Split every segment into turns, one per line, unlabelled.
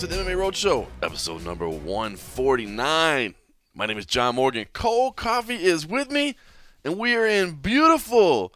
to the MMA Roadshow, episode number 149. My name is John Morgan. Cold Coffee is with me, and we are in beautiful,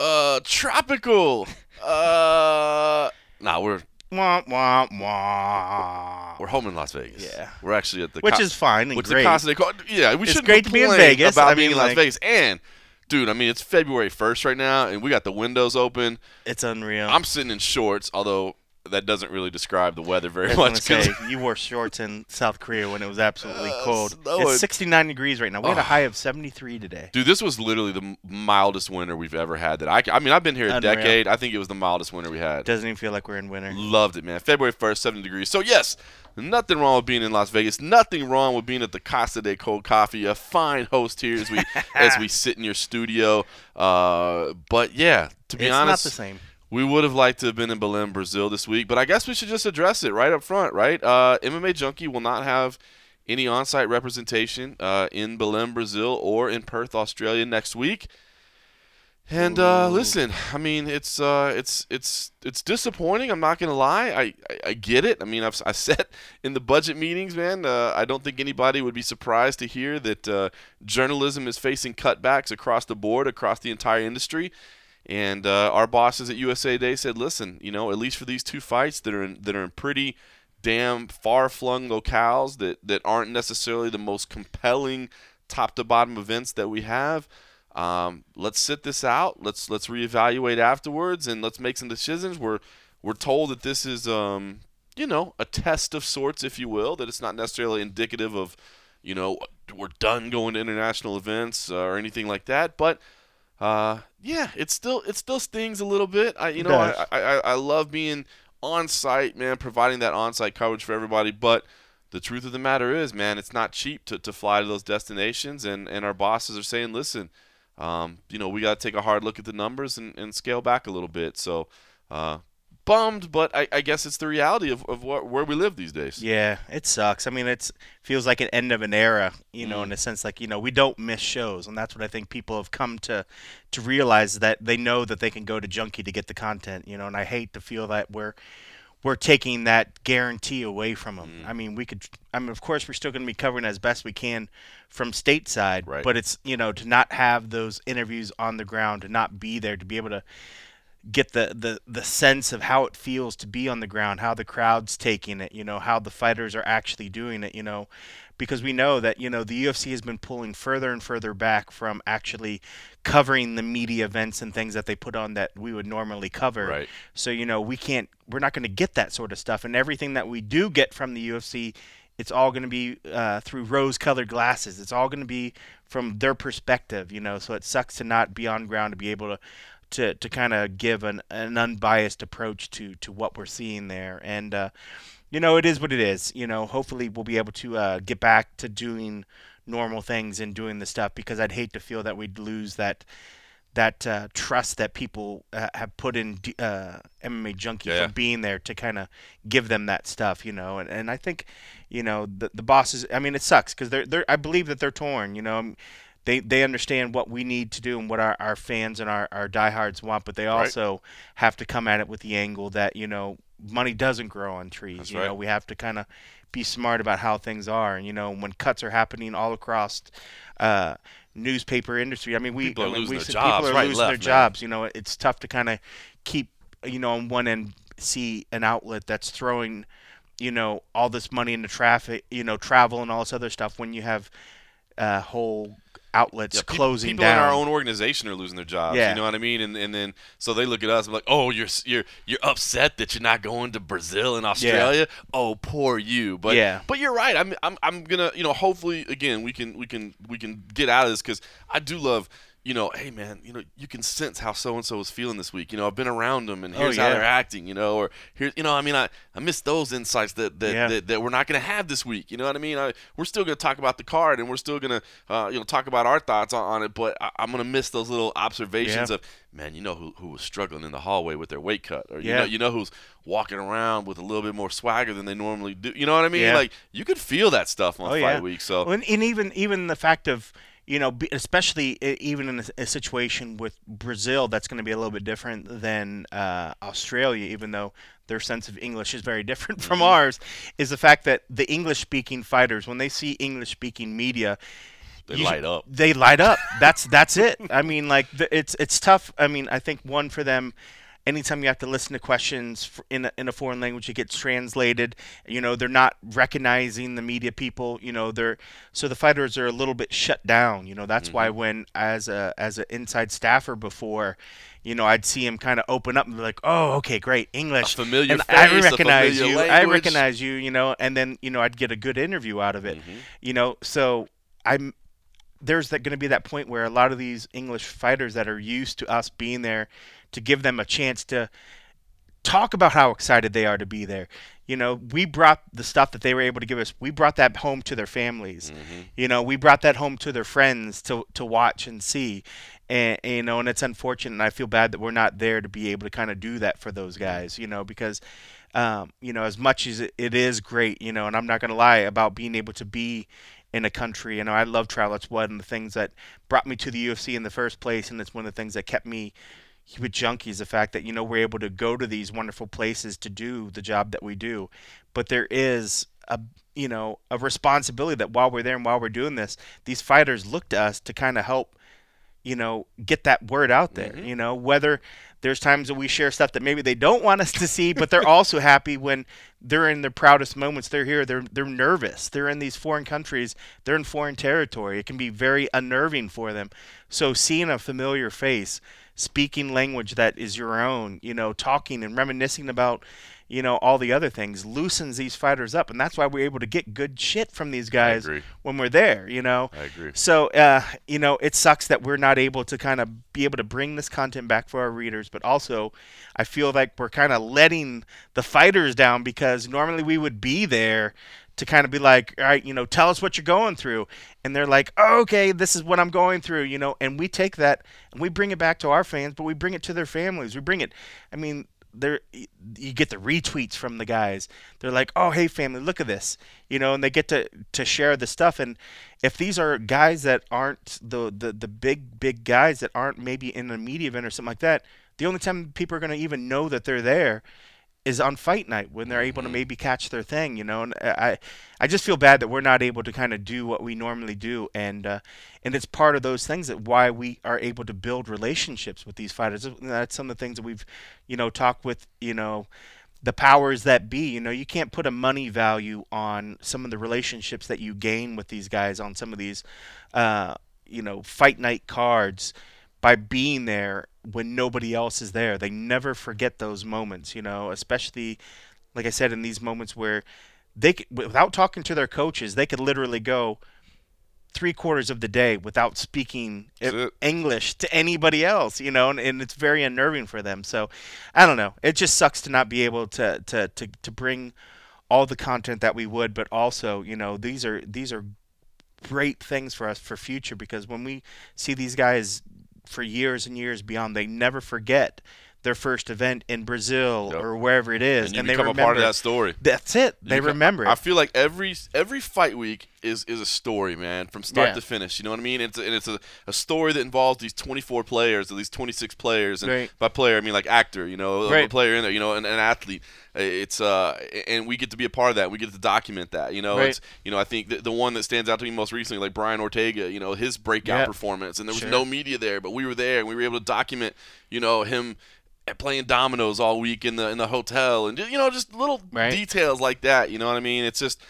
uh, tropical, uh, nah, we're
Wah, wah, wah.
we're home in Las Vegas.
Yeah.
we're actually at the
Which
Co-
is fine and
which
great.
the Casa Co- Yeah, we should
great to be in Vegas.
about
I
being
mean,
in Las
like-
Vegas. And dude, I mean, it's February 1st right now, and we got the windows open.
It's unreal.
I'm sitting in shorts, although that doesn't really describe the weather very
I was gonna
much.
say you wore shorts in South Korea when it was absolutely
Uh,
cold.
and-
It's 69 degrees right now. We had a high of 73 today.
Dude, this was literally the mildest winter we've ever had. That I, I mean, I've been here a
Unreal.
decade. I think it was the mildest winter we had.
Doesn't even feel like we're in winter.
Loved it, man. February 1st, 70 degrees. So, yes, nothing wrong with being in Las Vegas. Nothing wrong with being at the Casa de Cold Coffee. A fine host here as we as we sit in your studio. Uh, but yeah, to be
it's
honest,
not the same.
We would have liked to have been in Belém, Brazil this week, but I guess we should just address it right up front, right? Uh, MMA Junkie will not have any on-site representation uh, in Belém, Brazil, or in Perth, Australia next week. And uh, listen, I mean, it's uh, it's it's it's disappointing. I'm not gonna lie. I, I, I get it. I mean, I've I said in the budget meetings, man. Uh, I don't think anybody would be surprised to hear that uh, journalism is facing cutbacks across the board, across the entire industry. And uh, our bosses at USA Today said, listen, you know, at least for these two fights that are in, that are in pretty damn far-flung locales that that aren't necessarily the most compelling top-to-bottom events that we have. Um, let's sit this out. Let's let's reevaluate afterwards, and let's make some decisions. We're we're told that this is um, you know a test of sorts, if you will. That it's not necessarily indicative of you know we're done going to international events uh, or anything like that. But uh, yeah, it still it still stings a little bit. I you know I. I I love being on site, man, providing that on site coverage for everybody, but the truth of the matter is, man, it's not cheap to, to fly to those destinations, and, and our bosses are saying, listen, um, you know, we got to take a hard look at the numbers and, and scale back a little bit. So, uh, bummed, but I, I guess it's the reality of, of what, where we live these days.
Yeah, it sucks. I mean, it feels like an end of an era, you know,
Mm.
in a sense like, you know, we don't miss shows, and that's what I think people have come to to realize that they know that they can go to Junkie to get the content, you know, and I hate to feel that we're we're taking that guarantee away from them.
Mm.
I mean, we could I mean, of course, we're still going to be covering as best we can from stateside,
Right.
but it's, you know, to not have those interviews on the ground, to not be there, to be able to get the, the the sense of how it feels to be on the ground, how the crowd's taking it, you know, how the fighters are actually doing it, you know, because we know that you know the UFC has been pulling further and further back from actually covering the media events and things that they put on that we would normally cover.
Right.
So you know we can't, we're not going to get that sort of stuff, and everything that we do get from the UFC. It's all going to be uh, through rose-colored glasses. It's all going to be from their perspective, you know. So it sucks to not be on ground to be able to to, to kind of give an, an unbiased approach to, to what we're seeing there. And, uh, you know, it is what it is. You know, hopefully we'll be able to uh, get back to doing normal things and doing the stuff because I'd hate to feel that we'd lose that that uh, trust that people uh, have put in uh, MMA Junkie
Yeah.
for being there to kind of give them that stuff, you know. And, and I think, you know, the the bosses. I mean, it sucks because they're they're. I believe that they're torn. You know, they they understand what we need to do and what our, our fans and our, our diehards want, but they also have to come at it with the angle that you know money doesn't grow on trees.
That's
you
right.
know, we have to kind of be smart about how things are. And you know, when cuts are happening all across. Uh, newspaper industry. I mean, we
People are
I mean,
losing
we
their jobs
people are
right
losing
left,
their jobs. You know, it's tough to kind of keep you know on one end see an outlet that's throwing you know all this money into traffic, you know, travel and all this other stuff when you have uh, whole outlets
Yeah,
closing
people
down.
in our own organization are losing their jobs.
Yeah.
You know what I mean? And and then so they look at us and like, oh, you're you're you're upset that you're not going to Brazil and Australia. Oh, poor you. But
Yeah.
but you're right. I'm I'm I'm gonna you know hopefully again we can we can we can get out of this because I do love. You know, hey man, you know you can sense how so and so is feeling this week. You know, I've been around them, and
Oh,
here's how they're acting. You know, or here, you know, I mean, I, I miss those insights that that,
Yeah.
that, that we're not going to have this week. You know what I mean? I, we're still going to talk about the card, and we're still going to uh, you know talk about our thoughts on, on it. But I, I'm going to miss those little observations
Yeah.
of man, you know who, who was struggling in the hallway with their weight cut, or you
Yeah.
know you know who's walking around with a little bit more swagger than they normally do. You know what I mean?
Yeah.
Like you could feel that stuff on
Oh,
fight
yeah.
week. So
and, and even even the fact of you know, especially even in a, situation with Brazil, that's going to be a little bit different than uh, Australia, even though their sense of English is very different from
Mm-hmm.
ours. Is the fact that the English-speaking fighters, when they see English-speaking media,
They
you-
light up.
They light up. That's that's it. I mean, like the, it's it's tough. I mean, I think one for them. Anytime you have to listen to questions in a, in a foreign language, it gets translated. You know, they're not recognizing the media people. You know, they're so the fighters are a little bit shut down. You know, that's why when as a as an inside staffer before, you know, I'd see him kind of open up and be like, "Oh, okay, great, English,
A familiar
and
face,
I recognize you. I recognize you. You know, and then you know, I'd get a good interview out of it.
Mm-hmm.
You know, so I'm there's that going to be that point where a lot of these English fighters that are used to us being there to give them a chance to talk about how excited they are to be there. You know, we brought the stuff that they were able to give us. We brought that home to their families.
Mm-hmm.
You know, we brought that home to their friends to to watch and see. And, and, you know, and it's unfortunate. And I feel bad that we're not there to be able to kind of do that for those guys. You know, because um, you know, as much as it, it is great, you know, and I'm not going to lie about being able to be in a country. You know, I love travel. It's one of the things that brought me to the UFC in the first place, and it's one of the things that kept me with junkies. The fact that you know we're able to go to these wonderful places to do the job that we do, but there is a you know a responsibility that while we're there and while we're doing this, these fighters look to us to kind of help you know, get that word out there. Mm-hmm. You know, whether there's times that we share stuff that maybe they don't want us to see, but they're also happy when they're in their proudest moments. They're here. They're they're nervous. They're in these foreign countries. They're in foreign territory. It can be very unnerving for them. So seeing a familiar face, speaking language that is your own, you know, talking and reminiscing about, you know, all the other things loosens these fighters up, and that's why we're able to get good shit from these guys when we're there. You know.
I agree.
So, uh, you know, it sucks that we're not able to kind of be able to bring this content back for our readers, but also I feel like we're kind of letting the fighters down because normally we would be there to kind of be like, all right, you know, tell us what you're going through. And they're like, okay, this is what I'm going through, you know, and we take that and we bring it back to our fans, but we bring it to their families. We bring it, I mean, there you get the retweets from the guys. They're like, "Oh, hey family, look at this." You know, and they get to to share the stuff and if these are guys that aren't the the the big big guys that aren't maybe in a media event or something like that, the only time people are going to even know that they're there is on fight night when they're able to maybe catch their thing, you know. And I, I just feel bad that we're not able to kind of do what we normally do, and uh, and it's part of those things that why we are able to build relationships with these fighters. That's some of the things that we've, you know, talked with, you know, the powers that be. You know, you can't put a money value on some of the relationships that you gain with these guys on some of these, uh, you know, fight night cards by being there when nobody else is there. They never forget those moments, you know, especially like I said in these moments where they could, without talking to their coaches, they could literally go three quarters of the day without speaking. English to anybody else, you know, and, and it's very unnerving for them. So I don't know. It just sucks to not be able to, to, to, to bring all the content that we would, but also, you know, these are these are great things for us for future because when we see these guys for years and years beyond, they never forget their first event in Brazil
Yep.
or wherever it is,
And you
they
become a
remember.
part of that story.
That's it. They
become-
remember
I feel like every every fight week is is a story, man, from start
Yeah.
to finish. You know what I mean? It's a, and it's a, a story that involves these 24 players or these 26 players, and
Right.
by player I mean like actor, you know, a player in there, you know, and an athlete. It's uh, and we get to be a part of that. We get to document that. You know,
Right.
it's you know I think the, the one that stands out to me most recently, like Brian Ortega, you know, his breakout
Yeah.
performance, and there was
Sure.
no media there, but we were there and we were able to document, you know, him playing dominoes all week in the in the hotel and you know just little
Right.
details like that you know what i mean it's just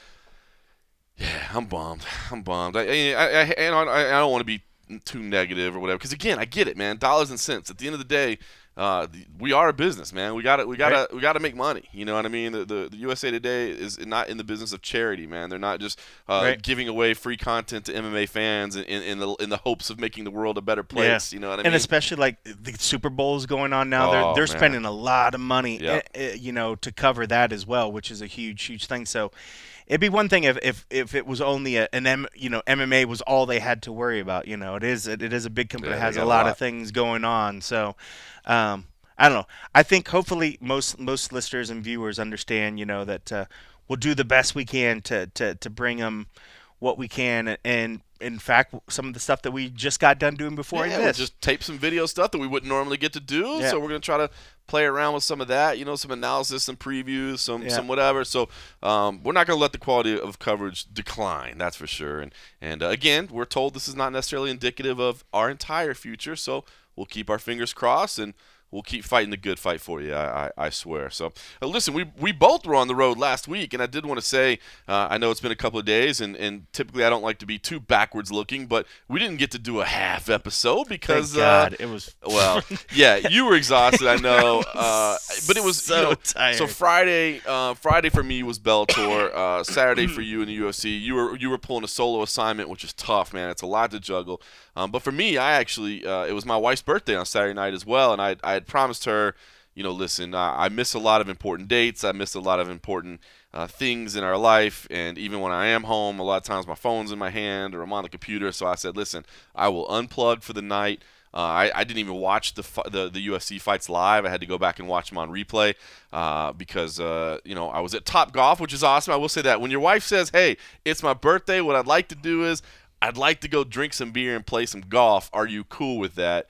yeah i'm bummed i'm bummed i i, I, I, and I, I don't want to be too negative or whatever because again i get it man dollars and cents at the end of the day uh, we are a business, man. We got to we got to
Right.
we got to make money. You know what I mean? The, the the USA Today is not in the business of charity, man. They're not just uh,
Right.
giving away free content to MMA fans in, in, the in the hopes of making the world a better place. You know what I
and
mean?
And especially like the Super Bowl's going on now, they're
Oh,
they're
man.
spending a lot of money,
Yeah.
eh, eh, you know, to cover that as well, which is a huge, huge thing. So it'd be one thing if if, if it was only a, an M, you know, MMA was all they had to worry about. You know, it is it, it is a big company
Yeah,
that has a lot,
lot.
of things going on. So. Um, I don't know. I think hopefully most most listeners and viewers understand, you know, that uh, we'll do the best we can to to to bring them what we can, and in fact, some of the stuff that we just got done doing before
yeah,
I
just tape some video stuff that we wouldn't normally get to do.
Yeah.
So we're gonna try to play around with some of that. You know, some analysis, some previews, some
Yeah.
some whatever. So um, we're not gonna let the quality of coverage decline. That's for sure. And and uh, again, we're told this is not necessarily indicative of our entire future. So we'll keep our fingers crossed and. We'll keep fighting the good fight for you. I, I, I swear. So, uh, listen, we, we both were on the road last week, and I did want to say uh, I know it's been a couple of days, and, and typically I don't like to be too backwards looking, but we didn't get to do a half episode because uh,
God, it was
well, yeah, you were exhausted, I know, uh, but it was
so
you know,
tired.
So Friday, uh, Friday for me was Bellator. Uh, Saturday for you in the UFC. You were you were pulling a solo assignment, which is tough, man. It's a lot to juggle. Um, but for me, I actually uh, it was my wife's birthday on Saturday night as well, and I I had promised her, you know, listen, uh, I miss a lot of important dates. I miss a lot of important uh, things in our life, and even when I am home, a lot of times my phone's in my hand or I'm on the computer. So I said, listen, I will unplug for the night. Uh, I, I didn't even watch the, the the UFC fights live. I had to go back and watch them on replay uh, because uh, you know I was at Top Golf, which is awesome. I will say that when your wife says, "Hey, it's my birthday," what I'd like to do is I'd like to go drink some beer and play some golf. Are you cool with that?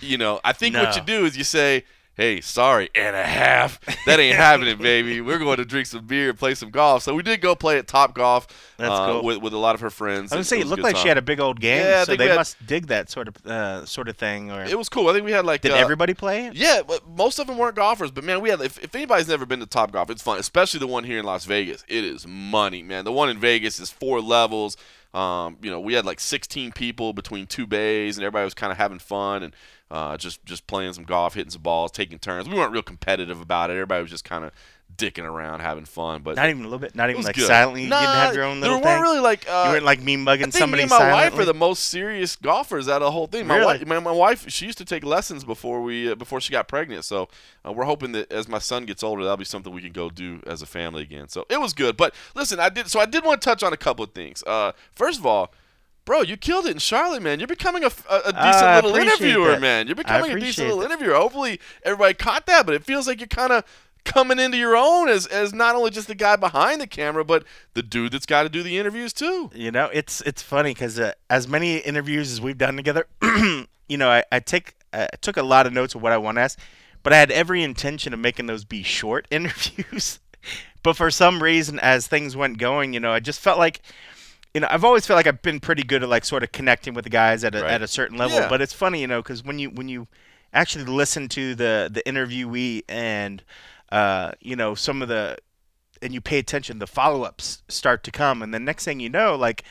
you know, I think what you do is you say, "Hey, sorry, and a half. That ain't happening, baby. We're going to drink some beer and play some golf." So we did go play at Top Golf uh,
cool.
with with a lot of her friends.
I was gonna say it looked like
time.
she had a big old game,
Yeah,
so they
had-
must dig that sort of uh, sort of thing. Or
It was cool. I think we had like
did
uh,
everybody play it?
Yeah, but most of them weren't golfers. But man, we had if, if anybody's never been to Top Golf, it's fun, especially the one here in Las Vegas. It is money, man. The one in Vegas is four levels. Um, you know, we had like 16 people between two bays, and everybody was kind of having fun and uh, just just playing some golf, hitting some balls, taking turns. We weren't real competitive about it. Everybody was just kind of dicking around, having fun. But
Not even a little bit. Not even like
good.
silently.
Nah,
you didn't have your own little
There weren't
thing.
really like uh,
you weren't like mean
I
mugging
think
somebody.
me and my wife are the most serious golfers out of the whole thing. My,
Really?
wife, my, my wife, she used to take lessons before we uh, before she got pregnant. So uh, we're hoping that as my son gets older, that'll be something we can go do as a family again. So it was good. But listen, I did so I did want to touch on a couple of things. Uh, first of all. Bro, you killed it in Charlotte, man. You're becoming a decent
I
little interviewer,
that.
man. You're becoming a decent
appreciate
little interviewer. Hopefully, everybody caught that, but it feels like you're kind of coming into your own as, as not only just the guy behind the camera, but the dude that's got to do the interviews too.
You know, it's it's funny because uh, as many interviews as we've done together, you know, I, I take I took a lot of notes of what I want to ask, but I had every intention of making those be short interviews. but for some reason, as things went going, you know, I just felt like, you know, I've always felt like I've been pretty good at like sort of connecting with the guys at a,
Right.
at a certain level.
Yeah.
But it's funny, you know, because when you when you actually listen to the the interviewee and uh, you know some of the and you pay attention, the follow ups start to come, and the next thing you know, like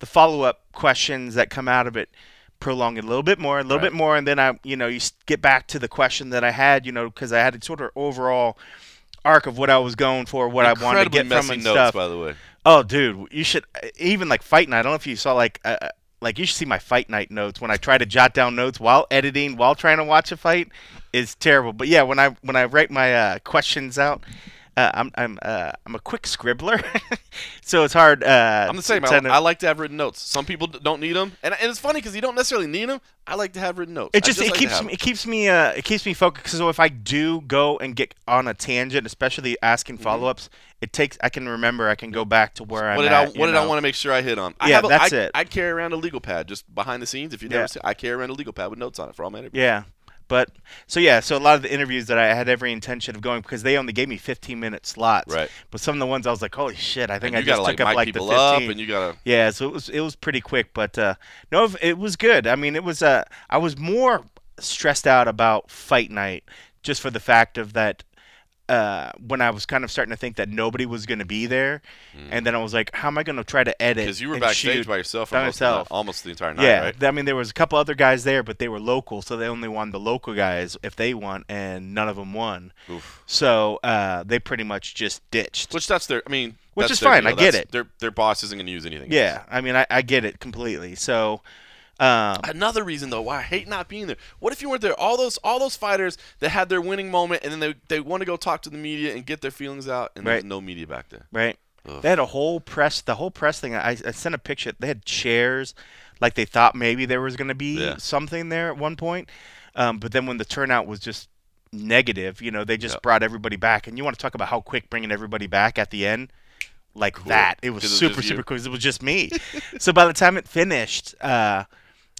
the follow up questions that come out of it prolong it a little bit more, a little
Right.
bit more, and then I, you know, you get back to the question that I had, you know, because I had a sort of overall arc of what I was going for, what I wanted to
Incredibly
get from
messy
and
notes,
stuff.
by the way.
Oh, dude, you should even like fight night. I don't know if you saw like. Uh, like you should see my fight night notes when I try to jot down notes while editing, while trying to watch a fight, is terrible. But yeah, when I when I write my uh, questions out, uh, I'm I'm uh, I'm a quick scribbler, so it's hard. Uh,
I'm the same. I, I like to have written notes. Some people don't need them, and, and it's funny because you don't necessarily need them. I like to have written notes.
It
I
just, it
like
keeps me it keeps me uh it keeps me focused. So if I do go and get on a tangent, especially asking
Mm-hmm.
follow ups, it takes I can remember I can go back to where
What
I'm
did
at.
I What did I want to make sure I hit on? I
Yeah,
have a,
that's
I-
it.
I carry around a legal pad just behind the scenes. If you never
Yeah.
see, I carry around a legal pad with notes on it for all my interviews.
Yeah. But so yeah, so a lot of the interviews that I had every intention of going because they only gave me 15 minute slots.
Right.
But some of the ones I was like, holy shit, I think I just
gotta like
took up like the
people
15.
up, and you gotta.
Yeah, so it was it was pretty quick, but uh, no, it- it was good. I mean, it was uh, I was more stressed out about fight night just for the fact of that uh, when I was kind of starting to think that nobody was going to be there, and then I was like, how am I going to try to edit?
Because you were backstage by yourself
by
most
myself.
almost the entire night,
yeah,
right?
I mean, there was a couple other guys there, but they were local, so they only won the local guys if they won, and none of them won.
Oof.
So uh, they pretty much just ditched.
Which that's their. I mean,
Which is fine,
deal.
I get
That's-
it.
Their their boss isn't going to use anything.
yeah, I mean, I, I get it completely. So. Um,
Another reason though why I hate not being there. What if you weren't there? All those all those fighters that had their winning moment and then they they want to go talk to the media and get their feelings out and there's no media back there.
right?
Ugh.
They had a whole press, the whole press thing. I, I sent a picture. They had chairs, like they thought maybe there was going to be
Yeah.
something there at one point. Um, but then when the turnout was just negative, you know, they just
Yep.
brought everybody back. And you want to talk about how quick bringing everybody back at the end? like
Cool.
that. It was
'Cause it was
super
just you.
super cool. 'cause It was just me. so by the time it finished, uh,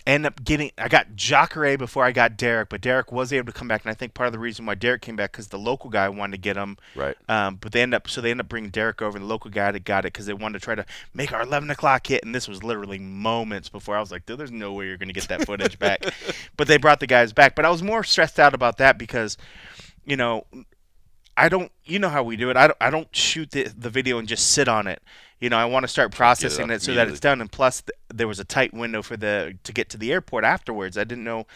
I ended up getting. I got Jacare before I got Derek, but Derek was able to come back, and I think part of the reason why Derek came back because the local guy wanted to get him.
Right.
Um, but they end up so they end up bringing Derek over, and the local guy that got it because they wanted to try to make our 11 o'clock hit, and this was literally moments before I was like, "Dude, there's no way you're gonna get that footage back." But they brought the guys back, but I was more stressed out about that because, you know, I don't. You know how we do it. I don't. I don't shoot the the video and just sit on it. You know, I want to start processing
up
it, so that it's done. And plus, th- there was a tight window for the to get to the airport afterwards. I didn't know,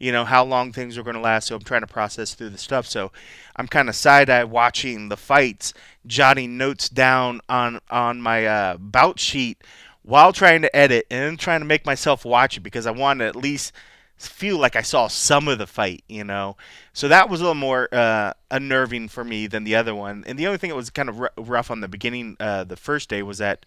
you know, how long things were going to last. So I'm trying to process through the stuff. So I'm kind of side eye watching the fights, jotting notes down on on my uh, bout sheet while trying to edit, and then trying to make myself watch it because I want to at least feel like I saw some of the fight, you know. So that was a little more uh, unnerving for me than the other one. And the only thing that was kind of r- rough on the beginning, uh, the first day, was that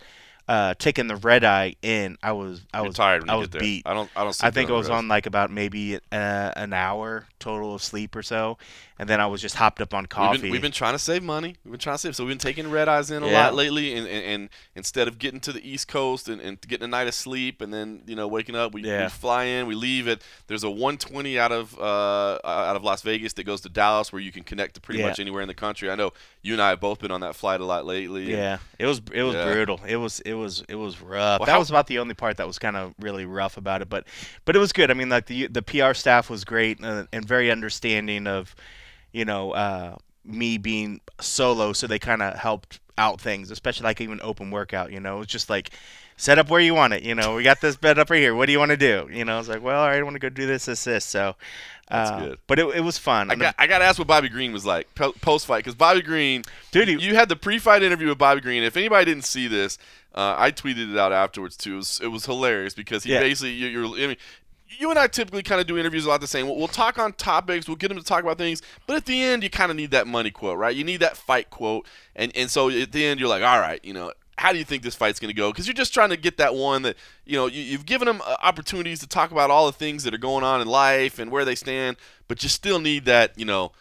uh, taking the red eye in. I was I
You're
was
tired when
I was
get there.
beat.
I don't. I don't.
I think I was on like about maybe uh, an hour total of sleep or so, and then I was just hopped up on coffee.
We've been, we've been trying to save money. We've been trying to save, so we've been taking red eyes in a
Yeah.
lot lately, and, and, and instead of getting to the East Coast and, and getting a night of sleep, and then you know waking up, we,
Yeah.
we fly in, we leave it. There's a 120 out of uh, out of Las Vegas that goes to Dallas, where you can connect to pretty
Yeah.
much anywhere in the country. I know you and I have both been on that flight a lot lately.
Yeah, it was it was brutal. It was it was it was rough.
Well,
that
how-
was about the only part that was kind of really rough about it, but but it was good. I mean, like the the PR staff was great uh, and very understanding of, you know, uh, me being solo, so they kind of helped out things, especially like even open workout. You know, it's just like set up where you want it. You know, we got this bed up right here. What do you want to do? You know, it's like, well, all right, I want to go do this, this, this. So,
That's
uh,
good.
But it, it was fun.
I
mean,
got I got to ask what Bobby Green was like post fight because Bobby Green,
Dude,
you,
he-
you had the pre-fight interview with Bobby Green. If anybody didn't see this, uh, I tweeted it out afterwards too. It was, it was hilarious because he
Yeah.
basically you, you're. I mean, you and I typically kind of do interviews a lot the same. We'll, we'll talk on topics, we'll get them to talk about things, but at the end, you kind of need that money quote, right? You need that fight quote, and and so at the end, you're like, all right, you know, how do you think this fight's going to go? Because you're just trying to get that one that you know you, you've given them uh, opportunities to talk about all the things that are going on in life and where they stand, but you still need that you know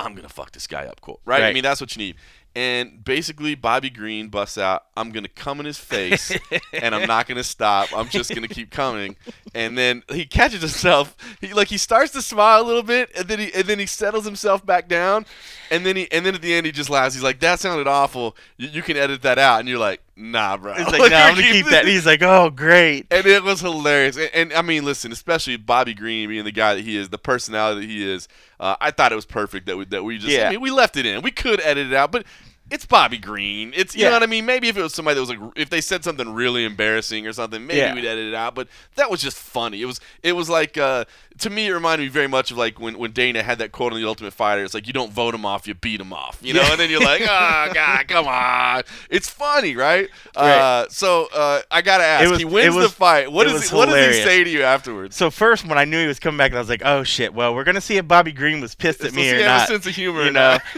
I'm gonna fuck this guy up quote, right? I mean that's what you need. And basically, Bobby Green busts out, "I'm gonna come in his face, and I'm not gonna stop. I'm just gonna keep coming." And then he catches himself. He like he starts to smile a little bit, and then he and then he settles himself back down, and then he and then at the end he just laughs. He's like, "That sounded awful. You, you can edit that out." And you're like, "Nah, bro."
it's like, no, I'm gonna keep that. He's like, oh, great.
and it was hilarious. And, and I mean, listen, especially Bobby Green being the guy that he is, the personality that he is. Uh, I thought it was perfect that we that we just.
Yeah.
I mean, we left it in. We could edit it out, but. It's Bobby Green. It's you
Yeah.
know what I mean. Maybe if it was somebody that was like, if they said something really embarrassing or something, maybe
Yeah.
we'd edit it out. But that was just funny. It was it was like uh, to me, it reminded me very much of like when, when Dana had that quote on the Ultimate Fighter. It's like you don't vote him off, you beat him off. You know,
Yeah.
and then you're like, oh god, come on. It's funny, right? Uh, so uh, I gotta ask.
was-
he wins
was-
the fight. What
was
he, what does he say to you afterwards?
So first, when I knew he was coming back, I was like, "Oh shit! Well, we're gonna see if Bobby Green was pissed at
So
me or not."
sense of humor,
you know.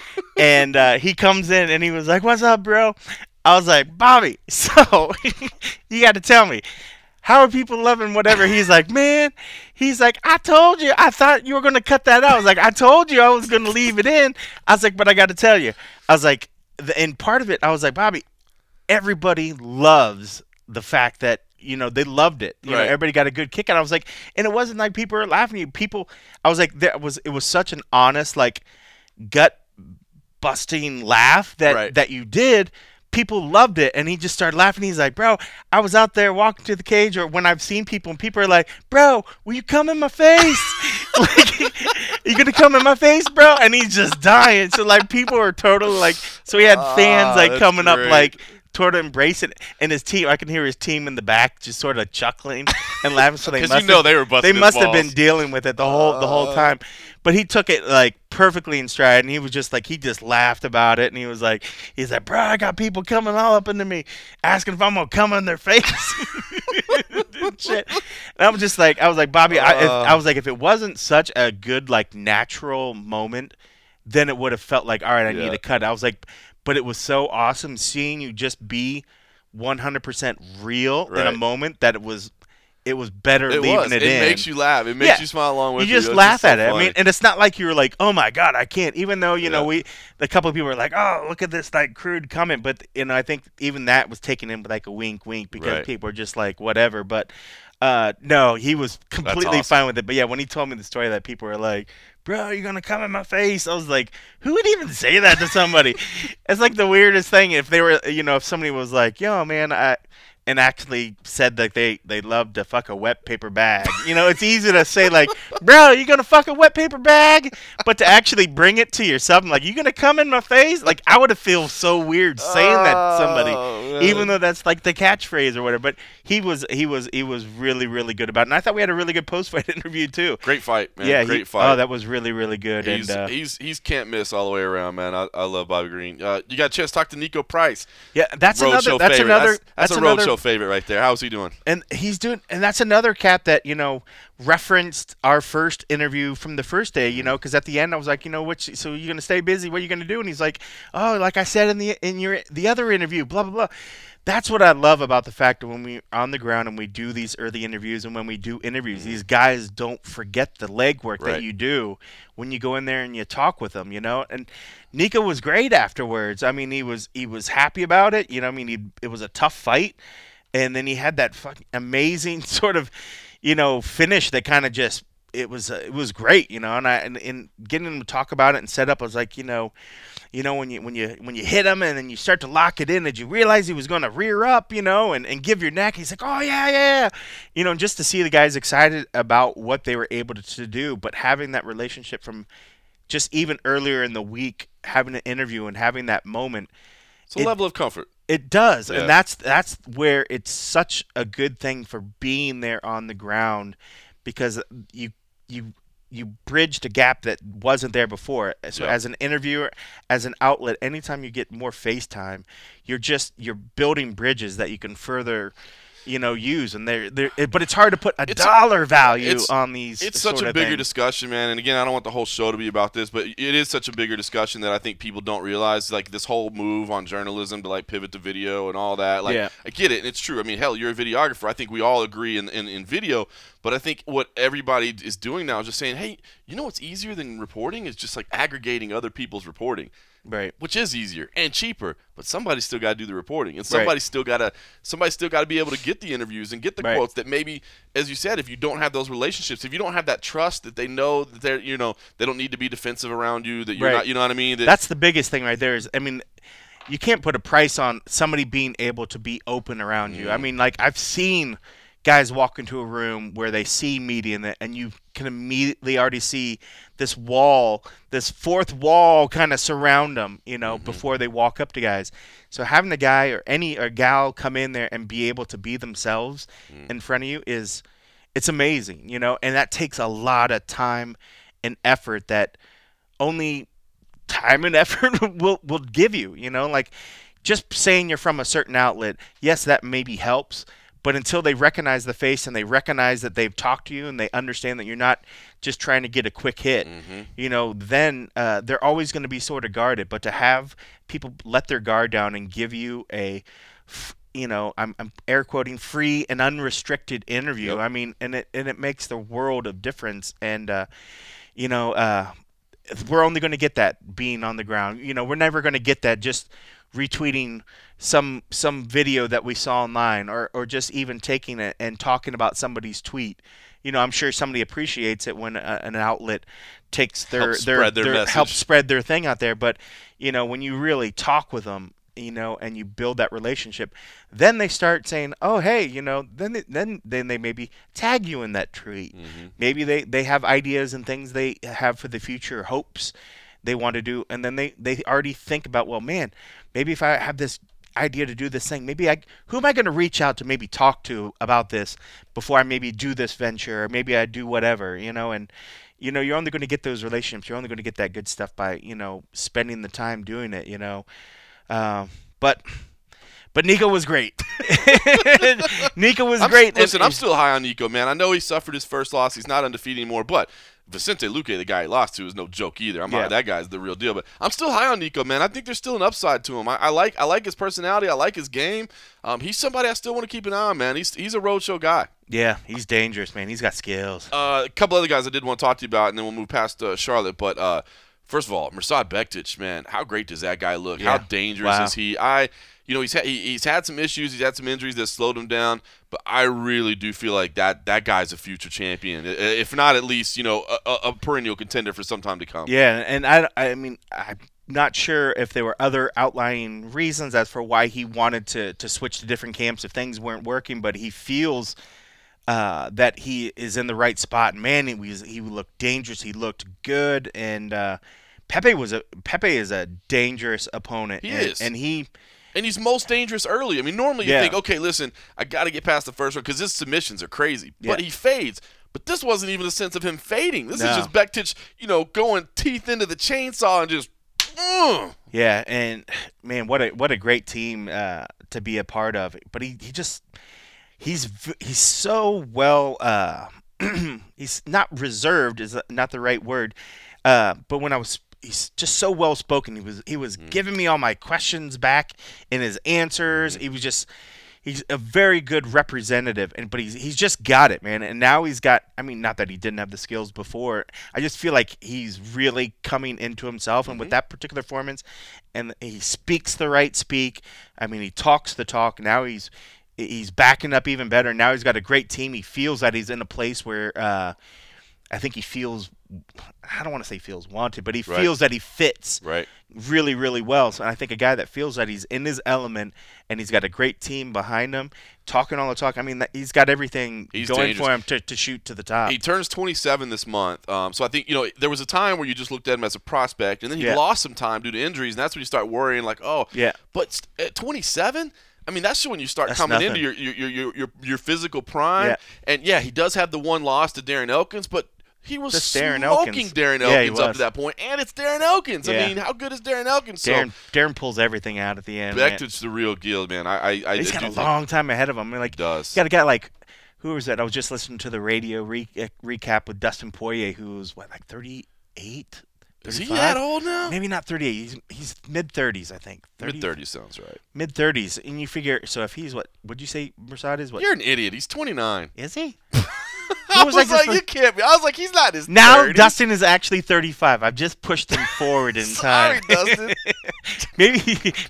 and uh, he comes in and he was like, "What's up, bro?" I was like, "Bobby, so you got to tell me." How are people loving whatever? He's like, man. He's like, I told you. I thought you were gonna cut that out. I was like, I told you I was gonna leave it in. I was like, but I got to tell you. I was like, the, and part of it, I was like, Bobby, everybody loves the fact that you know they loved it. You know,
Right.
everybody got a good kick out. I was like, and it wasn't like people were laughing at you. People, I was like, there was it was such an honest, like gut busting laugh that
Right.
that you did. People loved it, and he just started laughing. He's like, "Bro, I was out there walking to the cage, or when I've seen people, and people are like, "Bro, will you come in my face? like, you gonna come in my face, bro?" And he's just dying. So like, people were totally like, so he had fans
Ah,
like
that's
coming up like embrace it, and his team. I can hear his team in the back just sort of chuckling and laughing. So they
Because
must
you know
have,
they were busting
they must have been dealing with it the whole the whole
Uh.
time. But he took it like perfectly in stride, and he was just like he just laughed about it, and he was like he's like, bro, I got people coming all up into me, asking if I'm gonna come in their face. Shit. And I was just like, I was like, Bobby, I, if,
Uh.
I was like, if it wasn't such a good like natural moment, then it would have felt like, all right, I
Yeah.
need to cut. I was like, but it was so awesome seeing you just be 100% real in a moment that it was it was better
It
leaving
was.
it,
It,
in.
It makes you laugh. It makes
Yeah.
you smile along with
you
you.
just laugh
so
at it. I mean, and it's not like you were like, "Oh my god, I can't." Even though you know we, a couple of people were like, "Oh, look at this like crude comment," but you know I think even that was taken in with like a wink, wink because
Right.
people were just like whatever. But uh, no, he was completely
awesome.
fine with it. But yeah, when he told me the story that people were like, "Bro, you're gonna come in my face," I was like, "Who would even say that to somebody?" it's like the weirdest thing. If they were, you know, if somebody was like, "Yo, man, I." And actually said that they they love to fuck a wet paper bag. You know, it's easy to say like, "Bro, are you gonna fuck a wet paper bag?" But to actually bring it to yourself, I'm like, "You gonna come in my face?" Like I would have feel so weird saying that to somebody
Oh, man.
even though that's like the catchphrase or whatever. But he was he was he was really really good about it. And I thought we had a really good post fight interview too.
great fight, man.
yeah,
great
he,
fight.
Oh, that was really really good.
He's,
and uh,
he's he's can't miss all the way around, man. I, I love Bobby Green. Uh, you got a chance to talk to Niko Price,
yeah, that's
road
another that's
favorite.
another
that's, that's a
another
road show favorite right there. How's he doing?
and he's doing and that's another cat that you know referenced our first interview from the first day you mm-hmm. know because at the end i was like you know what so you're gonna stay busy? What are you gonna do? And he's like oh like i said in the in your the other interview blah blah blah. That's what i love about the fact that when we're on the ground and we do these early interviews and when we do interviews these mm-hmm. guys don't forget the legwork
Right.
that you do when you go in there and you talk with them you know? And Niko was great afterwards. I mean he was he was happy about it you know? I mean he, it was a tough fight and then he had that fucking amazing sort of you know finish that kind of just it was uh, it was great you know and I and, and getting him to talk about it and set up I was like you know you know when you when you when you hit him and then you start to lock it in did you realize he was going to rear up you know and, and give your neck he's like oh yeah yeah yeah you know and just to see the guys excited about what they were able to, to do but having that relationship from just even earlier in the week having an interview and having that moment
It's a
It-
level of comfort.
It does,
Yeah.
and that's that's where it's such a good thing for being there on the ground, because you you you bridged a gap that wasn't there before. So
Yeah.
as an interviewer, as an outlet, anytime you get more FaceTime, you're just you're building bridges that you can further, you know, use. And they're, they're it- but it's hard to put a
It's-
dollar value
it's-
on these.
It's such a bigger
things.
discussion, man. And again, I don't want the whole show to be about this, but it is such a bigger discussion that I think people don't realize. Like this whole move on journalism to like pivot to video and all that. Like
Yeah.
I get it, and it's true. I mean, hell, you're a videographer. I think we all agree in, in in video. But I think what everybody is doing now is just saying, hey, you know what's easier than reporting is just like aggregating other people's reporting
right.
which is easier and cheaper. But somebody's still got to do the reporting, and
Right.
somebody's still got to somebody's still got to be able to get the interviews and get the
Right.
quotes. That maybe, as you said, if you don't have those relationships, if you don't have that trust that they know that they're you know they don't need to be defensive around you, that you're
Right.
not, you know what I mean? That,
That's the biggest thing right there. Is I mean, you can't put a price on somebody being able to be open around you. I
Mm.
mean, like I've seen guys walk into a room where they see media it, and you can immediately already see this wall, this fourth wall, kind of surround them. You know, mm-hmm. before they walk up to guys. So having a guy or any or gal come in there and be able to be themselves mm. in front of you is it's amazing, you know, and that takes a lot of time and effort that only time and effort will will give you, you know, like just saying you're from a certain outlet, yes, that maybe helps, but until they recognize the face and they recognize that they've talked to you and they understand that you're not just trying to get a quick hit, you know, then uh, they're always going to be sort of guarded. But to have people let their guard down and give you a, f- you know, I'm, I'm air quoting free and unrestricted interview.
Yep.
I mean, and it and it makes the world of difference. And uh, you know, uh, we're only going to get that being on the ground. You know, we're never going to get that just retweeting some some video that we saw online or or just even taking it and talking about somebody's tweet. You know, I'm sure somebody appreciates it when a, an outlet takes their
Helps
their,
spread their message.
helps spread their thing out there, but you know, when you really talk with them, you know, and you build that relationship, then they start saying, "Oh, hey, you know," then they, then then they maybe tag you in that tweet. Mm-hmm. Maybe they they have ideas and things they have for the future, hopes they want to do, and then they they already think about, well, man, maybe if I have this idea to do this thing, maybe I who am I going to reach out to maybe talk to about this before I maybe do this venture or maybe I do whatever, you know, and you know, you're only going to get those relationships. You're only going to get that good stuff by, you know, spending the time doing it, you know. Um, but but Niko was great. Niko was
I'm,
great.
Listen,
And-
I'm still high on Niko, man. I know he suffered his first loss. He's not undefeated anymore, but Vicente Luque, the guy he lost to, is no joke either. I'm
Yeah.
not, that guy's the real deal. But I'm still high on Niko, man. I think there's still an upside to him. I, I like I like his personality. I like his game. Um, he's somebody I still want to keep an eye on, man. He's he's a roadshow guy.
Yeah, he's dangerous, man. He's got skills.
Uh, a couple other guys I did want to talk to you about, and then we'll move past uh, Charlotte. But uh, first of all, Mirsad Bektic, man, how great does that guy look? How dangerous
Wow.
is he? I, you know, he's had he's had some issues, he's had some injuries that slowed him down, but I really do feel like that that guy's a future champion, if not at least you know a, a, perennial contender for some time to come.
Yeah, and I, I mean, I'm not sure if there were other outlying reasons as for why he wanted to, to switch to different camps if things weren't working, but he feels uh, that he is in the right spot. Man, he was he looked dangerous. He looked good, and uh, Pepey was a Pepey is a dangerous opponent.
He
and,
is.
and he
And he's most dangerous early. I mean, normally you
Yeah.
think, okay, listen, I got to get past the first one because his submissions are crazy. But he fades. But this wasn't even a sense of him fading. This
No.
is just Bektic, you know, going teeth into the chainsaw and just. mm.
Yeah, and man, what a what a great team uh, to be a part of. But he, he just he's he's so well. Uh, he's not reserved is not the right word. Uh, but when I was he's just so well spoken. He was he was mm. giving me all my questions back in his answers. Mm. He was just he's a very good representative and but he's he's just got it man. And now he's got i mean not that he didn't have the skills before. I just feel like he's really coming into himself and with mm-hmm. that particular performance and he speaks the right speak. I mean he talks the talk. Now he's he's backing up even better. Now he's got a great team. He feels that he's in a place where uh I think he feels I don't want to say feels wanted, but he
Right.
feels that he fits
Right.
really, really well. So I think a guy that feels that he's in his element and he's got a great team behind him, talking all the talk. I mean, he's got everything
He's
going for him to, to shoot to the top.
He turns 27 this month. Um, so I think, you know, there was a time where you just looked at him as a prospect, and then he
Yeah.
lost some time due to injuries, and that's when you start worrying, like, oh,
Yeah.
But at 27, I mean, that's when you start
That's
coming
nothing.
into your your, your your your your physical prime.
Yeah.
And yeah, he does have the one loss to Darren Elkins, but he was
Just Darren
smoking
Elkins.
Darren
Yeah, he
Elkins up
was.
to that point, and it's Darren Elkins. I
Yeah.
mean, how good is Darren Elkins?
Darren, Darren pulls everything out at the end.
So
man.
The real deal, man. I I, I
He's
do
got a
think
long time ahead of him. I mean, like,
he does.
got a guy like who was that? I was just listening to the radio re- uh, recap with Dustin Poirier, who's what, like 38?
Is he
35?
that old now?
Maybe not 38. He's, he's mid 30s, I think.
Mid 30s sounds right.
Mid 30s. And you figure, so if he's what, would you say Mirsad is what?
You're an idiot. He's 29.
Is he?
I
was
was,
like
like, you can't be. I was like, he's not his
Now
30s.
Dustin is actually 35. I've just pushed him forward in time.
Sorry,
time.
Dustin.
maybe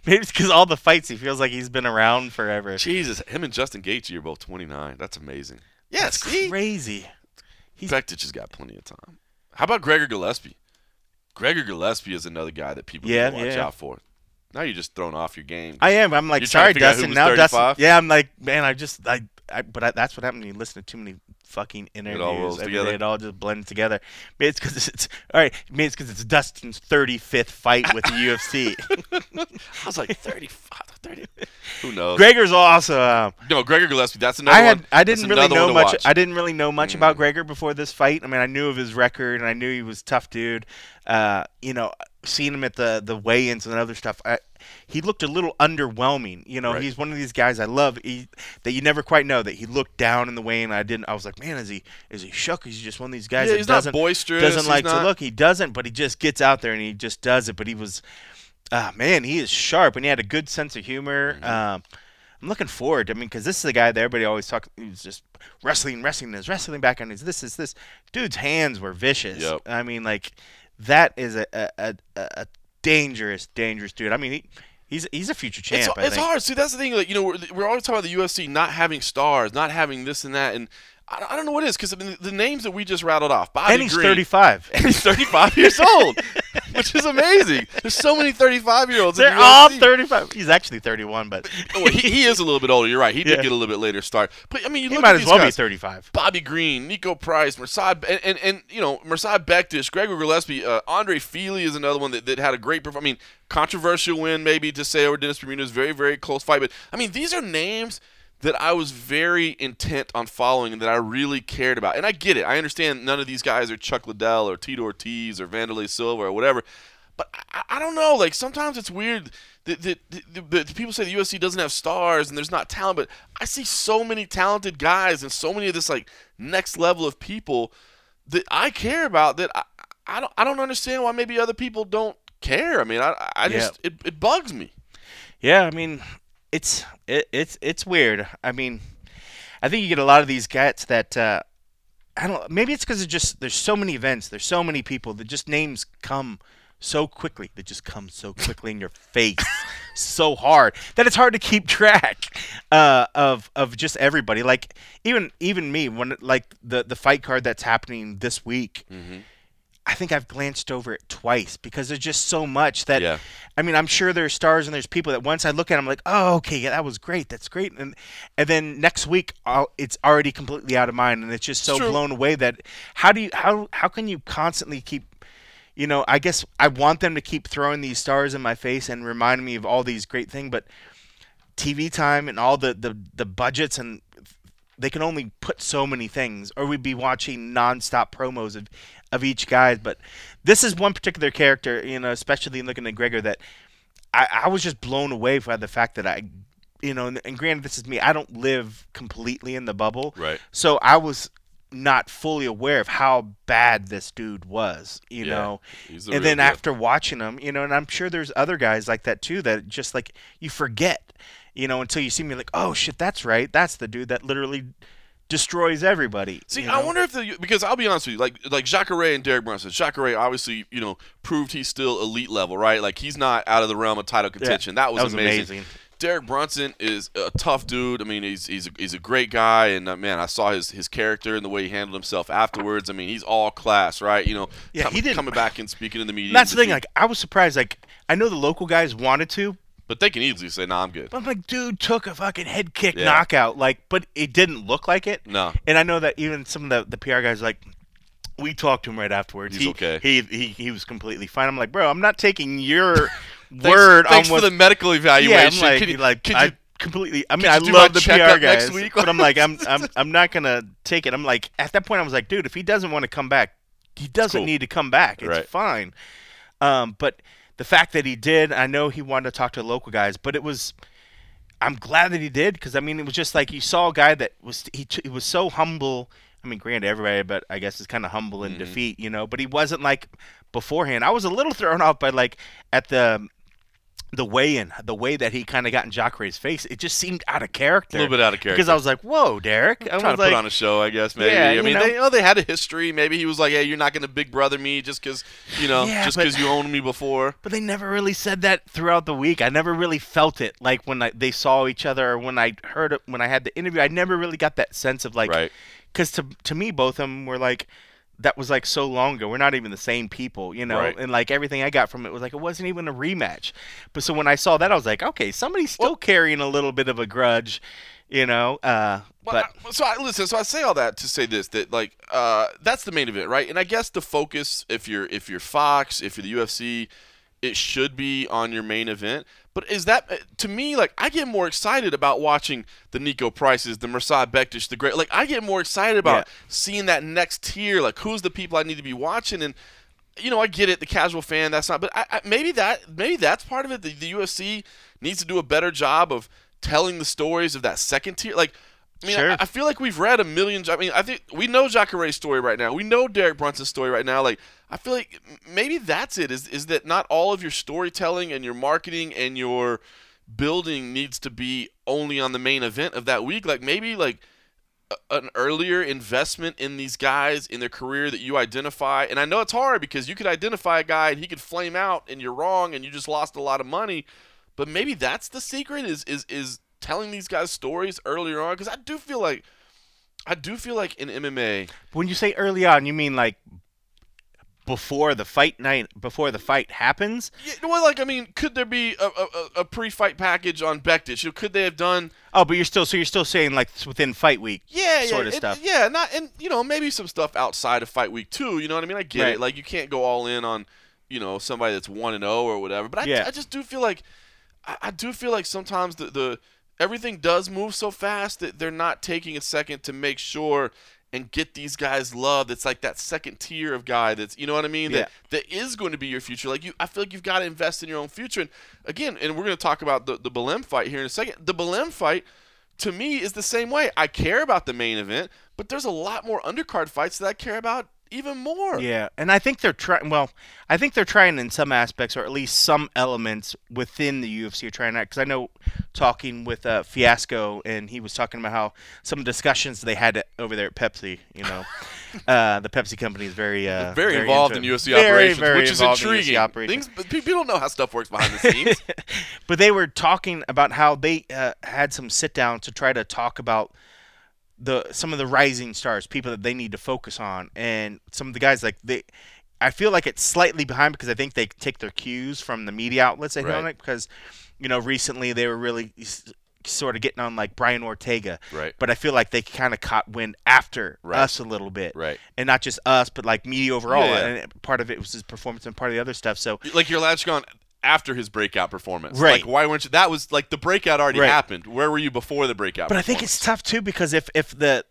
maybe it's because all the fights he feels like he's been around forever.
Jesus, him and Justin Gaethje are both 29. That's amazing. Yeah,
That's
see?
crazy. he's-
Bektic has got plenty of time. How about Gregor Gillespie? Gregor Gillespie is another guy that people
Yeah,
need to watch
yeah.
out for. Now you're just throwing off your game.
I am. I'm like,
You're trying to
sorry,
out who
Dustin.
was
Now
35?
Dustin. Yeah, I'm like, man, I just, I, I but I, that's what happened when you listen to too many fucking interviews.
rolls
every
together.
day. It all just blends together. Maybe it's because it's all right. Maybe it's because it's Dustin's 35th fight with the UFC.
I was like 35, 30. Who knows?
Gregor's awesome.
no, Gregor Gillespie. That's another
I had
one.
I didn't really know much.
watch.
I didn't really know much
Mm.
about Gregor before this fight. I mean, I knew of his record and I knew he was a tough dude. Uh, you know, seeing him at the the weigh-ins and other stuff, I, he looked a little underwhelming. You know,
Right.
he's one of these guys I love. He, that you never quite know that he looked down in the weigh-in. I didn't. I was like, man, is he is he shook? He's just one of these guys
Yeah,
that
he's not
doesn't
boisterous.
doesn't like
not-
to look? He doesn't, but he just gets out there and he just does it. But he was, ah, man, he is sharp and he had a good sense of humor.
Mm-hmm.
Um, I'm looking forward. I mean, because this is the guy that everybody always talks. He's just wrestling, wrestling, his wrestling back on his. This is this dude's hands were vicious.
Yep.
I mean, like that is a a, a, a dangerous, dangerous dude. I mean, he, he's he's a future champ.
It's, it's hard. See, that's the thing. Like, you know, we're, we're always talking about the UFC not having stars, not having this and that, and I, I don't know what it is because I mean, the names that we just rattled off. Bobby
And he's
Green,
35.
and he's 35 years old, which is amazing. There's so many 35 year olds.
They're all 35. He's actually 31, but
Well, he, he is a little bit older. You're right. He did
Yeah.
get a little bit later start. But I mean, you
he
look
might
at
as
these
well be 35.
Bobby Green, Niko Price, Mirsad, and, and, and you know, Mirsad Bektic, Gregor Gillespie, uh, Andre Fili is another one that, that had a great performance. I mean, controversial win maybe to say over Dennis Bermudez, very, very close fight. But I mean, these are names that I was very intent on following and that I really cared about. And I get it. I understand none of these guys are Chuck Liddell or Tito Ortiz or Wanderlei Silva or whatever. But I, I don't know. Like sometimes it's weird that, that, that, that people say the UFC doesn't have stars and there's not talent. But I see so many talented guys and so many of this like next level of people that I care about that I, I don't I don't understand why maybe other people don't care. I mean, I I just it, it bugs me.
Yeah, I mean, it's it, it's it's weird. I mean, I think you get a lot of these guys that uh, I don't. Maybe it's because just there's so many events, there's so many people that just names come so quickly. They just come so quickly in your face, so hard that it's hard to keep track uh, of of just everybody. Like even even me when like the the fight card that's happening this week.
Mm-hmm.
I think I've glanced over it twice because there's just so much that
Yeah.
I mean, I'm sure there's stars and there's people that once I look at them, I'm like, oh, okay, yeah, that was great, that's great, and and then next week I'll, it's already completely out of mind, and it's just so
true.
blown away that how do you how how can you constantly keep, you know, I guess I want them to keep throwing these stars in my face and reminding me of all these great things, but TV time and all the the the budgets and they can only put so many things, or we'd be watching nonstop promos of, of each guy. But this is one particular character, you know, especially looking at Gregor, that I, I was just blown away by the fact that I, you know, and, and granted, this is me. I don't live completely in the bubble,
Right.
So I was not fully aware of how bad this dude was, you
Yeah,
know. And then after watching him, you know, and I'm sure there's other guys like that too that just like you forget, you know, until you see me like, oh shit, that's right, that's the dude that literally destroys everybody.
See,
you
I wonder if the because I'll be honest with you, like like Jacare and Derek Brunson. Jacare obviously, you know, proved he's still elite level, right? Like he's not out of the realm of title contention. that, was
that was
amazing.
amazing.
Derek Brunson is a tough dude. I mean, he's he's a, he's a great guy, and uh, man, I saw his his character and the way he handled himself afterwards. I mean, he's all class, right? You know,
Yeah,
com-
he didn't-
coming back and speaking in the media.
That's the thing. Like I was surprised. Like I know the local guys wanted to,
but they can easily say, "Nah, I'm good."
but I'm like, dude took a fucking head kick
Yeah.
knockout. Like, but it didn't look like it.
No,
And I know that even some of the the PR guys like. We talked to him right afterwards.
He's
he,
okay.
He, he he was completely fine. I'm like, bro, I'm not taking your
Thanks-
word
Thanks
on what
for the medical evaluation.
Yeah, I'm like,
Can you-
like
can
I completely. I mean, I
do my
love the PR
checkup
guys,
next week?
but I'm like, I'm, I'm, I'm not gonna take it. I'm like, at that point, I was like, dude, if he doesn't want to come back, he doesn't
cool.
need to come back. It's
Right.
fine. Um, but the fact that he did, I know he wanted to talk to local guys, but it was. I'm glad that he did because I mean, it was just like you saw a guy that was he, he was so humble. I mean, granted, everybody, but I guess is kind of humble in
Mhm.
defeat, you know. But he wasn't like beforehand. I was a little thrown off by like at the the way in the way that he kind of got in Jacare's face, it just seemed out of character.
a little bit out of character.
because I was like, "Whoa, Derek!" I'm
trying
was
to
like,
put on a show, I guess. Maybe.
Yeah,
I mean,
know.
they, know, they had a history. Maybe he was like, "Hey, you're not going to big brother me just because, you know,
Yeah,
just because you owned me before."
but they never really said that throughout the week. I never really felt it like when I, they saw each other or when I heard it when I had the interview. I never really got that sense of like,
right.
because to to me, both of them were like. That was like so long ago. We're not even the same people, you know.
Right.
And like everything I got from it was like it wasn't even a rematch. But so when I saw that, I was like, okay, somebody's still carrying a little bit of a grudge, you know. Uh,
Well,
but
I, so I, listen. So I say all that to say this: that like uh, that's the main event, right? And I guess the focus, if you're if you're Fox, if you're the UFC, it should be on your main event. But is that uh, to me like I get more excited about watching the Niko Prices, the Mirsad Bektic, the great like I get more excited about
Yeah.
seeing that next tier. Like who's the people I need to be watching and. You know, I get it. The casual fan, that's not. But I, I, maybe that, maybe that's part of it. The, the UFC needs to do a better job of telling the stories of that second tier. Like, I mean,
Sure.
I, I feel like we've read a million. I mean, I think we know Jacare's story right now. We know Derek Brunson's story right now. Like, I feel like maybe that's it. Is is that not all of your storytelling and your marketing and your building needs to be only on the main event of that week? Like, maybe like a- an earlier investment in these guys in their career that you identify. And I know it's hard because you could identify a guy and he could flame out and you're wrong and you just lost a lot of money. But maybe that's the secret is is is telling these guys stories earlier on because I do feel like I do feel like in MMA
when you say early on, you mean like before the fight night, before the fight happens?
yeah, well like I mean could there be a, a, a pre-fight package on Bektic? You know, Could they have done
Oh, but you're still so you're still saying like within fight week.
yeah,
sort
yeah,
of
it-
stuff.
Yeah, not and you know maybe some stuff outside of fight week too. You know what I mean? I get
Right.
it. Like you can't go all in on you know somebody that's one and zero or whatever. But I,
Yeah.
I just do feel like I, I do feel like sometimes the the everything does move so fast that they're not taking a second to make sure and get these guys love. It's like that second tier of guy that's you know what I mean. That that is going to be your future. Like you, I feel like you've got to invest in your own future. And again, and we're going to talk about the the Belem fight here in a second. The Belem fight to me is the same way. I care about the main event, but there's a lot more undercard fights that I care about even more.
Yeah, and I think they're trying. Well, I think they're trying in some aspects, or at least some elements within the UFC are trying that. Because I know talking with uh, Fiasco, and he was talking about how some discussions they had over there at Pepsi. You know, uh, the Pepsi company is very, uh,
very, involved
into-
in UFC
very,
operations,
very
which is
involved in UFC
intriguing. Things, people don't know how stuff works behind the scenes.
but they were talking about how they uh, had some sit downs to try to talk about the some of the rising stars, people that they need to focus on, and some of the guys like they. I feel like it's slightly behind because I think they take their cues from the media outlets they hit
Right.
it because, you know, recently they were really sort of getting on like Brian Ortega,
Right.
But I feel like they kind of caught wind after
Right.
us a little bit,
Right.
And not just us, but like media overall.
Yeah.
And part of it was his performance and part of the other stuff. So
like your latch gone after his breakout performance.
Right.
Like why weren't you? That was like the breakout already
Right.
happened. Where were you before the breakout?
But I think it's tough too because if if the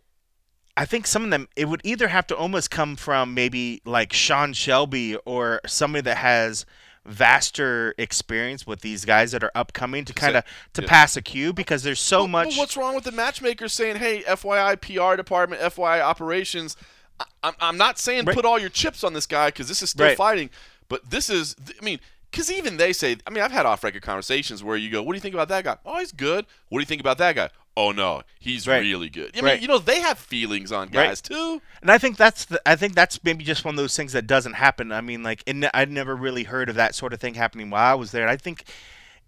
I think some of them it would either have to almost come from maybe like Sean Shelby or somebody that has vaster experience with these guys that are upcoming to kind of to
yeah.
pass a cue because there's so
Well,
much
what's wrong with the matchmakers saying, "Hey, FYI PR department, FYI operations"? I, I'm, I'm not saying
Right.
put all your chips on this guy because this is still
Right.
fighting, but this is. I mean. Because even they say, I mean, I've had off-record conversations where you go, "What do you think about that guy? Oh, he's good. What do you think about that guy? Oh no, he's
Right.
really good." I mean, you know, they have feelings on
Right.
guys too.
And I think that's the, I think that's maybe just one of those things that doesn't happen. I mean, like, and I'd never really heard of that sort of thing happening while I was there. And I think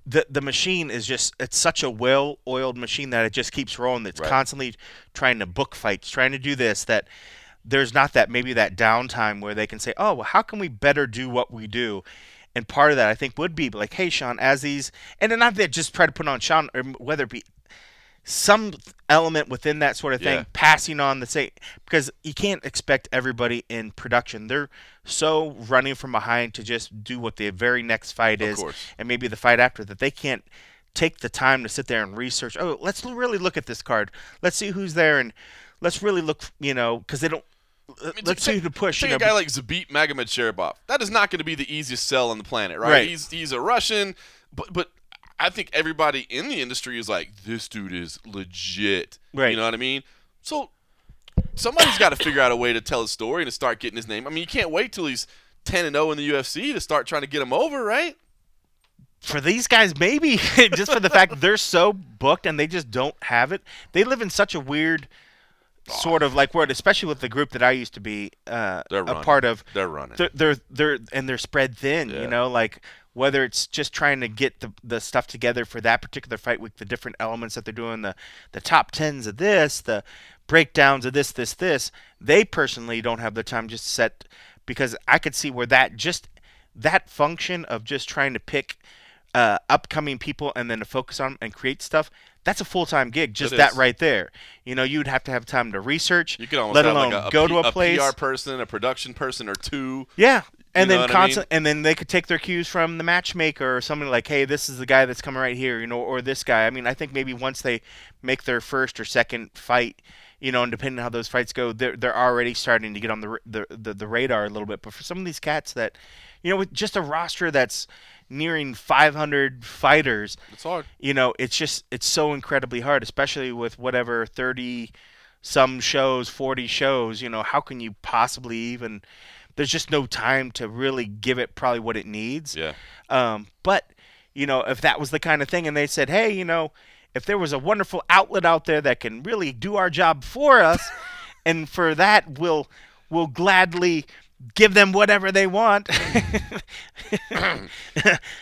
the the machine is just it's such a well-oiled machine that it just keeps rolling. It's
Right.
constantly trying to book fights, trying to do this. That there's not that maybe that downtime where they can say, oh, well, how can we better do what we do? And part of that, I think, would be like, hey, Sean, as these, and then not that just try to put on Sean, or whether it be some element within that sort of thing,
Yeah.
passing on the same because you can't expect everybody in production. They're so running from behind to just do what the very next fight
Of
is,
course.
and maybe the fight after that they can't take the time to sit there and research. Oh, let's really look at this card. Let's see who's there, and let's really look. You know, because they don't.
I mean,
let's
take-
see who to push.
Take
you
a guy like Zabit Magomedsharipov. That is not going to be the easiest sell on the planet, right?
Right.
He's he's a Russian, but but I think everybody in the industry is like, this dude is legit.
Right.
You know what I mean? So somebody's got to figure out a way to tell his story and to start getting his name. I mean, you can't wait till he's ten and zero in the UFC to start trying to get him over, right?
for these guys, maybe just for the fact they're so booked and they just don't have it. They live in such a weird sort of like world, especially with the group that I used to be uh,
They're
a
running.
part of.
They're running.
They're, they're they're and they're spread thin.
Yeah.
You know, like whether it's just trying to get the the stuff together for that particular fight week, the different elements that they're doing, the the top tens of this, the breakdowns of this, this, this. They personally don't have the time just to set because I could see where that just that function of just trying to pick uh, upcoming people and then to focus on and create stuff. That's a full time gig, just that right there. You know, you'd have to have time to research,
you could almost
let alone
like a, a
go
P-
to a place.
PR person, a production person, or two.
Yeah. And then
what I
constant, and then they could take their cues from the matchmaker or somebody like, hey, this is the guy that's coming right here, you know, or this guy. I mean, I think maybe once they make their first or second fight, you know, and depending on how those fights go, they're they're already starting to get on the the the, the radar a little bit. But for some of these cats that, you know, with just a roster that's nearing 500 fighters,
It's hard.
you know, it's just it's so incredibly hard, especially with whatever 30 some shows, 40 shows, you know, how can you possibly even there's just no time to really give it probably what it needs.
Yeah.
Um, but you know, if that was the kind of thing and they said, "Hey, you know, if there was a wonderful outlet out there that can really do our job for us, and for that we'll we'll gladly give them whatever they want."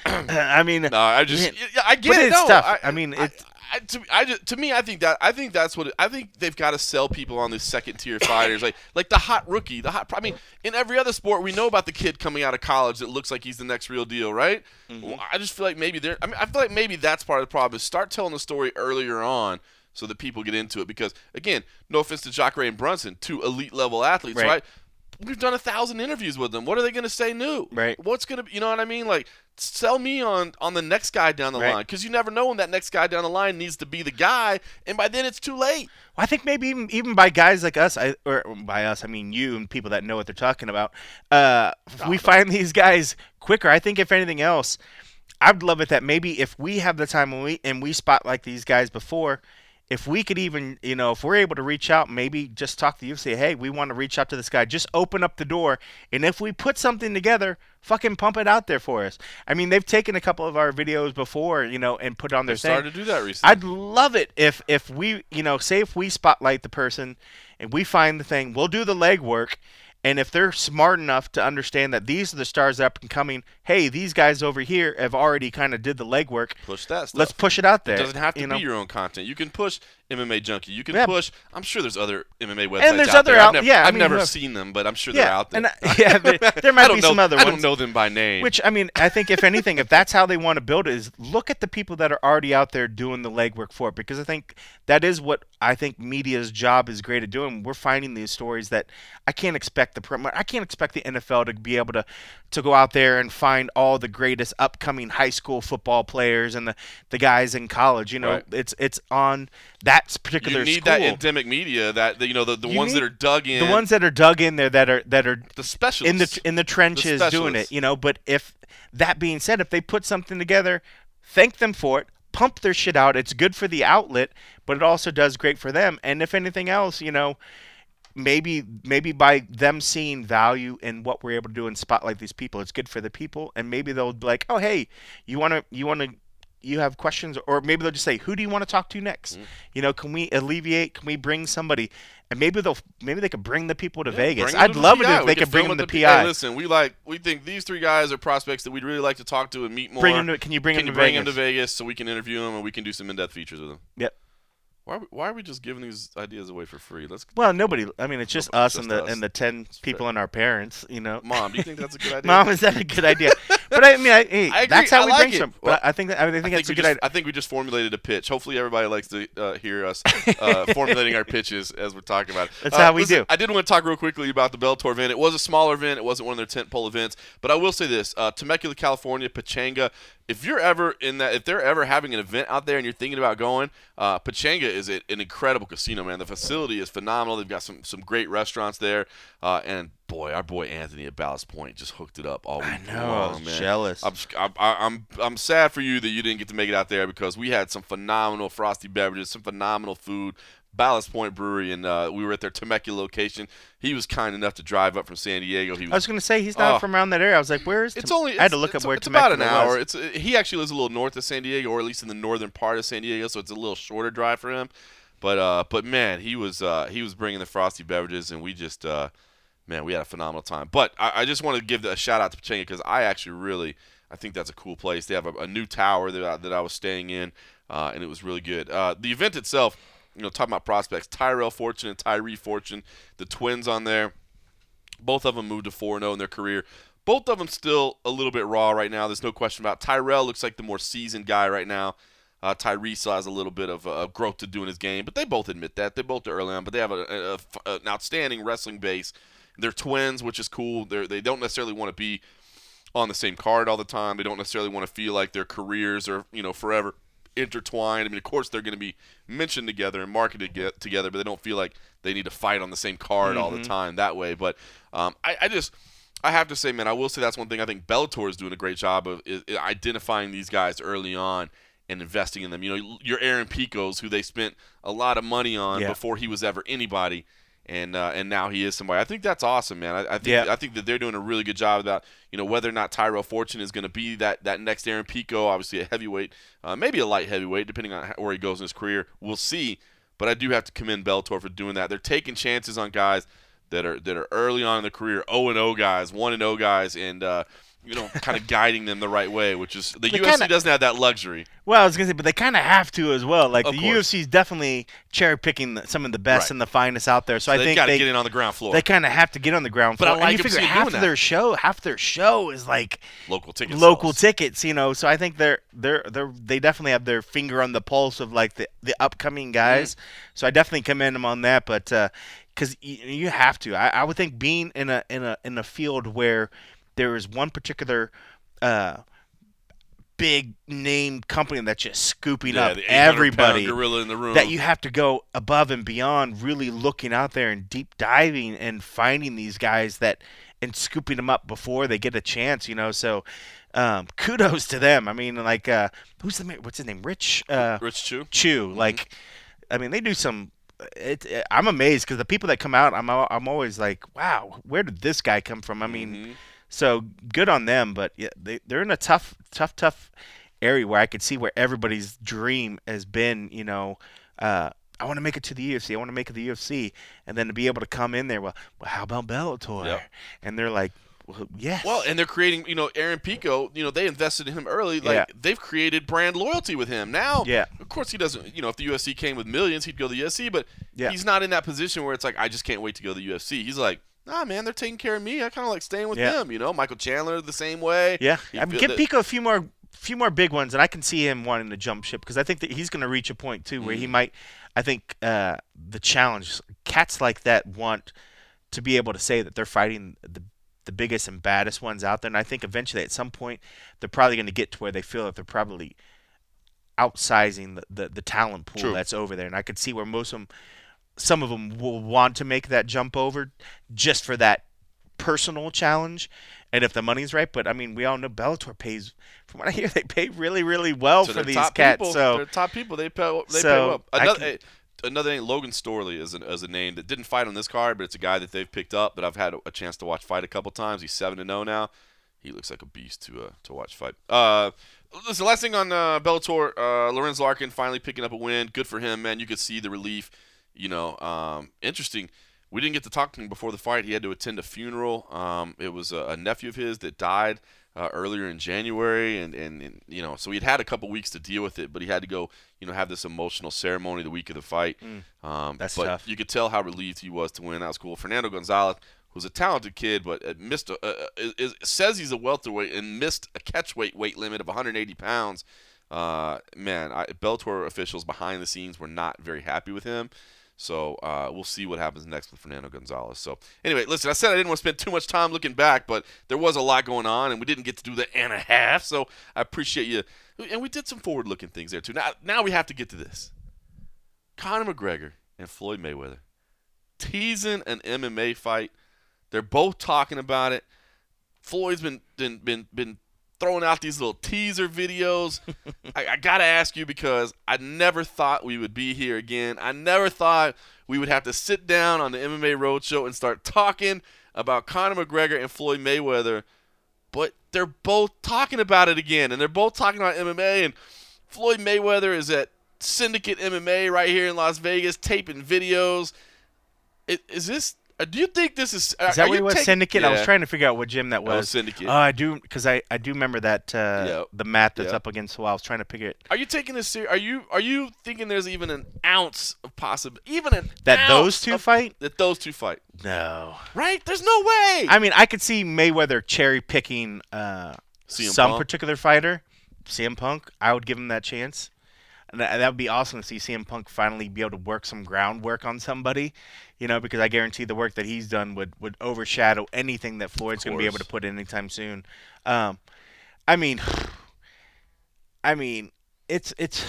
I mean,
No, I just yeah, I get
but
it.
it's
no,
tough.
I,
I mean, it-
I, to, I just, to me, I think that I think that's what it, I think they've got to sell people on these second tier fighters, like like the hot rookie, the hot. I mean, in every other sport, we know about the kid coming out of college that looks like he's the next real deal, right?
Mm-hmm.
Well, I just feel like maybe they're. I mean, I feel like maybe that's part of the problem. Is start telling the story earlier on. So that people get into it, because again, no offense to Jacare and Brunson, two elite level athletes,
Right.
right? We've done a thousand interviews with them. What are they going to say new?
Right.
What's going to, be you know what I mean? Like, sell me on on the next guy down the
Right.
line, because you never know when that next guy down the line needs to be the guy, and by then it's too late.
Well, I think maybe even even by guys like us, I, or by us, I mean you and people that know what they're talking about. Uh, we find these guys quicker. I think if anything else, I'd love it that maybe if we have the time and we and we spot like these guys before, if we could even, you know, if we're able to reach out, maybe just talk to you, and say, hey, we want to reach out to this guy, just open up the door. And if we put something together, fucking pump it out there for us. I mean, they've taken a couple of our videos before, you know, and put on their
They
thing.
started to do that recently.
I'd love it if if we, you know, say if we spotlight the person and we find the thing, we'll do the legwork. And if they're smart enough to understand that these are the stars up and coming, hey, these guys over here have already kind of did the legwork.
push that stuff.
Let's push it out there.
It doesn't have to
you
be
know?
your own content. You can push MMA Junkie. You can
Yeah.
push. I'm sure there's other MMA websites
there's
out
other
there.
out-
I've never,
yeah, I
I've
mean,
never seen them, but I'm sure they're out there.
and I- yeah, there, there might be
know,
some other ones.
I don't know them by name.
Which I mean, I think if anything, if that's how they want to build it, is look at the people that are already out there doing the legwork for it, because I think that is what I think media's job is great at doing. We're finding these stories that I can't expect the I can't expect the NFL to be able to to go out there and find all the greatest upcoming high school football players and the, the guys in college. You know,
Right.
it's it's on that particular
you need
school.
that endemic media that the, you know the, the
You
ones that are dug in,
the ones that are dug in there that are that are
the specialists
in the in the trenches doing it, you know. But if that being said, if they put something together, thank them for it. Pump their shit out. It's good for the outlet, but it also does great for them. And if anything else, you know, maybe maybe by them seeing value in what we're able to do and spotlight these people, it's good for the people. And maybe they'll be like, oh hey, you wanna you wanna you have questions, or maybe they'll just say, who do you want to talk to next?
Mm.
You know, can we alleviate? Can we bring somebody? And maybe they'll maybe they could bring the people to
Yeah,
Vegas. I'd
to the
love it if they could bring them to
the
PI.
Hey, listen, we like we think these three guys are prospects that we'd really like to talk to and meet more.
Bring them to, can you bring
can
them
you
to
bring
Vegas?
them to Vegas so we can interview them and we can do some in-depth features with them?
Yep.
Why are we, why are we just giving these ideas away for free? Let's
Well, nobody. I mean, it's just us
just
and the
us.
and the ten people and our parents. You know,
mom. Do you think that's a good idea?
Mom, is that a good idea? but I mean, I, hey,
I
that's how
I
we
like
bring
it.
some.
Well,
but I think that, I think
I
that's a
we
good
just,
idea.
I think we just formulated a pitch. Hopefully, everybody likes to uh, hear us uh, formulating our pitches as we're talking about it.
That's
Uh,
how we
listen,
do.
I did want to talk real quickly about the Bellator event. It was a smaller event. It wasn't one of their tentpole events. But I will say this: uh, Temecula, California, Pechanga. If you're ever in that, if they're ever having an event out there and you're thinking about going, uh, Pechanga is an incredible casino, man. The facility is phenomenal. They've got some some great restaurants there, uh, and boy, our boy Anthony at Ballast Point just hooked it up all week
I know. I
long,
was
man.
jealous.
I'm, I'm I'm I'm sad for you that you didn't get to make it out there because we had some phenomenal frosty beverages, some phenomenal food. Ballast Point Brewery, and uh, we were at their Temecula location. He was kind enough to drive up from San Diego. He
I was gonna say he's not
Oh.
from around that area. I was like, where is?
it's
Tem-
only
I had to look up where
it's about an
Temecula was.
hour. It's uh, he actually lives a little north of San Diego, or at least in the northern part of San Diego, so it's a little shorter drive for him. But uh, but man, he was uh, he was bringing the frosty beverages, and we just uh, man, we had a phenomenal time. But I, I just want to give a shout out to Pechanga because I actually really I think that's a cool place. They have a, a new tower that I, that I was staying in, uh, and it was really good. Uh, the event itself, you know, talking about prospects, Tyrell Fortune and Tyree Fortune, the twins on there. Both of them moved to 4 0 in their career. Both of them still a little bit raw right now. There's no question about. Tyrell looks like the more seasoned guy right now. Uh, Tyree still has a little bit of uh, growth to do in his game, but they both admit that. They both are early on, but they have a, a- a an outstanding wrestling base. They're twins, which is cool. They're, they don't necessarily want to be on the same card all the time. They don't necessarily want to feel like their careers are, you know, forever intertwined. I mean, of course, they're going to be mentioned together and marketed get, together, but they don't feel like they need to fight on the same card all the time that way. But um, I, I just, I have to say, man, I will say that's one thing I think Bellator is doing a great job of is, is identifying these guys early on and investing in them. You know, your Aaron Picos, who they spent a lot of money on
Yeah.
before he was ever anybody. And, uh, and now he is somebody. I think that's awesome, man. I, I think
Yeah.
I think that they're doing a really good job about you know whether or not Tyrell Fortune is going to be that, that next Aaron Pico, obviously a heavyweight, uh, maybe a light heavyweight, depending on how, where he goes in his career. We'll see. But I do have to commend Bellator for doing that. They're taking chances on guys that are that are early on in the career, 0 and 0 guys, 1 and 0 guys, and uh, you know kind of guiding them the right way, which is the
They
UFC
kinda-
doesn't have that luxury.
Well, I was gonna say, but they kind of have to as well. Like
Of
the
course.
UFC's definitely cherry picking some of the best
Right.
and the finest out there. So, I think
They've
think
got to get in on the ground floor.
they kind of have to get on the ground floor.
But
floor.
I
and
like
you figure half of their show, half their show is like
local tickets.
local tickets, you know. So I think they're they're they're they definitely have their finger on the pulse of like the the upcoming guys.
Mm-hmm.
So I definitely commend them on that. But because you, you have to, I, I would think being in a in a in a field where there is one particular. Uh, Big name company that's just scooping
yeah,
up
the 800
everybody
gorilla in the room.
that you have to go above and beyond really looking out there and deep diving and finding these guys that and scooping them up before they get a chance you know so um, kudos to them i mean like uh, who's the what's his name rich uh,
Rich Chou.
chew like I mean, they do some. It, it- I'm amazed because the people that come out, I'm I'm always like, wow, where did this guy come from? I mean,
Mhm.
So good on them, but yeah, they they're in a tough, tough, tough area where I could see where everybody's dream has been. You know, uh, I want to make it to the UFC. I want to make it to the UFC, and then to be able to come in there. Well, well how about Bellator?
Yep.
And they're like, well, yes.
Well, and they're creating, you know, Aaron Pico, you know, they invested in him early. Like
Yeah.
they've created brand loyalty with him. Now,
Yeah.
of course he doesn't, you know, if the UFC came with millions, he'd go to the UFC, but
Yeah.
he's not in that position where it's like I just can't wait to go to the UFC. He's like, "Nah, man, they're taking care of me. I kind of like staying with
Yeah.
them, you know? Michael Chandler the same way.
Yeah,
He
I mean, give
that-
Pico a few more, few more big ones, and I can see him wanting to jump ship because I think that he's going to reach a point too where he
Mm.
might. I think uh, the challenge cats like that want to be able to say that they're fighting the the biggest and baddest ones out there, and I think eventually at some point they're probably going to get to where they feel that they're probably outsizing the, the, the talent pool
True.
that's over there, and I could see where most of them, some of them will want to make that jump over just for that personal challenge and if the money's right but i mean we all know bellator pays from what i hear they pay really really well
So
for these cats
people.
so
they're top people. They pay. They
So,
pay well. Another,
can-
eh, another name, Logan Storley, is an, is a name that didn't fight on this card, but it's a guy that they've picked up that I've had a, a chance to watch fight a couple times. He's seven to zero now. He looks like a beast to uh, to watch fight. Uh, listen, last thing on uh, Bellator, uh, Lorenz Larkin finally picking up a win. Good for him, man. You could see the relief. You know, um, interesting. We didn't get to talk to him before the fight. He had to attend a funeral. Um, it was a, a nephew of his that died uh, earlier in January, and, and, and you know, so he'd had a couple weeks to deal with it, but he had to go, you know, have this emotional ceremony the week of the fight. Um,
That's
but
tough.
you could tell how relieved he was to win. That was cool. Fernando Gonzalez, who's a talented kid, but uh, missed a, uh, is, says he's a welterweight and missed a catchweight weight limit of 180 pounds. Uh, man, I, Bellator officials behind the scenes were not very happy with him. So uh, we'll see what happens next with Fernando Gonzalez. So anyway, listen, I said I didn't want to spend too much time looking back, but there was a lot going on, and we didn't get to do the and a half. So I appreciate you, and we did some forward-looking things there too. Now, now we have to get to this. Conor McGregor and Floyd Mayweather teasing an MMA fight. They're both talking about it. Floyd's been been been, been throwing out these little teaser videos. I, I gotta ask you because I never thought we would be here again. I never thought we would have to sit down on the MMA Roadshow and start talking about Conor McGregor and Floyd Mayweather. But they're both talking about it again, and they're both talking about MMA. And Floyd Mayweather is at Syndicate MMA right here in Las Vegas, taping videos. Is this? Uh, Do you think this is?
is that what it was syndicate i was trying to figure out what gym that
was
was
Syndicate.
oh i do because I, I do remember that uh,
Yep.
the map that's
Yep.
up against the wall i was trying to figure it
Are you taking this serious? Are you are you thinking there's even an ounce of possible, even an
that those two
of-
fight
That those two fight,
no
right? There's no way.
i mean i could see mayweather cherry picking uh, some
Punk?
particular fighter cm punk i would give him that chance and that, that would be awesome to see CM Punk finally be able to work some groundwork on somebody, you know, because I guarantee the work that he's done would, would overshadow anything that Floyd's going to be able to put in anytime soon. Um, I mean, I mean, it's it's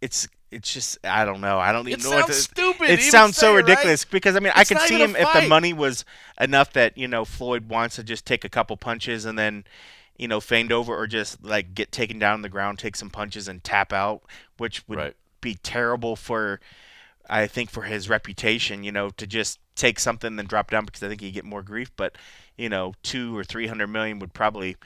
it's it's just I don't know. I don't even
It
know what
sounds
to,
stupid.
It sounds so
say, right?
ridiculous because I mean I
It's
could see him if the money was enough that you know Floyd wants to just take a couple punches and then you know feigned over or just like get taken down on the ground, take some punches and tap out, which would
Right.
be terrible for I think for his reputation. You know to just take something and then drop down because I think he'd get more grief. But you know two or three hundred million would probably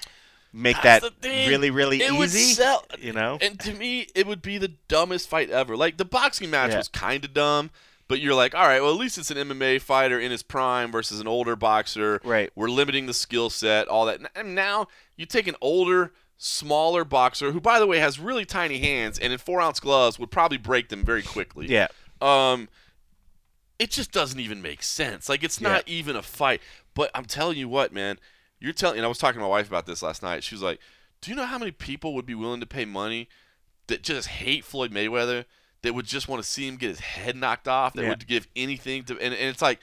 make
That's
that
the
really really
It would
easy.
sell.
You know.
And to me, it would be the dumbest fight ever. Like the boxing match
Yeah.
was kind of dumb, but you're like, all right, well at least it's an MMA fighter in his prime versus an older boxer.
Right.
We're limiting the skill set, all that. And now you take an older, smaller boxer who, by the way, has really tiny hands and in four ounce gloves would probably break them very quickly.
yeah.
Um, it just doesn't even make sense. Like it's not even a fight. But I'm telling you what, man. You're telling. And I was talking to my wife about this last night. She was like, "Do you know how many people would be willing to pay money that just hate Floyd Mayweather? That would just want to see him get his head knocked off? That
Yeah.
would give anything to?" And, and it's like,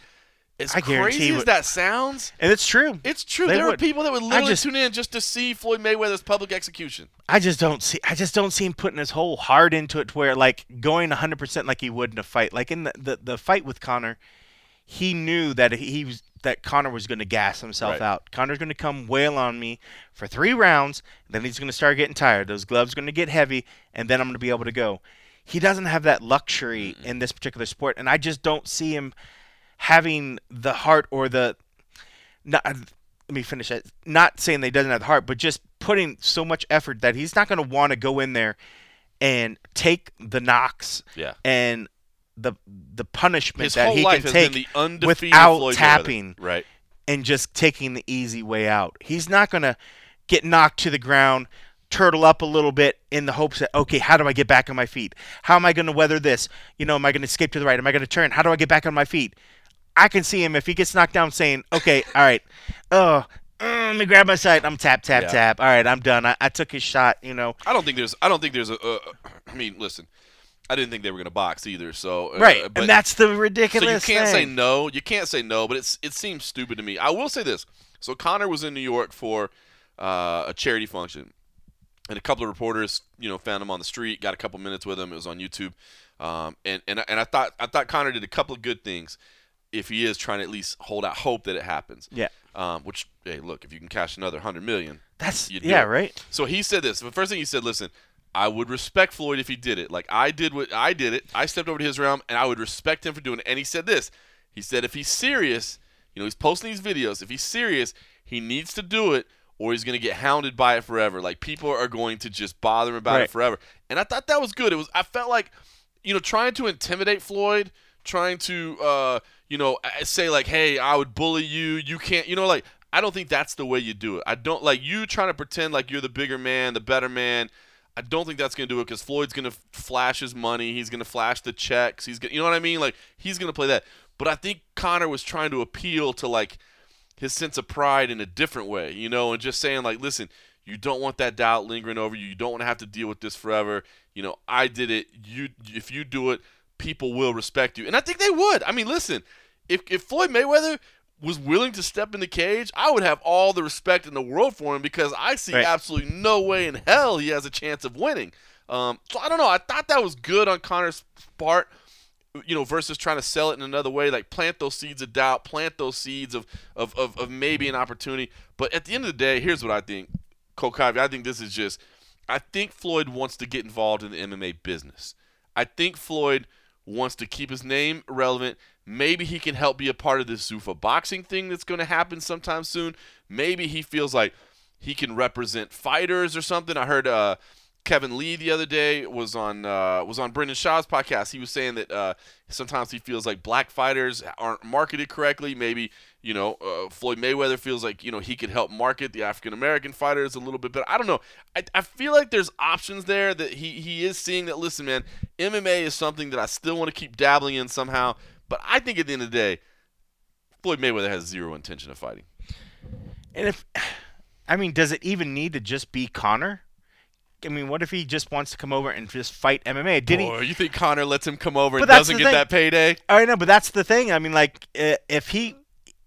as
I
crazy as that sounds,
And it's true.
it's true.
They
there are people that would literally
just-
tune in just to see Floyd Mayweather's public execution.
I just don't see. I just don't see him putting his whole heart into it, to where like going 100 percent like he would in a fight. Like in the, the the fight with Conor, he knew that he was that Conor was going to gas himself
Right.
out. Conor's going to come wail on me for three rounds, then he's going to start getting tired. Those gloves are going to get heavy, and then I'm going to be able to go. He doesn't have that luxury in this particular sport, and I just don't see him having the heart or the. Not, uh, let me finish it. Not saying that he doesn't have the heart, but just putting so much effort that he's not going to want to go in there and take the knocks
Yeah.
and the the punishment
His
that he can take
the
without
Floyd Mayweather.
tapping
Right.
and just taking the easy way out. He's not going to get knocked to the ground, turtle up a little bit in the hopes that, okay, how do I get back on my feet? How am I going to weather this? You know, am I going to escape to the right? Am I going to turn? How do I get back on my feet? I can see him if he gets knocked down saying, okay, all right, oh, mm, let me grab my side. I'm tap, tap,
Yeah.
tap. All right, I'm done. I, I took his shot, you know.
I don't think there's. I don't think there's a. Uh, I mean, listen. I didn't think they were going to box either. So uh,
Right.
but-
and that's the ridiculous.
so you can't say no. You can't say no, but it's it seems stupid to me. I will say this. So Conor was in New York for uh, a charity function, and a couple of reporters, you know, found him on the street. Got a couple minutes with him. It was on YouTube, um, and and and I thought I thought Conor did a couple of good things. If he is trying to at least hold out hope that it happens,
Yeah.
um, which hey, look, if you can cash another hundred million,
That's, yeah,
it.
right?
so he said this. The first thing he said, listen, I would respect Floyd if he did it. Like I did what I did it. I stepped over to his realm and I would respect him for doing it. And he said this. He said if he's serious, you know, he's posting these videos. If he's serious, he needs to do it or he's going to get hounded by it forever. Like people are going to just bother him about
Right.
it forever. And I thought that was good. It was I felt like you know, trying to intimidate Floyd, trying to uh, you know, say like, "Hey, I would bully you. You can't." You know, like I don't think that's the way you do it. I don't like you trying to pretend like you're the bigger man, the better man. I don't think that's gonna do it because Floyd's gonna flash his money. He's gonna flash the checks. He's gonna, you know what I mean? Like he's gonna play that. But I think Conor was trying to appeal to like his sense of pride in a different way, you know, and just saying like, listen, you don't want that doubt lingering over you. You don't want to have to deal with this forever. You know, I did it. You, if you do it, people will respect you, and I think they would. I mean, listen, if if Floyd Mayweather was willing to step in the cage, I would have all the respect in the world for him because I see
Right.
absolutely no way in hell he has a chance of winning. Um, so I don't know. I thought that was good on Conor's part you know, versus trying to sell it in another way, like plant those seeds of doubt, plant those seeds of, of, of, of maybe an opportunity. But at the end of the day, here's what I think. Covey, I think this is just, I think Floyd wants to get involved in the MMA business. I think Floyd wants to keep his name relevant. Maybe he can help be a part of this Zuffa boxing thing that's going to happen sometime soon. Maybe he feels like he can represent fighters or something. I heard uh, Kevin Lee the other day was on uh, was on Brendan Schaub's podcast. He was saying that uh, sometimes he feels like black fighters aren't marketed correctly. Maybe you know uh, Floyd Mayweather feels like you know he could help market the African American fighters a little bit better. I don't know. I, I feel like there's options there that he he is seeing that. Listen, man, MMA is something that I still want to keep dabbling in somehow. But I think at the end of the day, Floyd Mayweather has zero intention of fighting.
And if, I mean, does it even need to just be Conor? I mean, what if he just wants to come over and just fight MMA? Did he?
You think Conor lets him come over
But
and doesn't get
thing.
that payday?
I know, but that's the thing. I mean, like, if he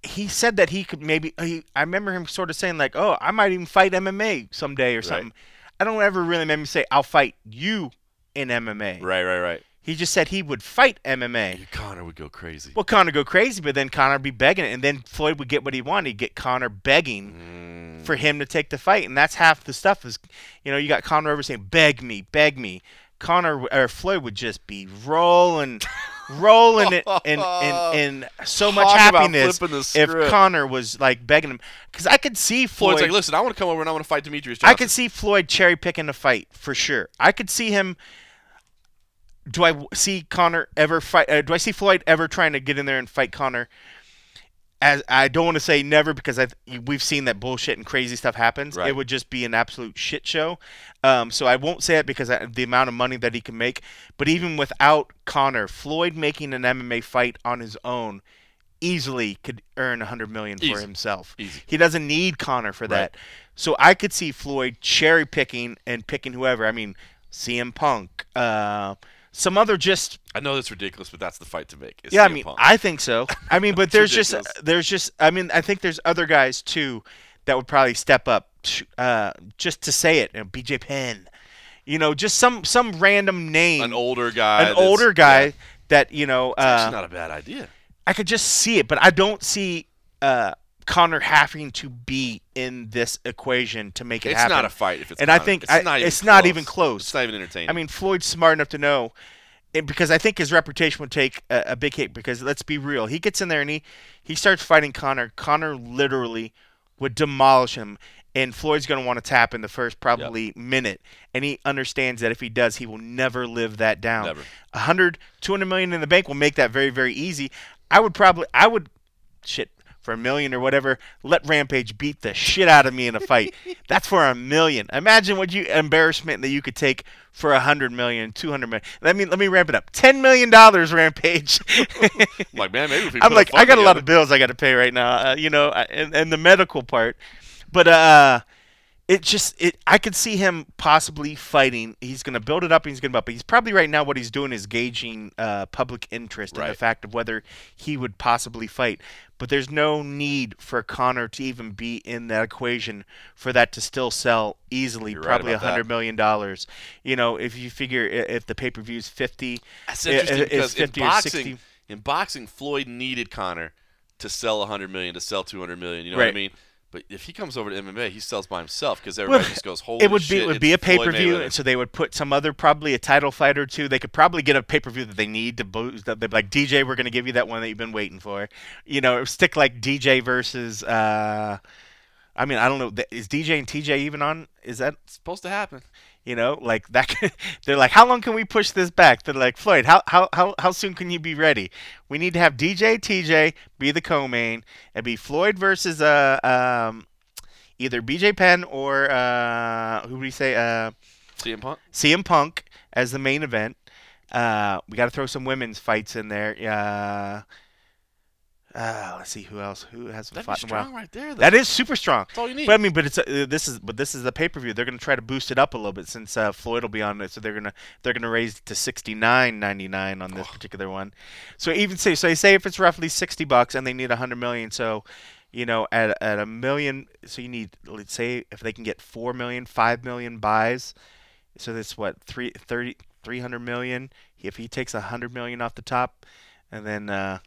he said that he could maybe. He, I remember him sort of saying like, "Oh, I might even fight MMA someday or something." I don't ever really remember him say, "I'll fight you in MMA."
Right, right, right.
He just said he would fight MMA.
Conor would go crazy.
Well, Conor go crazy, but then Conor would be begging it, and then Floyd would get what he wanted. He'd get Conor begging
Mm.
for him to take the fight, and that's half the stuff. Is you know you got Conor over saying, "Beg me, beg me." Conor or Floyd would just be rolling, rolling it in, in, in so much
Talk about
happiness if. Conor was like begging him. Because I could see Floyd.
Floyd's like, listen, I want to come over and I want to fight Demetrious Johnson.
I could see Floyd cherry picking a fight for sure. I could see him. Do I see Conor ever fight? Uh, do I see Floyd ever trying to get in there and fight Conor? As I don't want to say never because I we've seen that bullshit and crazy stuff happens.
Right.
It would just be an absolute shit show. Um, so I won't say it because I, the amount of money that he can make. But even without Conor, Floyd making an MMA fight on his own easily could earn a hundred million for
Easy.
himself.
Easy.
He doesn't need Conor for
Right.
that. So I could see Floyd cherry picking and picking whoever. I mean, CM Punk, uh, some other just
I know that's ridiculous, but that's the fight to make. is
yeah. I mean,
Punk.
I think so. I mean, but
It's
there's just there's just I mean, I think there's other guys too that would probably step up uh, just to say it. You know, BJ Penn, you know, just some some random name,
an older guy.
an older guy
yeah,
that you know.
it's
Uh,
not a bad idea.
I could just see it, but I don't see uh, Conor having to be in this equation to make it
It's
happen.
not a fight if it's
and I think
it's
I-
not even
it's
close.
not even close.
It's not even entertaining.
I mean, Floyd's smart enough to know, and because I think his reputation would take a, a big hit. Because let's be real, he gets in there and he he starts fighting Conor. Conor literally would demolish him, and Floyd's going to want to tap in the first probably minute, and he understands that if he does, he will never live that down.
Never.
A hundred, two hundred million in the bank will make that very, very easy. I would probably, I would, shit, for a million or whatever, let Rampage beat the shit out of me in a fight. That's for a million. Imagine what you embarrassment that you could take for a hundred million, two hundred million. Let me let me ramp it up. Ten million dollars, Rampage.
I'm like, man, maybe if
I'm like, I got a lot of bills I got to pay right now, uh, you know, uh, and, and the medical part. But uh, it just it I could see him possibly fighting. He's going to build it up. and He's going to up. But he's probably right now what he's doing is gauging uh, public interest in the fact of whether he would possibly fight. But there's no need for Conor to even be in that equation for that to still sell easily.
You're
probably a
that.
hundred million dollars. You know, if you figure if the pay per view is fifty,
That's interesting because in
50 or
boxing,
60
in boxing, Floyd needed Conor to sell a 100 million, to sell 200 million. You know what I mean? But if he comes over to MMA, he sells by himself because everybody
Well,
just goes, "Holy
it would
shit!"
be it would be a pay per view,
Mayweather."
so they would put some other probably a title fight or two. They could probably get a pay per view that they need to boost. That they'd be like DJ, we're going to give you that one that you've been waiting for. You know, stick like DJ versus. uh I mean, I don't know. Is DJ and TJ even on? Is that
It's supposed to happen.
You know like that? could- They're like, how long can we push this back? They're like, Floyd, how how how how soon can you be ready? We need to have DJ TJ be the co-main and be Floyd versus uh um either BJ Penn or uh who do we say uh
CM Punk.
CM Punk as the main event. Uh, we got to throw some women's fights in there. Uh, uh, let's see who else who hasn't
That'd
fought in a while.
strong right there. Though.
That is super strong.
That's all you need.
But I mean, but it's uh, this is but this is the pay per view. They're going to try to boost it up a little bit since uh, Floyd will be on it, so they're gonna they're gonna raise it to sixty nine ninety nine on this particular one. So even say so, they say if it's roughly sixty bucks and they need a hundred million, so you know at at a million, so you need let's say if they can get four million, five million buys, so that's what three thirty three hundred million. If he takes a hundred million off the top, and then uh,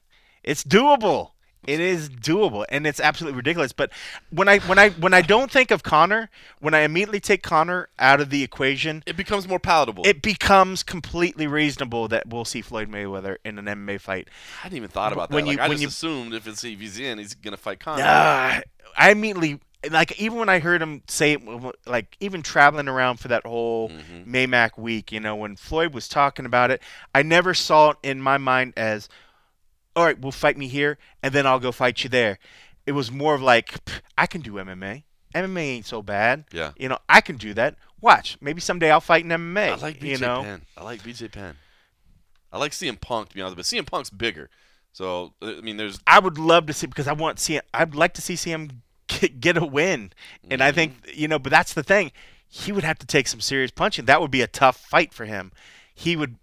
it's doable. It is doable, and it's absolutely ridiculous. But when I when I when I don't think of Conor, when I immediately take Conor out of the equation,
it becomes more palatable.
it becomes completely reasonable that we'll see Floyd Mayweather in an MMA fight.
I hadn't even thought about that.
when
like,
you-
I
when
just
you-
assumed if it's if he's in, he's gonna fight Conor.
Uh, I immediately like even when I heard him say like even traveling around for that whole
Mhm.
Maymac week, you know, when Floyd was talking about it, I never saw it in my mind as, all right, we'll fight me here, and then I'll go fight you there. It was more of like, I can do MMA. MMA ain't so bad.
Yeah.
You know, I can do that. Watch, maybe someday I'll fight in MMA.
I like BJ
you know,
Penn. I like BJ Penn. I like CM Punk to be honest, but CM Punk's bigger. So I mean, there's
I would love to see because I want CM. I'd like to see CM get, get a win, and I think
Mm-hmm.
you know. But that's the thing. He would have to take some serious punching. That would be a tough fight for him. He would.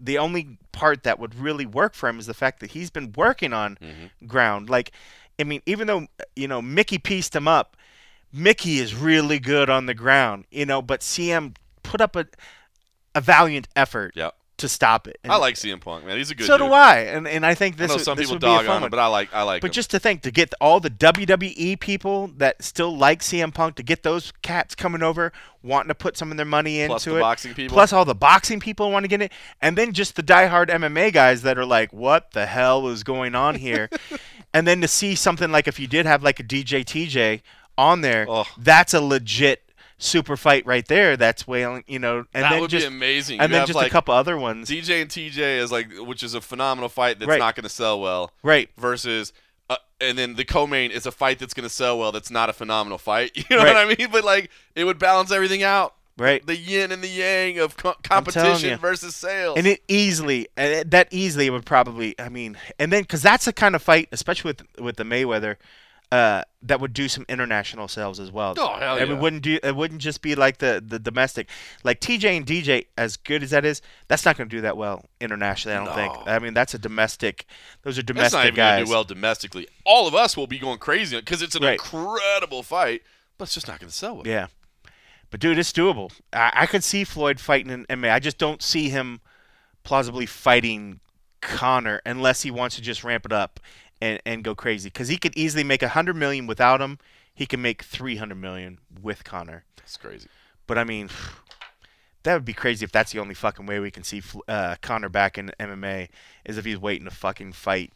The only part that would really work for him is the fact that he's been working on
Mm-hmm.
ground. Like, I mean, even though you know Mickey pieced him up, Mickey is really good on the ground. You know, but CM put up a a valiant effort
yeah.
To stop it. And
I like CM Punk, man. He's a good.
so
dude.
do I, and and I think
I
this
know some
this
people dog on him, but I like I like
But
him.
just to think to get all the WWE people that still like CM Punk to get those cats coming over, wanting to put some of their money into
Plus the
it,
boxing people.
plus all the boxing people want to get it, and then just the diehard MMA guys that are like, "What the hell is going on here?" and then to see something like if you did have like a DJ TJ on there,
Oh.
that's a legit super fight right there. That's wailing, you know, and
that
then
would
just
be amazing.
and
you
then just
like
a couple other ones,
DJ and TJ is like, which is a phenomenal fight that's
Right.
not going to sell well.
right?
Versus, uh, and then the co-main is a fight that's going to sell well. That's not a phenomenal fight. You know
Right.
what I mean? But like, it would balance everything out.
Right.
The yin and the yang of co- competition versus sales.
And it easily, and it, that easily would probably, I mean, and then because that's the kind of fight, especially with with the Mayweather, uh, that would do some international sales as well.
Oh, hell
And
yeah.
it wouldn't do, it wouldn't just be like the the domestic, like TJ and DJ. As good as that is, that's not going to do that well internationally. I don't think. I mean, that's a domestic. Those are domestic That's
not even going
guys.
to do well domestically. All of us will be going crazy because it's an
Right.
incredible fight, but it's just not going to sell well.
Yeah. But dude, it's doable. I, I could see Floyd fighting in MMA. I just don't see him plausibly fighting Conor unless he wants to just ramp it up and and go crazy because he could easily make a hundred million without him. He can make three hundred million with Conor.
That's crazy.
But I mean, that would be crazy if that's the only fucking way we can see uh, Conor back in MMA is if he's waiting to fucking fight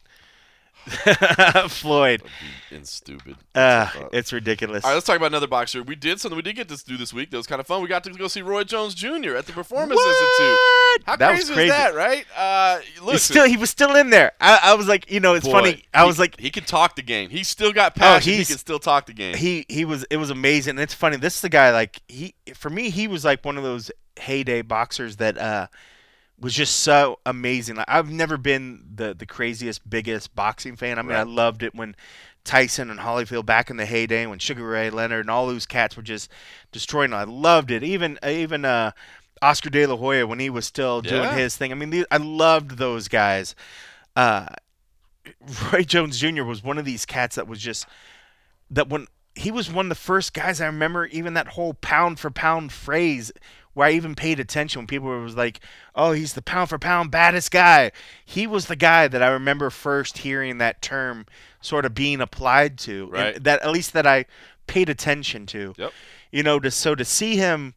Floyd.
And stupid.
Uh, it's ridiculous.
All right, let's talk about another boxer. We did something we did get to do this week that was kind of fun. We got to go see Roy Jones Jr. at the Performance
what?
Institute. How
that
crazy
was crazy.
that, right? Uh, look,
still, he was still in there. I, I was like, you know, it's
boy,
funny. I
he,
was like,
he can talk the game. He still got passion. he can still talk the game.
he he was it was amazing. And it's funny. This is the guy like he for me he was like one of those heyday boxers that uh was just so amazing. Like, I've never been the the craziest biggest boxing fan. I mean, I loved it when Tyson and Holyfield back in the heyday when Sugar Ray Leonard and all those cats were just destroying. I loved it. Even even uh Oscar De La Hoya when he was still doing his thing. I mean, these, I loved those guys. Uh Roy Jones Jr. was one of these cats that was just that when he was one of the first guys I remember even that whole pound for pound phrase where I even paid attention when people was like, "Oh, he's the pound for pound baddest guy." He was the guy that I remember first hearing that term sort of being applied to,
Right.
that at least that I paid attention to.
Yep.
You know, to so to see him,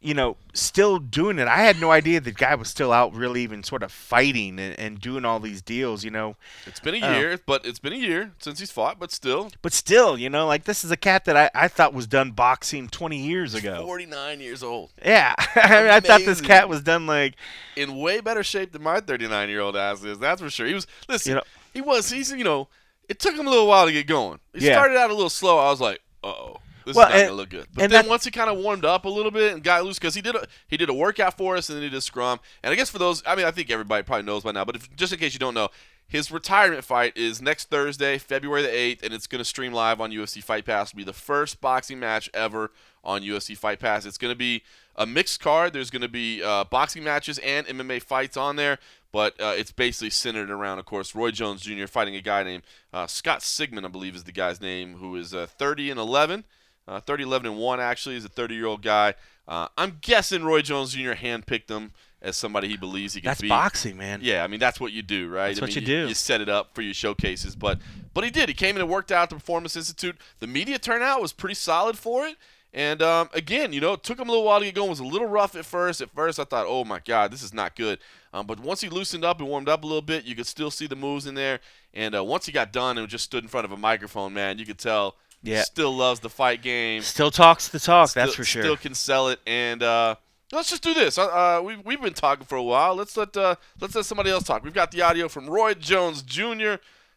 you know, still doing it. I had no idea the guy was still out really even sort of fighting and, and doing all these deals, you know.
it's been a
Oh.
year, but it's been a year since he's fought, but still.
But still, you know, like this is a cat that I, I thought was done boxing 20 years ago.
49 years old.
Yeah, I, mean, I thought this cat was done like
in way better shape than my 39 year old ass is. That's for sure. He was listen.
You know-
he was. He's you know. It took him a little while to get going. He
Yeah.
started out a little slow. I was like, uh oh. This
Well,
is not
and-
gonna look good. But
and
then
that-
once he kind of warmed up a little bit and got loose, because he did a he did a workout for us and then he did a scrum. And I guess for those, I mean, I think everybody probably knows by now. But if, just in case you don't know, his retirement fight is next Thursday, February the eighth, and it's gonna stream live on UFC Fight Pass. It'll be the first boxing match ever on UFC Fight Pass. It's gonna be a mixed card. There's gonna be uh, boxing matches and MMA fights on there. But uh, it's basically centered around, of course, Roy Jones Jr. fighting a guy named uh, Scott Sigmon, I believe is the guy's name, who is uh, 30 and 11. Uh, 30, 11, and 1, actually, is a 30 year old guy. Uh, I'm guessing Roy Jones Jr. handpicked him as somebody he believes he can
that's
beat.
boxing, man.
Yeah, I mean that's what you do, right?
That's
I
what
mean,
you do.
You set it up for your showcases, but but he did. He came in and worked out at the Performance Institute. The media turnout was pretty solid for it. And um, again, you know, it took him a little while to get going. It was a little rough at first. At first, I thought, oh my God, this is not good. Um, but once he loosened up and warmed up a little bit, you could still see the moves in there. And uh, once he got done and just stood in front of a microphone, man, you could tell
Yeah.
still loves the fight game
Still talks the talk, that's for sure.
Still can sell it, and uh, let's just do this. Uh, uh, we've we've been talking for a while. Let's let uh, let's let somebody else talk. We've got the audio from Roy Jones Jr.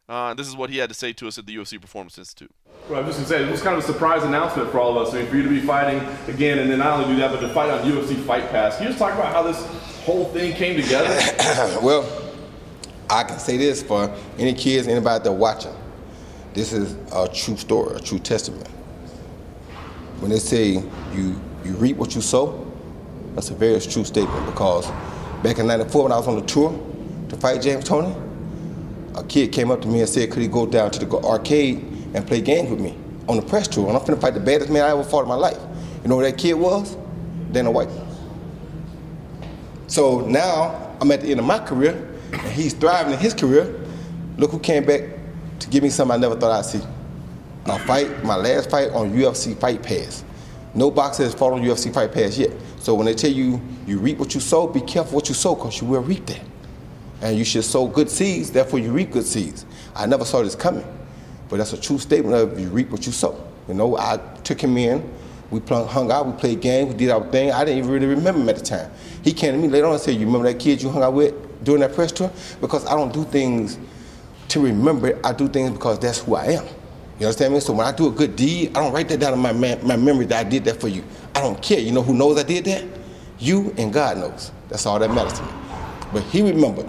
Uh, this is what he had to say to us at the UFC Performance Institute.
Well, I was just gonna say, it was kind of a surprise announcement for all of us. I mean, for you to be fighting again, and then not only do that, but to fight on UFC Fight Pass. Can you just talk about how this whole thing came together?
well, I can say this for any kids, anybody that watching. This is a true story, a true testament. When they say you you reap what you sow, that's a very true statement because back in '94 when I was on the tour to fight James Toney, a kid came up to me and said, could he go down to the arcade and play games with me on the press tour? And I'm finna fight the baddest man I ever fought in my life. You know who that kid was? Dana White. So now I'm at the end of my career, and he's thriving in his career. Look who came back to give me something I never thought I'd see. My fight, my last fight on UFC Fight Pass. No boxer has fought on UFC Fight Pass yet. So when they tell you you reap what you sow, be careful what you sow, because you will reap that. And you should sow good seeds, therefore you reap good seeds. I never saw this coming. But that's a true statement of you reap what you sow. You know, I took him in, we hung out, we played games, we did our thing. I didn't even really remember him at the time. He came to me later on and said, You remember that kid you hung out with during that press tour? Because I don't do things to remember it, I do things because that's who I am. You understand me? So when I do a good deed, I don't write that down in my, man, my memory that I did that for you. I don't care. You know who knows I did that? You and God knows. That's all that matters to me. But he remembered.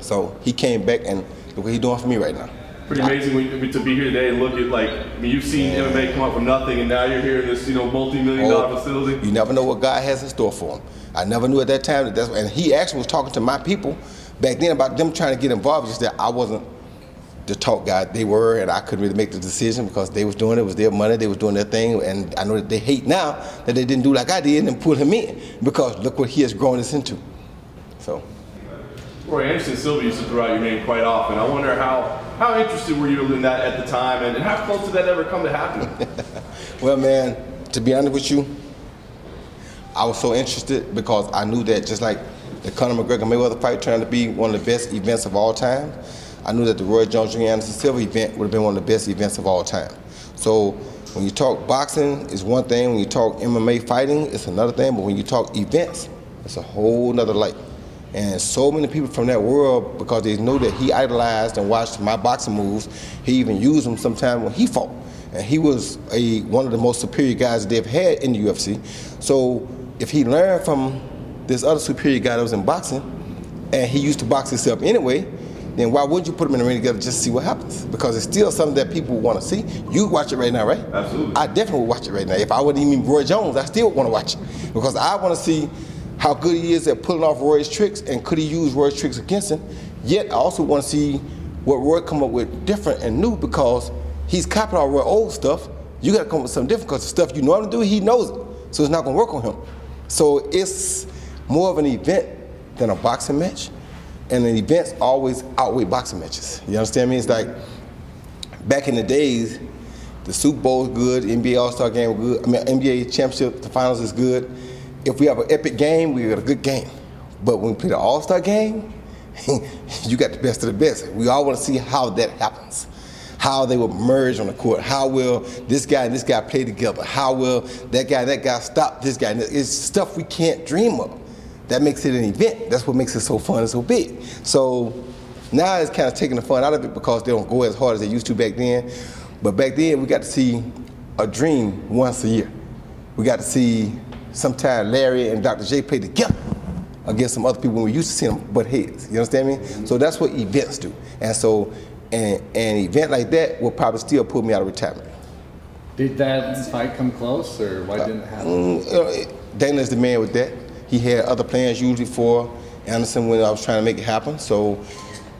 So he came back and look what he's doing for me right now.
Pretty amazing when, to be here today and look at like, I mean, you've seen MMA come up from nothing, and now you're here in this, you know, multi-million dollar
Oh,
facility.
You never know what God has in store for him. I never knew at that time that that's and he actually was talking to my people back then about them trying to get involved. Just that I wasn't the talk guy. They were, and I couldn't really make the decision because they was doing it. It was their money. They was doing their thing, and I know that they hate now that they didn't do like I did and pull him in because look what he has grown us into. So.
Roy Anderson Silva used to throw out your name quite often. I wonder how how interested were you in that at the time, and, and how close did that ever come to happen?
Well, man, to be honest with you, I was so interested because I knew that just like the Conor McGregor Mayweather fight turned out to be one of the best events of all time, I knew that the Roy Jones Jr. Anderson Silva event would have been one of the best events of all time. So when you talk boxing, it's one thing. When you talk MMA fighting, it's another thing. But when you talk events, it's a whole nother light. And so many people from that world, because they know that he idolized and watched my boxing moves, he even used them sometime when he fought. And he was a one of the most superior guys they've had in the UFC. So if he learned from this other superior guy that was in boxing, and he used to box himself anyway, then why wouldn't you put them in the ring together just to see what happens? Because it's still something that people want to see. You watch it right now, right?
Absolutely.
I definitely would watch it right now. If I wouldn't even Roy Jones, I still want to watch it because I want to see how good he is at pulling off Roy's tricks and could he use Roy's tricks against him. Yet I also want to see what Roy come up with different and new because he's copying all Roy old stuff. You got to come up with something different because the stuff you normally do, he knows it, so it's not going to work on him. So it's more of an event than a boxing match, and the events always outweigh boxing matches. You understand me? It's like back in the days, the Super Bowl is good, NBA All Star game was good. I mean, NBA championship, the finals is good. If we have an epic game, we got a good game. But when we play the All Star game, you got the best of the best. We all want to see how that happens. How they will merge on the court. How will this guy and this guy play together? How will that guy and that guy stop this guy? It's stuff we can't dream of. That makes it an event. That's what makes it so fun and so big. So now it's kind of taking the fun out of it because they don't go as hard as they used to back then. But back then we got to see a dream once a year. We got to see sometime Larry and Dr. J play together against some other people when we used to see them butt heads. You understand me? So that's what events do. And so an, an event like that will probably still pull me out of retirement.
Did that fight come close, or why didn't it happen?
Mm, you Dana's the man with that. He had other plans usually for Anderson when I was trying to make it happen. So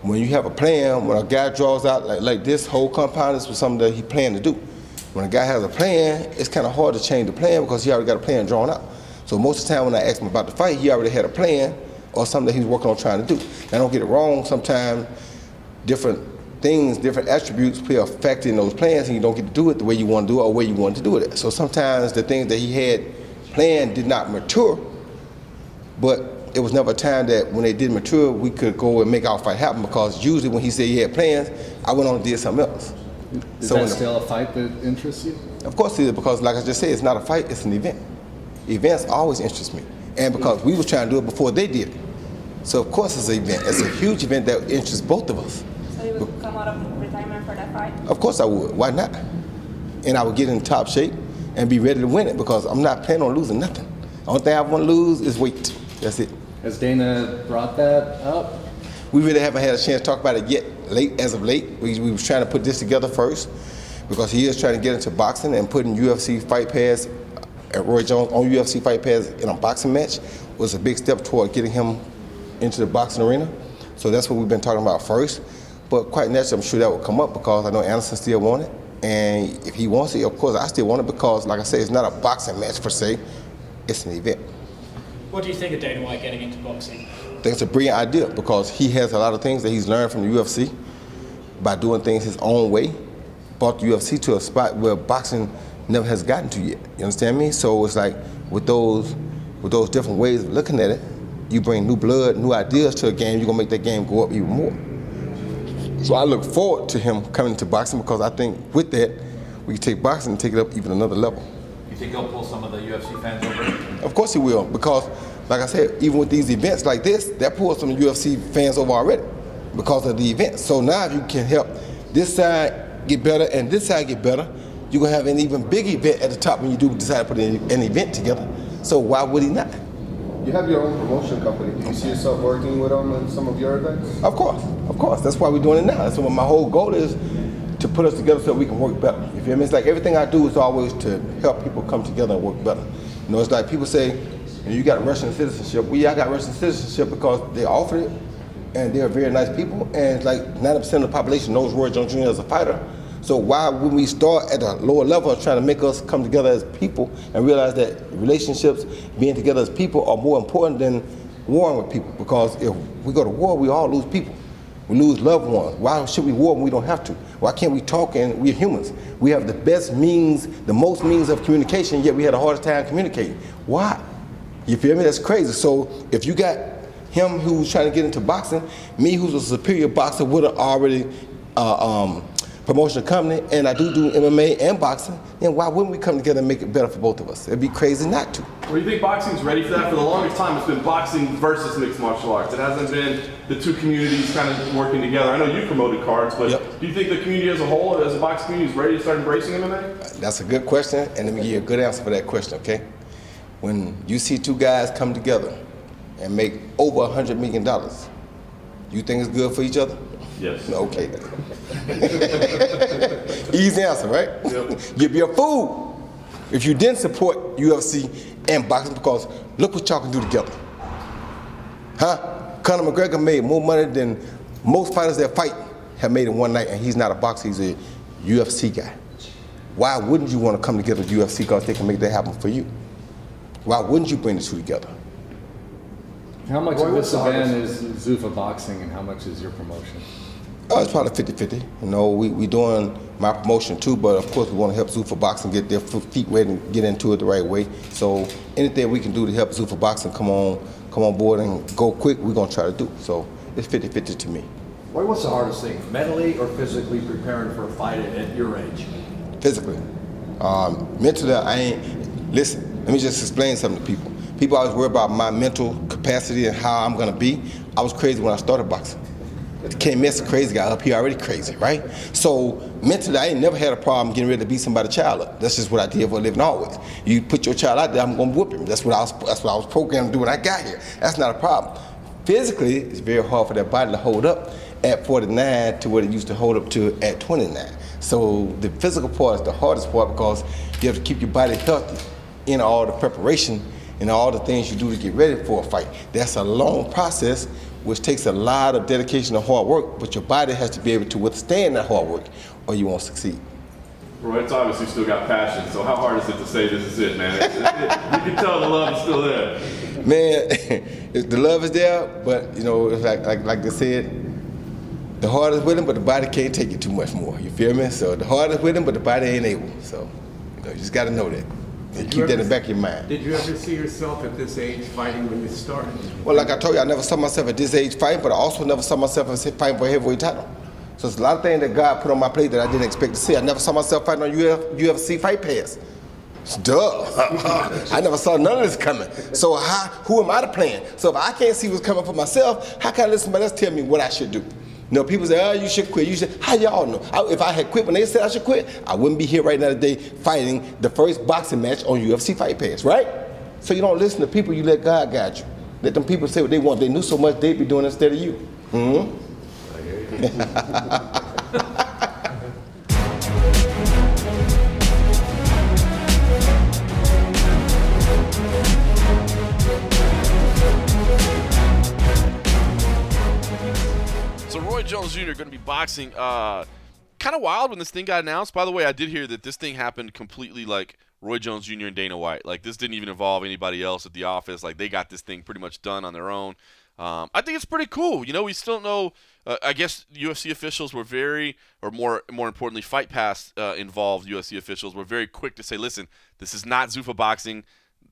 when you have a plan, when a guy draws out like, like this whole compound, this was something that he planned to do. When a guy has a plan, it's kind of hard to change the plan because he already got a plan drawn out. So most of the time when I ask him about the fight, he already had a plan or something that he's working on trying to do. Now don't get it wrong, sometimes different things, different attributes play a factor in those plans and you don't get to do it the way you want to do it or where you want to do it. So sometimes the things that he had planned did not mature, but it was never a time that when they did mature, we could go and make our fight happen because usually when he said he had plans, I went on and did something else.
Is
So
that
when the-
still a fight that interests you?
Of course it is because like I just said, it's not a fight, it's an event. Events always interest me. And because we was trying to do it before they did it. So of course it's an event. It's a huge event that interests both of us.
So you would come out of retirement for that fight?
Of course I would. Why not? And I would get in top shape and be ready to win it because I'm not planning on losing nothing. The Only thing I want to lose is weight. That's it.
Has Dana brought that up?
We really haven't had a chance to talk about it yet. Late as of late, we, we was trying to put this together first because he is trying to get into boxing and putting UFC Fight Pass at uh, Roy Jones on UFC Fight Pass in a boxing match was a big step toward getting him into the boxing arena. So that's what we've been talking about first. But quite naturally, I'm sure that will come up because I know Anderson still wants it. And if he wants it, of course, I still want it because, like I said, it's not a boxing match per se. It's an event.
What do you think of Dana White getting into boxing?
I think it's a brilliant idea because he has a lot of things that he's learned from the UFC by doing things his own way. Brought the UFC to a spot where boxing never has gotten to yet. You understand me? So it's like with those with those different ways of looking at it, you bring new blood, new ideas to a game, you're gonna make that game go up even more. So I look forward to him coming to boxing because I think with that, we can take boxing and take it up even another level.
You think he'll pull some of the UFC fans over?
Of course he will, because like I said, even with these events like this, that pulls some UFC fans over already because of the event. So now if you can help this side get better and this side get better, you're gonna have an even big event at the top when you do decide to put an an event together. So why would he not?
You have your own promotion company. Do you see yourself working with them in some of your events?
Of course, of course. That's why we're doing it now. That's what my whole goal is to put us together so we can work better. You feel me? It's like everything I do is always to help people come together and work better. You know, it's like people say, you, got Russian citizenship. Well, yeah, I got Russian citizenship because they offered it, and they're very nice people. And like 90% of the population knows Roy Jones Jr. as a fighter. So why would we start at a lower level of trying to make us come together as people and realize that relationships, being together as people, are more important than warring with people? Because if we go to war, we all lose people. We lose loved ones. Why should we war when we don't have to? Why can't we talk and we're humans? We have the best means, the most means of communication, yet we had the hardest time communicating. Why? You feel me? That's crazy. So if you got him who's trying to get into boxing, me who's a superior boxer would have already uh, um, promotional company, and I do do MMA and boxing, then why wouldn't we come together and make it better for both of us? It'd be crazy not to.
Well, you think boxing's ready for that? For the longest time, it's been boxing versus mixed martial arts. It hasn't been the two communities kind of working together. I know you promoted cards, but
Yep.
do you think the community as a whole, as a boxing community, is ready to start embracing MMA?
That's a good question, and let me give you a good answer for that question, okay? When you see two guys come together and make over a hundred million dollars, you think it's good for each other?
Yes.
Okay. Easy answer, right? You'd be a fool if you didn't support UFC and boxing because look what y'all can do together. Huh? Conor McGregor made more money than most fighters that fight have made in one night, and he's not a boxer, he's a UFC guy. Why wouldn't you want to come together with UFC because they can make that happen for you? Why wouldn't you bring the two together?
How much
Roy,
of this event is Zuffa Boxing and how much is your promotion?
Oh, it's probably 50-50. You know, we we doing my promotion too, but of course we want to help Zuffa Boxing get their feet wet and get into it the right way. So anything we can do to help Zuffa Boxing come on come on board and go quick, we're gonna try to do. So it's 50-50 to me.
What's the hardest thing, mentally or physically preparing for a fight at, your age?
Physically, um, mentally, I ain't. Listen, let me just explain something to people. People always worry about my mental capacity and how I'm gonna be. I was crazy when I started boxing. Can't mess a crazy guy up here already crazy, right? So mentally, I ain't never had a problem getting ready to beat somebody's child up. That's just what I did for a living always. You put your child out there, I'm gonna whoop him. That's what I was. That's what I was programmed to do when I got here. That's not a problem. Physically, it's very hard for that body to hold up at 49 to what it used to hold up to at 29. So the physical part is the hardest part because you have to keep your body healthy in all the preparation and all the things you do to get ready for a fight. That's a long process which takes a lot of dedication and hard work, but your body has to be able to withstand that hard work or you won't succeed.
Roy, it's obviously still got passion. So how hard is it to say this is it, man? It's- it- you can tell the love is still there.
Man, if the love is there, but you know, it's like like like they said, the heart is willing, but the body can't take it too much more. You feel me? So the heart is willing, but the body ain't able. So you know, you just got to know that. And keep that in the back of your mind.
Did you ever see yourself at this age fighting when you started?
Well, like I told you, I never saw myself at this age fighting, but I also never saw myself as fighting for a heavyweight title. So it's a lot of things that God put on my plate that I didn't expect to see. I never saw myself fighting on Uf- UFC Fight Pass. It's duh. I never saw none of this coming. So how, who am I to plan? So if I can't see what's coming for myself, how can I let somebody else tell me what I should do? Know, people say, oh, you should quit. You should. How y'all know? I, if I had quit when they said I should quit, I wouldn't be here right now today fighting the first boxing match on UFC Fight Pass, right? So you don't listen to people, you let God guide you. Let them people say what they want. They knew so much they'd be doing instead of you. hmm
Jones Jr. going to be boxing. Uh, kind of wild when this thing got announced. By the way, I did hear that this thing happened completely like Roy Jones Jr. and Dana White. Like this didn't even involve anybody else at the office. Like they got this thing pretty much done on their own. Um, I think it's pretty cool. You know, we still know. Uh, I guess UFC officials were very, or more, more importantly, Fight Pass uh, involved UFC officials were very quick to say, "Listen, this is not Zuffa boxing.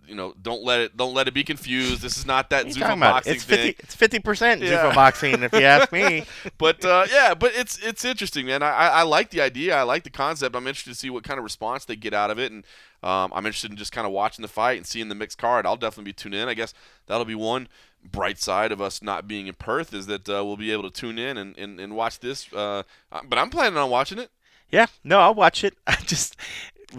You know, don't let it, don't let it be confused. This is not that Zuffa boxing
It's
thing."
50 it's 50%
Yeah.
Zuffa boxing, if you ask me.
but uh, yeah, but it's it's interesting, man. I, I I like the idea. I like the concept. I'm interested to see what kind of response they get out of it, and um, I'm interested in just kind of watching the fight and seeing the mixed card. I'll definitely be tuned in. I guess that'll be one bright side of us not being in Perth is that uh, we'll be able to tune in and, and, and watch this. Uh, uh, but I'm planning on watching it.
Yeah, no, I'll watch it. I just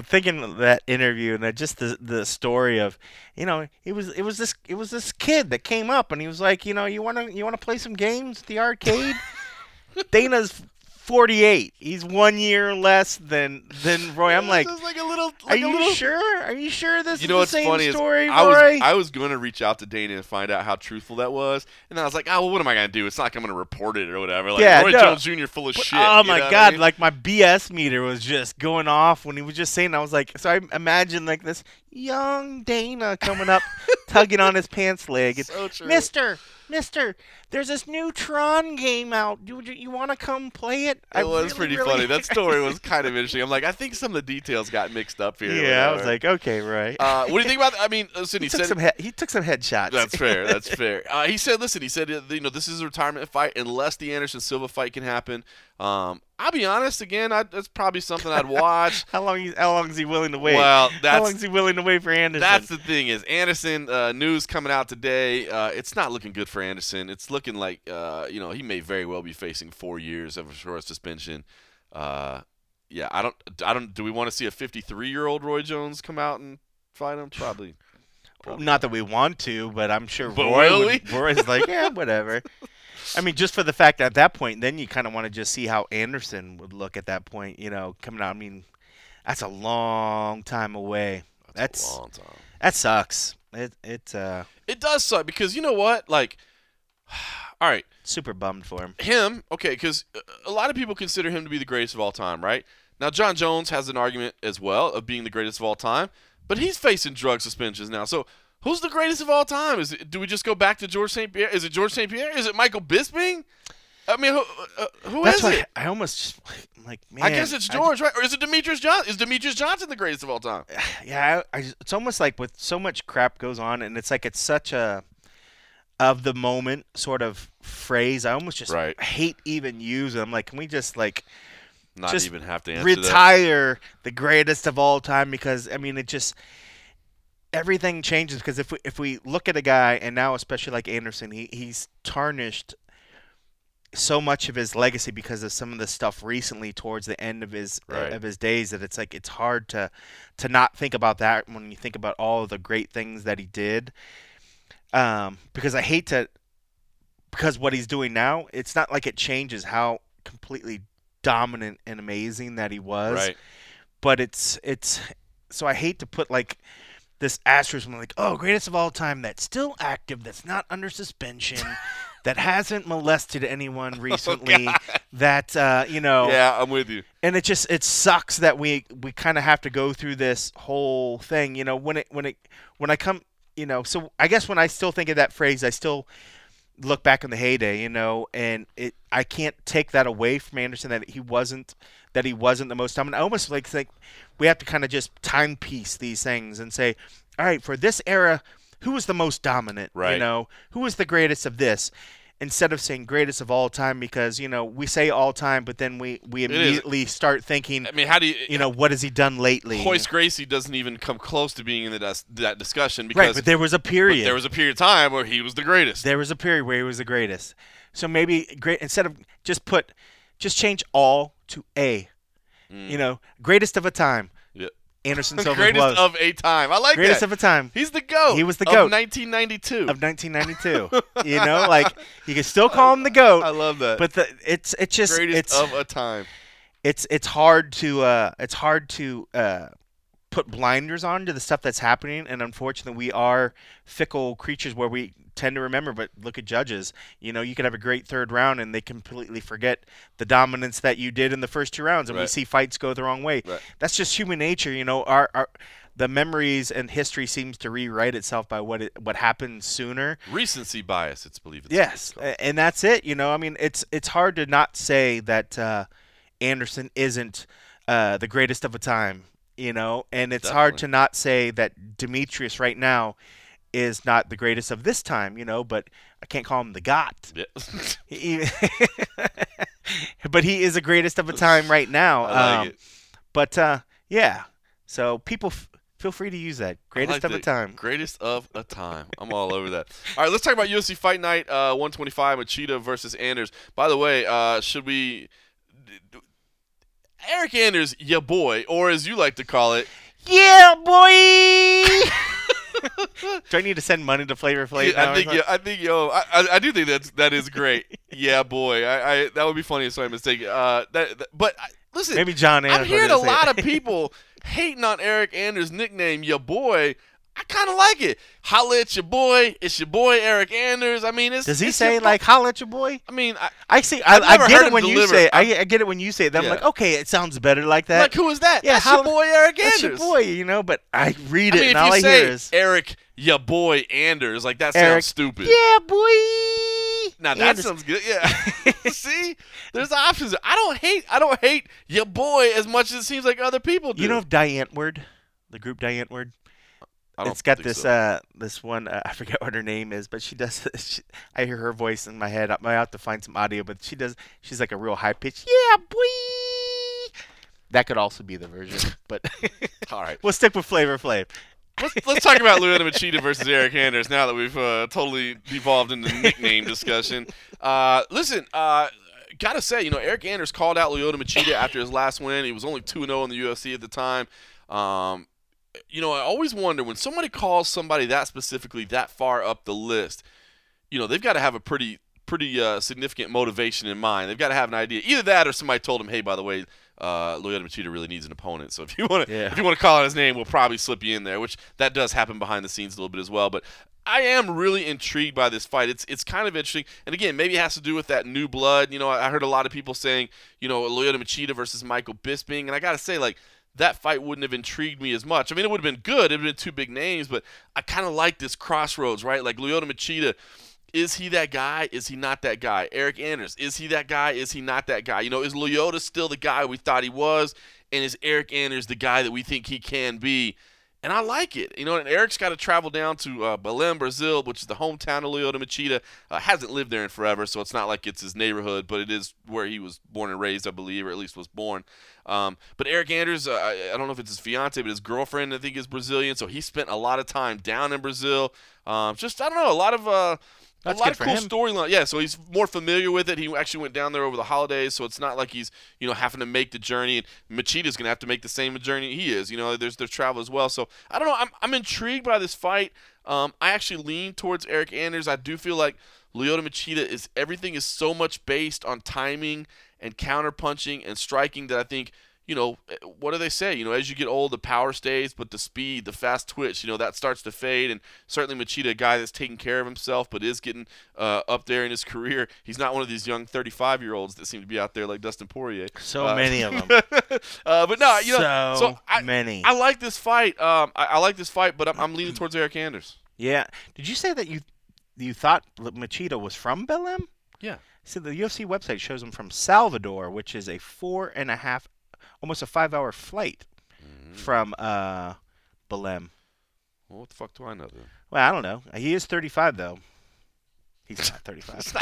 thinking of that interview and that just the the story of, you know, it was it was this it was this kid that came up and he was like, you know, you want to you want to play some games at the arcade? Dana's 48. He's 1 year less than than Roy. I'm like,
Just like a little.
are
Like a
you
little,
sure? Are you sure this
You
is
know
the
what's
same
funny
story,
is
Roy?
I was I was going to reach out to Dana and find out how truthful that was, and then I was like, oh, well, what am I going to do? It's not like I'm going to report it or whatever. Like
Yeah,
Roy
no.
Jones Jr. full of
But-
shit.
Oh my
know what I
god!
mean?
Like my BS meter was just going off when he was just saying. I was like, so I imagine like this young Dana coming up, tugging on his pants leg. It's,
So true.
Mister, Mister, there's this new Tron game out. Do you, you want to come play it? I
It was
really,
pretty
really-
funny. That story was kind of interesting. I'm like, I think some of the details got mixed up here.
yeah, I was like, okay, right.
uh, what do you think about? I mean, listen,
he,
he,
took
said
some he- he took some headshots.
That's fair. That's fair. Uh, he said, "Listen," he said, "You know, this is a retirement fight unless the Anderson Silva fight can happen." Um, I'll be honest. Again, I, that's probably something I'd watch.
how long? How long is he willing to wait?
Well,
how long is he willing to wait for Anderson?
That's the thing is Anderson uh, news coming out today. Uh, it's not looking good for Anderson. It's looking like uh, you know he may very well be facing four years of a short suspension. Uh, yeah, I don't. I don't. Do we want to see a 53 year old Roy Jones come out and fight him? Probably.
Not that we want to, but I'm sure
But
Roy
will
would, Roy's like, yeah, whatever. I mean, just for the fact that at that point, then you kind of want to just see how Anderson would look at that point. You know, coming out. I mean, that's a long time away. That's,
a long time.
that sucks. It it uh
It does suck because you know what? Like, all right,
super bummed for him.
him, okay, because a lot of people consider him to be the greatest of all time, right? Now, Jon Jones has an argument as well of being the greatest of all time, but he's facing drug suspensions now. So, who's the greatest of all time? Is it, do we just go back to George St. Pierre? Is it George St. Pierre? Is it Michael Bisping? I mean, who, uh, who
That's
is
why
it?
I almost just I'm like man.
I guess it's
I-
George, right? Or is it Demetrious Johnson? Is Demetrious Johnson the greatest of all time?
yeah, I, I, it's almost like with so much crap goes on, and it's like it's such a of the moment sort of phrase. I almost just
Right.
hate even using. I'm like, can we just like
Not
just
even have to answer that.
retire the greatest of all time? Because I mean, it just everything changes. Because if we if we look at a guy, and now especially like Anderson, he he's tarnished so much of his legacy because of some of the stuff recently towards the end of his uh,
Right.
of his days that it's like it's hard to to not think about that when you think about all of the great things that he did um because I hate to because what he's doing now it's not like it changes how completely dominant and amazing that he was
Right.
but it's it's so I hate to put like this asterisk like oh greatest of all time that's still active that's not under suspension that hasn't molested anyone recently that uh, you know
Oh, Yeah, I'm with you.
and it just it sucks that we we kind of have to go through this whole thing you know when it when it when i come you know so i guess when i still think of that phrase i still look back on the heyday you know and it i can't take that away from anderson that he wasn't that he wasn't the most dominant. I almost like think we have to kind of just timepiece these things and say all right for this era who was the most dominant?
Right.
you know who was the greatest of this instead of saying greatest of all time because you know we say all time but then we we immediately start thinking
I mean, how do you?
you know what has he done lately
Royce Gracie doesn't even come close to being in the dis- that discussion because
right but there was a
but
period
there was a period of time where he was the greatest.
there was a period where he was the greatest so maybe great instead of just put just change all to a mm. you know greatest of a time. Anderson silva
greatest
was
of a time. I like
greatest
that.
of a time
He's the goat.
He was the goat.
of 1992.
of 1992 you know like you can still call him the goat
I love that.
but the it's it's just
greatest
it's
of a time.
it's it's hard to uh, it's hard to uh, put blinders on to the stuff that's happening, and unfortunately, we are fickle creatures where we tend to remember. But look at judges; you know, you could have a great third round, and they completely forget the dominance that you did in the first two rounds, and we see fights go the wrong way.
Right.
That's just human nature, you know. Our, our the memories and history seems to rewrite itself by what it what happened sooner.
Recency bias. It's believe it's
Yes, and that's it. You know, I mean, it's it's hard to not say that uh, Anderson isn't uh, the greatest of a time. You know, and it's hard to not say that Demetrious right now is not the greatest of this time. You know, but I can't call him the God.
Yeah.
He- but he is the greatest of a time right now.
I like
um,
it.
But uh, yeah, so people f- feel free to use that greatest
like
of a time.
Greatest of a time. I'm all over that. All right, let's talk about UFC Fight Night uh, 125 Machida versus Anders. By the way, uh, should we? Eryk Anders, ya boy, or as you like to call it,
Yeah, boy. Do I need to send money to Flavor Flav?
Yeah, I think
something?
yeah, I think yo, I, I, I do think that's that is great. yeah, boy, I, I that would be funny if somebody mistaken. Uh, that, that- but I, listen,
Maybe John
I'm
Anders
hearing a lot
it.
of people hating on Eryk Anders' nickname, your boy. I kind of like it. Holla at your boy. It's your boy Eryk Anders. I mean, it's
Does he
it's
say like "holla at your boy"?
I mean, I,
I see. I, I get it when you say it. I, I get it when you say it. Then
Yeah.
I'm like, okay, it sounds better like that.
like who is that?
Yeah,
that's
holla-
your boy Eryk
That's
Anders.
your boy, you know. But I read
I
it,
mean,
and
if
all
you
I
say
hear is
Eryk, your boy Anders, like that
Eryk.
sounds stupid.
Yeah, boy.
Now that
Anderson.
sounds good. Yeah. See, there's options. I don't hate. I don't hate your boy as much as it seems like other people do.
You know Diane Word, the group Diane Word.
I don't
It's got this
so.
uh this one uh, I forget what her name is, but she does. She, I hear her voice in my head. I might have to find some audio, but she does. She's like a real high pitched. Yeah, boy. That could also be the version, but
All right.
we'll stick with Flavor Flav.
Let's, let's talk about Lyoto Machida versus Eryk Anders now that we've uh, totally devolved into nickname discussion. Uh, listen, uh, gotta say, you know, Eryk Anders called out Lyoto Machida after his last win. He was only 2 0 in the UFC at the time. Um, you know, I always wonder when somebody calls somebody that specifically that far up the list, you know, they've got to have a pretty pretty uh, significant motivation in mind. They've got to have an idea. Either that or somebody told him, hey, by the way, uh, Lyoto Machida really needs an opponent. So if you want to
Yeah.
if you want to call out his name, we'll probably slip you in there, which that does happen behind the scenes a little bit as well. But I am really intrigued by this fight. It's it's kind of interesting, and again, maybe it has to do with that new blood. You know, I heard a lot of people saying, you know, Lyoto Machida versus Michael Bisping, and I got to say, like. That fight wouldn't have intrigued me as much. I mean, it would have been good. It would have been two big names, but I kind of like this crossroads, right? Like Lyoto Machida, is he that guy? Is he not that guy? Eryk Anders, is he that guy? Is he not that guy? You know, is Lyoto still the guy we thought he was? And is Eryk Anders the guy that we think he can be? And I like it. You know, and Eryk's got to travel down to uh, Belém, Brazil, which is the hometown of Lyoto Machida. Uh, hasn't lived there in forever, so it's not like it's his neighborhood, but it is where he was born and raised, I believe, or at least was born. Um, but Eryk Anders, uh, I, I don't know if it's his fiance, but his girlfriend, I think, is Brazilian, so he spent a lot of time down in Brazil. Um, just, I don't know, a lot of.
That's
a lot
good
of
for
cool storyline. Yeah, so he's more familiar with it. He actually went down there over the holidays, so it's not like he's you know having to make the journey. And Machida's gonna have to make the same journey he is. You know, there's there's travel as well. So I don't know. I'm I'm intrigued by this fight. Um, I actually lean towards Eryk Anders. I do feel like Lyoto Machida is everything is so much based on timing and counter punching and striking that I think you know, what do they say? You know, as you get old, the power stays, but the speed, the fast twitch, you know, that starts to fade. And certainly Machida, a guy that's taking care of himself, but is getting uh, up there in his career. He's not one of these young 35 year olds that seem to be out there like Dustin Poirier.
So
Uh,
many of them.
uh, but no, you know,
So
so I,
many.
I like this fight. Um, I, I like this fight, but I'm, I'm leaning towards Eryk Anders.
Yeah. Did you say that you you thought Machida was from Belém?
Yeah.
See, the UFC website shows him from Salvador, which is a four and a half, almost a five-hour flight
Mm-hmm.
from uh, Belém.
Well, what the fuck do I know then?
Well, I don't know. He is 35 though. He's not 35.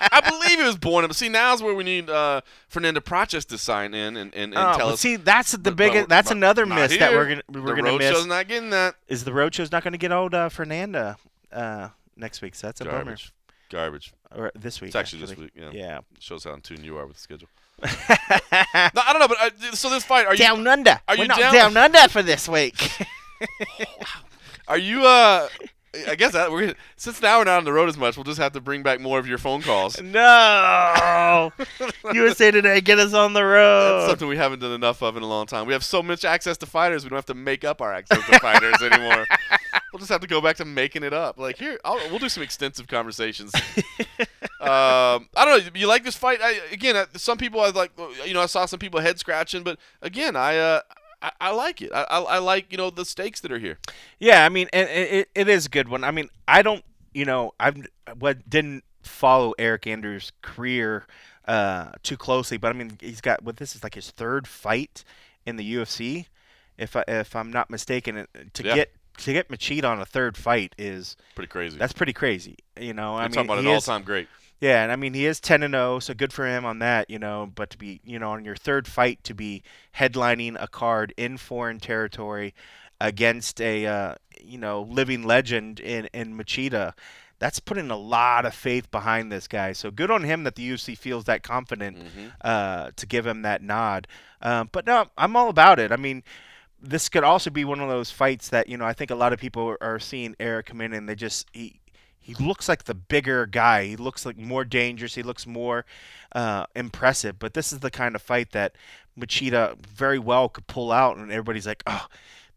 I believe he was born in. See, now's where we need uh, Fernando Prates to sign in and, and, and
Oh,
tell us.
see, that's the biggest. That's another
not
miss that we're gonna we're
the
gonna miss.
The Roadshow's not getting that.
Is the roadshow's not gonna get old uh, Fernanda uh, next week? So that's a
Garbage. Garbage.
Or this week?
It's actually this week. Yeah.
Yeah.
Shows how in tune you are with the schedule. no, I don't know, but uh, so this fight, are you
down under.
Are
We're
you
not
down?
down under for this week.
Are you? Uh, I guess that we're since now we're not on the road as much, we'll just have to bring back more of your phone calls.
no. USA Today, get us on the
That's
road.
something we haven't done enough of in a long time. We have so much access to fighters, we don't have to make up our access to fighters anymore. We'll just have to go back to making it up. Like here, I'll, we'll do some extensive conversations. um, I don't know. You like this fight? I, again, uh, some people I like. You know, I saw some people head scratching, but again, I. Uh, I, I like it. I, I, like you know the stakes that are here.
Yeah, I mean, it, it, it is a good one. I mean, I don't, you know, I've what didn't follow Eryk Anders' career uh, too closely, but I mean, he's got what this is like his third fight in the UFC, if I, if I'm not mistaken. To
Yeah.
get to get Machida on a third fight is
Pretty crazy.
that's pretty crazy. You know, I
You're
mean,
talking about an all-time great.
yeah, and I mean he is ten and zero, so good for him on that, you know. But to be, you know, on your third fight to be headlining a card in foreign territory against a, uh, you know, living legend in in Machida, that's putting a lot of faith behind this guy. So good on him that the UFC feels that confident uh, to give him that nod. Um, but no, I'm all about it. I mean. This could also be one of those fights that you know I think a lot of people are- seeing Eryk come in and they just he he looks like the bigger guy. He looks like more dangerous. He looks more uh, impressive. But this is the kind of fight that Machida very well could pull out, and everybody's like, "Oh,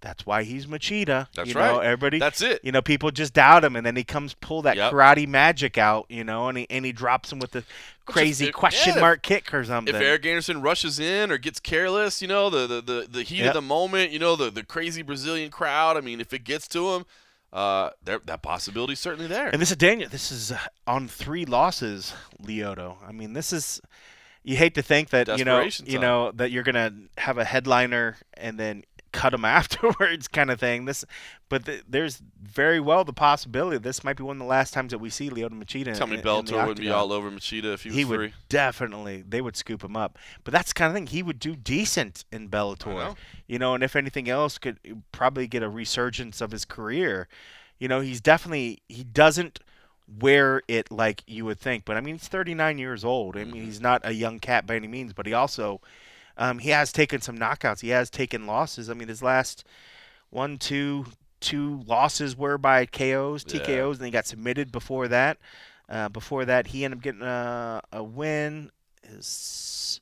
that's why he's Machida."
That's
you Know,
right.
everybody.
That's it.
You know, people just doubt him, and then he comes pull that
Yep.
karate magic out. You know, and he and he drops him with the crazy
if-
question
yeah,
mark kick or something.
If Eryk Anderson rushes in or gets careless, you know, the the, the, the heat
Yep.
of the moment, you know, the, the crazy Brazilian crowd, I mean, if it gets to him, uh, there, that possibility is certainly there.
And this is Daniel. This is uh, on three losses, Lyoto. I mean, this is. You hate to think that you know
Desperation
you know that you're gonna have a headliner and then cut him afterwards, kind of thing. This, but th- there's very well the possibility this might be one of the last times that we see Lyoto Machida.
Tell me
in, in the
Bellator wouldn't be all over Machida if he was
he
free.
would definitely they would scoop him up but that's the kind of thing he would do decent in bellator
know.
you know and if anything else could probably get a resurgence of his career you know he's definitely he doesn't wear it like you would think but i mean he's 39 years old i
Mm-hmm.
mean he's not a young cat by any means but he also um, he has taken some knockouts he has taken losses i mean his last one two two losses were by KOs,
Yeah.
TKOs, and he got submitted before that. Uh, before that, he ended up getting a, a win, is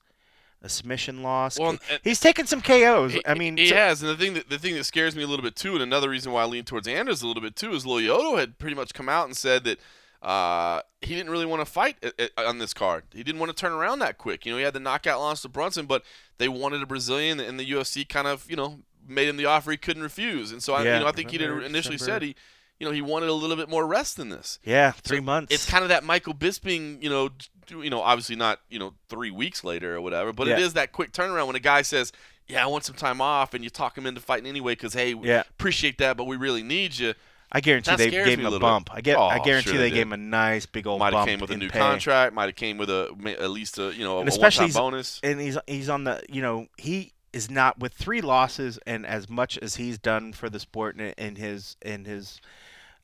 a submission loss.
Well,
He's taken some KOs.
He-
I mean,
he
so-
has, and the thing that the thing that scares me a little bit too, and another reason why I lean towards Anders a little bit too, is Lyoto had pretty much come out and said that uh, he didn't really want to fight i- i- on this card. He didn't want to turn around that quick. You know, he had the knockout loss to Brunson, but they wanted a Brazilian, and the UFC kind of you know made him the offer he couldn't refuse. And so I, you know, I think he
remember
initially
December.
said he, you know, he wanted a little bit more rest than this.
yeah, three months.
It's kind of that Michael Bisping, you know, you know, obviously not, you know, three weeks later or whatever, but it
Yeah.
is that quick turnaround when a guy says, "Yeah, I want some time off," and you talk him into fighting anyway because hey,
Yeah.
appreciate that, but we really need you.
I guarantee they gave him
a
a bump. I get.
Oh,
I guarantee
sure
they
they
gave him a nice big old
Might have came with a new
pay.
contract. Might have came with a at least a you know
and
a
especially
one-time bonus.
and he's he's on the you know he is not with three losses and as much as he's done for the sport in, in his in his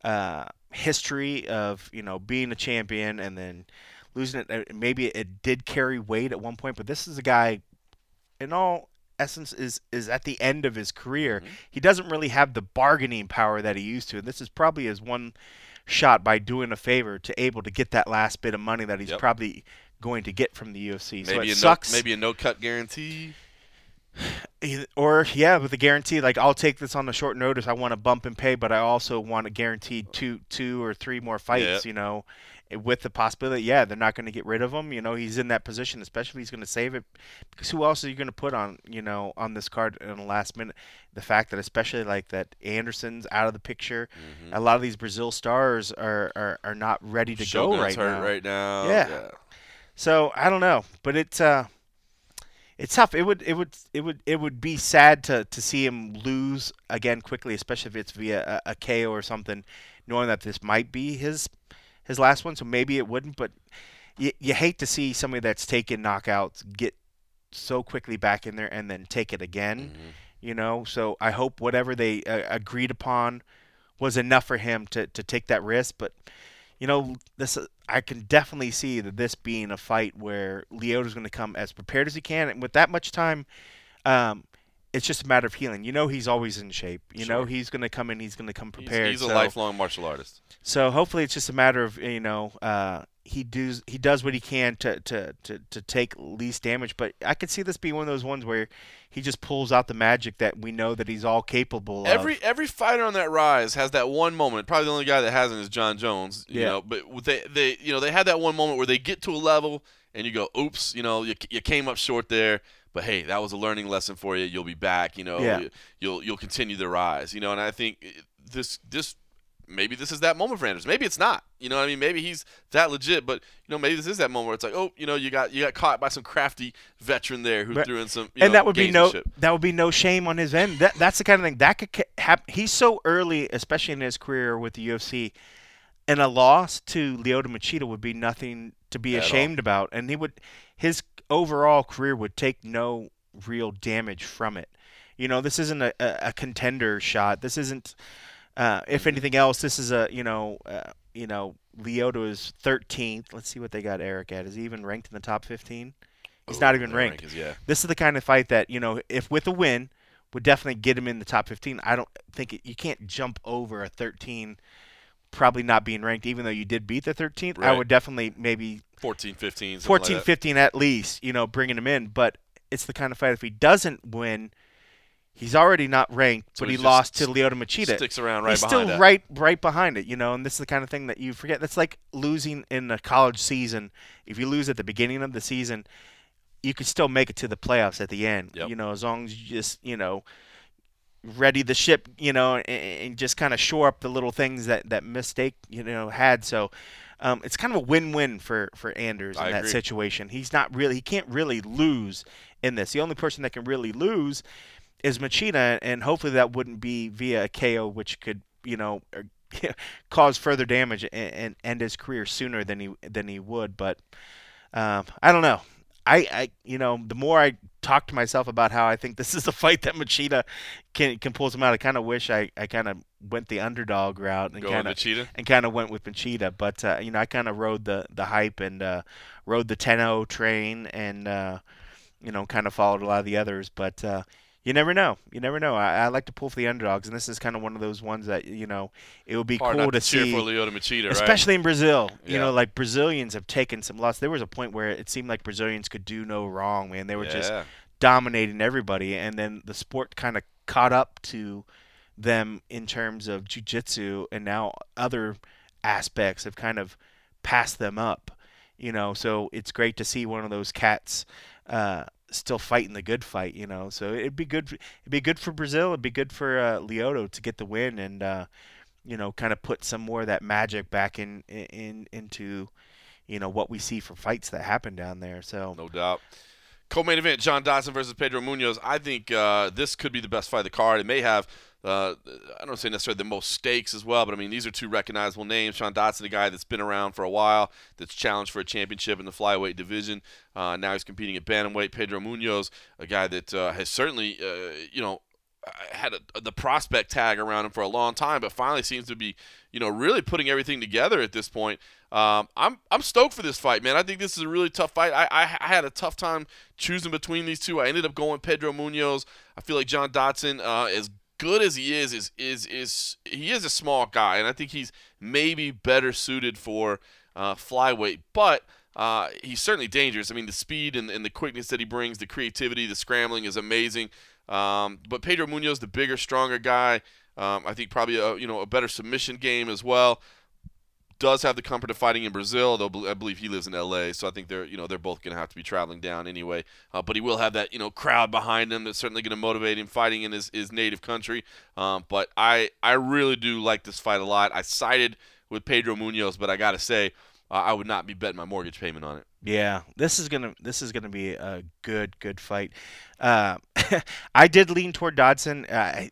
uh, history of you know being a champion and then losing it. uh, Maybe it did carry weight at one point, but this is a guy, in all essence, is is at the end of his career.
Mm-hmm.
He doesn't really have the bargaining power that he used to, and this is probably his one shot by doing a favor to able to get that last bit of money that he's
Yep.
probably going to get from the UFC. so
Maybe
it
a
sucks.
no, maybe a no cut guarantee.
Or yeah, with a guarantee, like I'll take this on a short notice. I want to bump and pay, but I also want a guaranteed two, two or three more fights.
Yeah.
You know, with the possibility, yeah, they're not going to get rid of him. You know, he's in that position, especially he's going to save it. Because who else are you going to put on, you know, on this card in the last minute? The fact that especially like that Anderson's out of the picture. A lot of these Brazil stars are are, are not ready to go right now.
right now.
Yeah. So I don't know, but it's uh, it's tough. It would it would it would it would be sad to to see him lose again quickly, especially if it's via a, a KO or something, knowing that this might be his his last one. So maybe it wouldn't, but you you hate to see somebody that's taken knockouts get so quickly back in there and then take it again. You know, so I hope whatever they uh, agreed upon was enough for him to, to take that risk. But you know, this I can definitely see that this being a fight where Lyoto's going to come as prepared as he can, and with that much time, um, it's just a matter of healing. You know, he's always in shape. You know, he's going to come in. He's going to come prepared.
he's a
so,
lifelong martial artist.
so hopefully, it's just a matter of you know. Uh, he does he does what he can to, to, to, to take least damage, but I could see this being one of those ones where he just pulls out the magic that we know that he's all capable of.
Every every fighter on that rise has that one moment. Probably the only guy that hasn't is Jon Jones. You
Yeah.
know, but they they you know they had that one moment where they get to a level and you go, oops, you know, you, you came up short there. But hey, that was a learning lesson for you. You'll be back. You know,
Yeah.
you, you'll you'll continue to rise. You know, and I think this this maybe this is that moment for Anderson. Maybe it's not. You know what I mean? Maybe he's that legit, but you know, maybe this is that moment where it's like, oh, you know, you got you got caught by some crafty veteran there who
Right.
threw in some
and
know,
that would be no that would be no shame on his end. That that's the kind of thing that could happen. He's so early, especially in his career with the UFC, and a loss to Lyoto Machida would be nothing to be
At all.
ashamed about, and he would his overall career would take no real damage from it. You know, this isn't a, a, a contender shot. This isn't. Uh, if
Mm-hmm.
anything else, this is a you know uh, you know Lyoto is 13th. Let's see what they got Eryk at. Is he even ranked in the top 15? He's
Ooh,
not even
their
ranked.
rankings, yeah.
This is the kind of fight that you know, if with a win, would definitely get him in the top 15. I don't think it, you can't jump over a 13, probably not being ranked, even though you did beat the 13th. I would definitely maybe
14, 15,
14,
like
15 at least, you know, bringing him in. But it's the kind of fight if he doesn't win, he's already not ranked,
So
but he lost to Lyoto Machida.
sticks around right
he's
behind
still
that.
right, right behind it, you know. And this is the kind of thing that you forget. That's like losing in a college season. If you lose at the beginning of the season, you could still make it to the playoffs at the end.
Yep.
You know, as long as you just, you know, ready the ship, you know, and, and just kind of shore up the little things that that mistake, you know, had. So um, it's kind of a win-win for for Anders in
I
that
agree.
situation. He's not really he can't really lose in this. The only person that can really lose is Machida, and hopefully that wouldn't be via a KO, which could you know er, cause further damage and, and end his career sooner than he than he would. But um, I don't know. I, I, you know, the more I talk to myself about how I think this is a fight that Machida can can pull some out, I kind of wish I, I kind of went the underdog route and kind of and kind of went with Machida. But uh, you know, I kind of rode the the hype and uh, rode the 10-0 train and uh, you know, kind of followed a lot of the others. But uh, you never know. You never know. I, I like to pull for the underdogs, and this is kind of one of those ones that you know it would be
Hard
cool
to,
to see
Machida, right?
especially in Brazil. You
Yeah.
know, like Brazilians have taken some loss. There was a point where it seemed like Brazilians could do no wrong, man. They were just dominating everybody, and then the sport kind of caught up to them in terms of jujitsu, and now other aspects have kind of passed them up. You know, so it's great to see one of those cats uh, still fighting the good fight. You know, so it'd be good. For, It'd be good for Brazil. It'd be good for uh, Lyoto to get the win and uh, you know, kind of put some more of that magic back in in into you know what we see for fights that happen down there. So
No doubt. Co-main event: John Dodson versus Pedro Munhoz. I think uh, this could be the best fight of the card. It may have, uh, I don't say necessarily the most stakes as well, but I mean these are two recognizable names. John Dodson, a guy that's been around for a while, that's challenged for a championship in the flyweight division. Uh, now he's competing at bantamweight. Pedro Munhoz, a guy that uh, has certainly, uh, you know, had a, the prospect tag around him for a long time, but finally seems to be, you know, really putting everything together at this point. Um, I'm I'm stoked for this fight, man. I think this is a really tough fight. I, I, I had a tough time choosing between these two. I ended up going Pedro Munhoz. I feel like John Dodson, uh, as good as he is, is is is he is a small guy, and I think he's maybe better suited for uh, flyweight, but. Uh, he's certainly dangerous. I mean, the speed and, and the quickness that he brings, the creativity, the scrambling is amazing. Um, but Pedro Munhoz, the bigger, stronger guy, um, I think probably a you know a better submission game as well. Does have the comfort of fighting in Brazil, though I believe he lives in L.A. So I think they're you know they're both going to have to be traveling down anyway. Uh, but he will have that you know crowd behind him that's certainly going to motivate him fighting in his, his native country. Um, but I I really do like this fight a lot. I sided with Pedro Munhoz, but I got to say uh, I would not be betting my mortgage payment on it.
Yeah, this is gonna this is gonna be a good good fight. Uh, I did lean toward Dodson. Uh, I-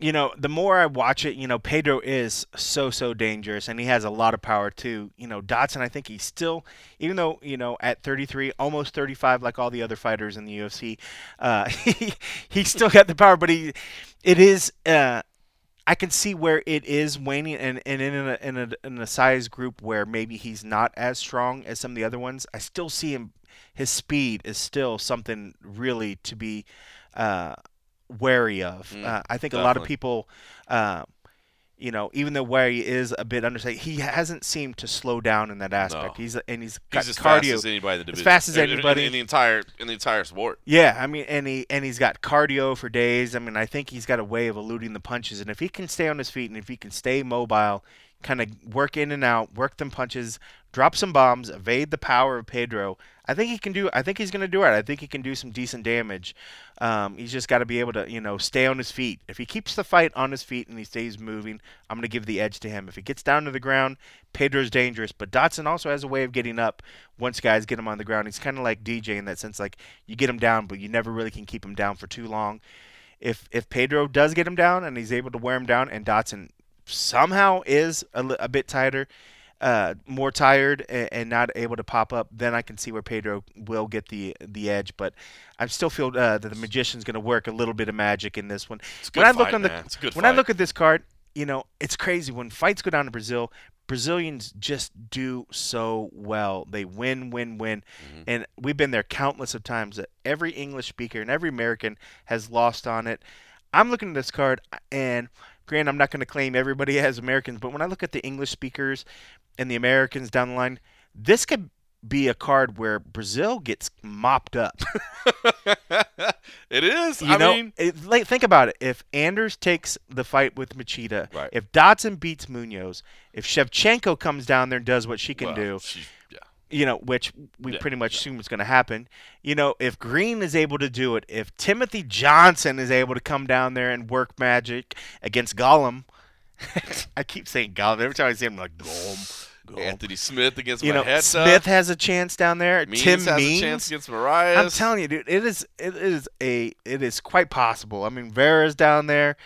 you know, the more I watch it, you know, Pedro is so so dangerous, and he has a lot of power too. You know, Dodson, I think he's still, even though you know at 33, almost 35, like all the other fighters in the UFC, uh, he he's still got the power, but he, it is. Uh, I can see where it is waning, and, and in a, in a in a size group where maybe he's not as strong as some of the other ones. I still see him. His speed is still something really to be uh, wary of.
Mm,
uh, I think a lot of people, uh, you know, even though he is a bit understated, he hasn't seemed to slow down in that aspect.
No.
He's and he's got
He's as
cardio
fast as anybody in the division.
as fast as
In- in-
anybody
in, the entire in the entire sport.
yeah, I mean, and he and he's got cardio for days. I mean, I think he's got a way of eluding the punches, and if he can stay on his feet and if he can stay mobile, kind of work in and out, work them punches, drop some bombs, evade the power of Pedro, I think he can do. I think he's going to do it. I think he can do some decent damage. Um, he's just got to be able to, you know, stay on his feet. If he keeps the fight on his feet and he stays moving, I'm going to give the edge to him. If he gets down to the ground, Pedro's dangerous, but Dodson also has a way of getting up once guys get him on the ground. He's kind of like DJ in that sense, like you get him down, but you never really can keep him down for too long. If if Pedro does get him down and he's able to wear him down, and Dodson somehow is a, a bit tighter, uh, more tired and, and not able to pop up, then I can see where Pedro will get the the edge. But I still feel uh, that the magician's going to work a little bit of magic in this one. When I look
fight,
on the
man. It's a good
when I look at this card, you know, it's crazy when fights go down to Brazil. Brazilians just do so well. They win, win, win,
Mm-hmm.
and we've been there countless of times. That every English speaker and every American has lost on it. I'm looking at this card, and granted, I'm not going to claim everybody has Americans, but when I look at the English speakers and the Americans down the line, this could be a card where Brazil gets mopped up.
it is.
You
I
know,
mean,
it, like, think about it. If Anders takes the fight with Machida,
Right.
if Dodson beats Munhoz, if Shevchenko comes down there and does what she can
well,
do,
she-.
You know, which we
Yeah,
pretty much assume is going to happen. You know, if Green is able to do it, if Timothy Johnson is able to come down there and work magic against Gollum, I keep saying Gollum every time I see him, I'm like Gollum. Gollum.
Anthony Smith against
You know. Smith has a chance down there.
Means
Tim
has
Means
a chance against Mariah.
I'm telling you, dude, it is it is a it is quite possible. I mean, Vera's down there.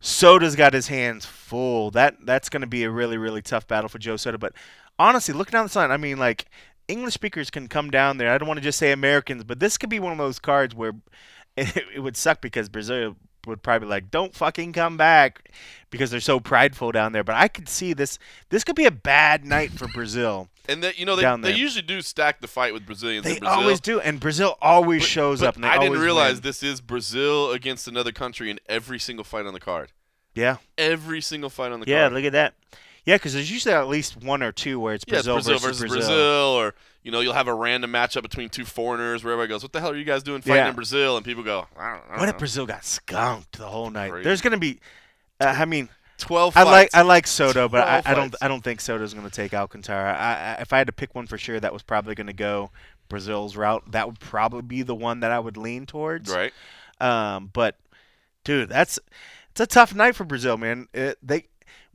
Soto's got his hands full. That that's going to be a really really tough battle for Joe Soto. But honestly, looking down the line, I mean, like English speakers can come down there. I don't want to just say Americans, but this could be one of those cards where it, it would suck because Brazil would probably be like, "Don't fucking come back," because they're so prideful down there. But I could see this. This could be a bad night for Brazil.
And that you know they, they usually do stack the fight with Brazilians.
They
in Brazil.
always do, and Brazil always
But-
shows
but
up.
I didn't realize
win.
this is Brazil against another country in every single fight on the card.
Yeah.
Every single fight on the
Yeah,
card.
Yeah, look at that. Yeah, because there's usually at least one or two where it's
Yeah, it's
Brazil,
Brazil
versus,
versus
Brazil.
Brazil. or you know you'll have a random matchup between two foreigners where everybody goes, "What the hell are you guys doing fighting
Yeah.
in Brazil?" And people go, "I don't, I don't
What if. Brazil got skunked the whole night?
Crazy.
There's gonna be. Uh, I mean,
Twelve.
I like. I like Soto, but I, I don't. I don't think Soto's gonna take Alcantara. I, I, if I had to pick one for sure, that was probably gonna go Brazil's route. That would probably be the one that I would lean towards.
right.
Um, but dude, that's it's a tough night for Brazil, man. It, they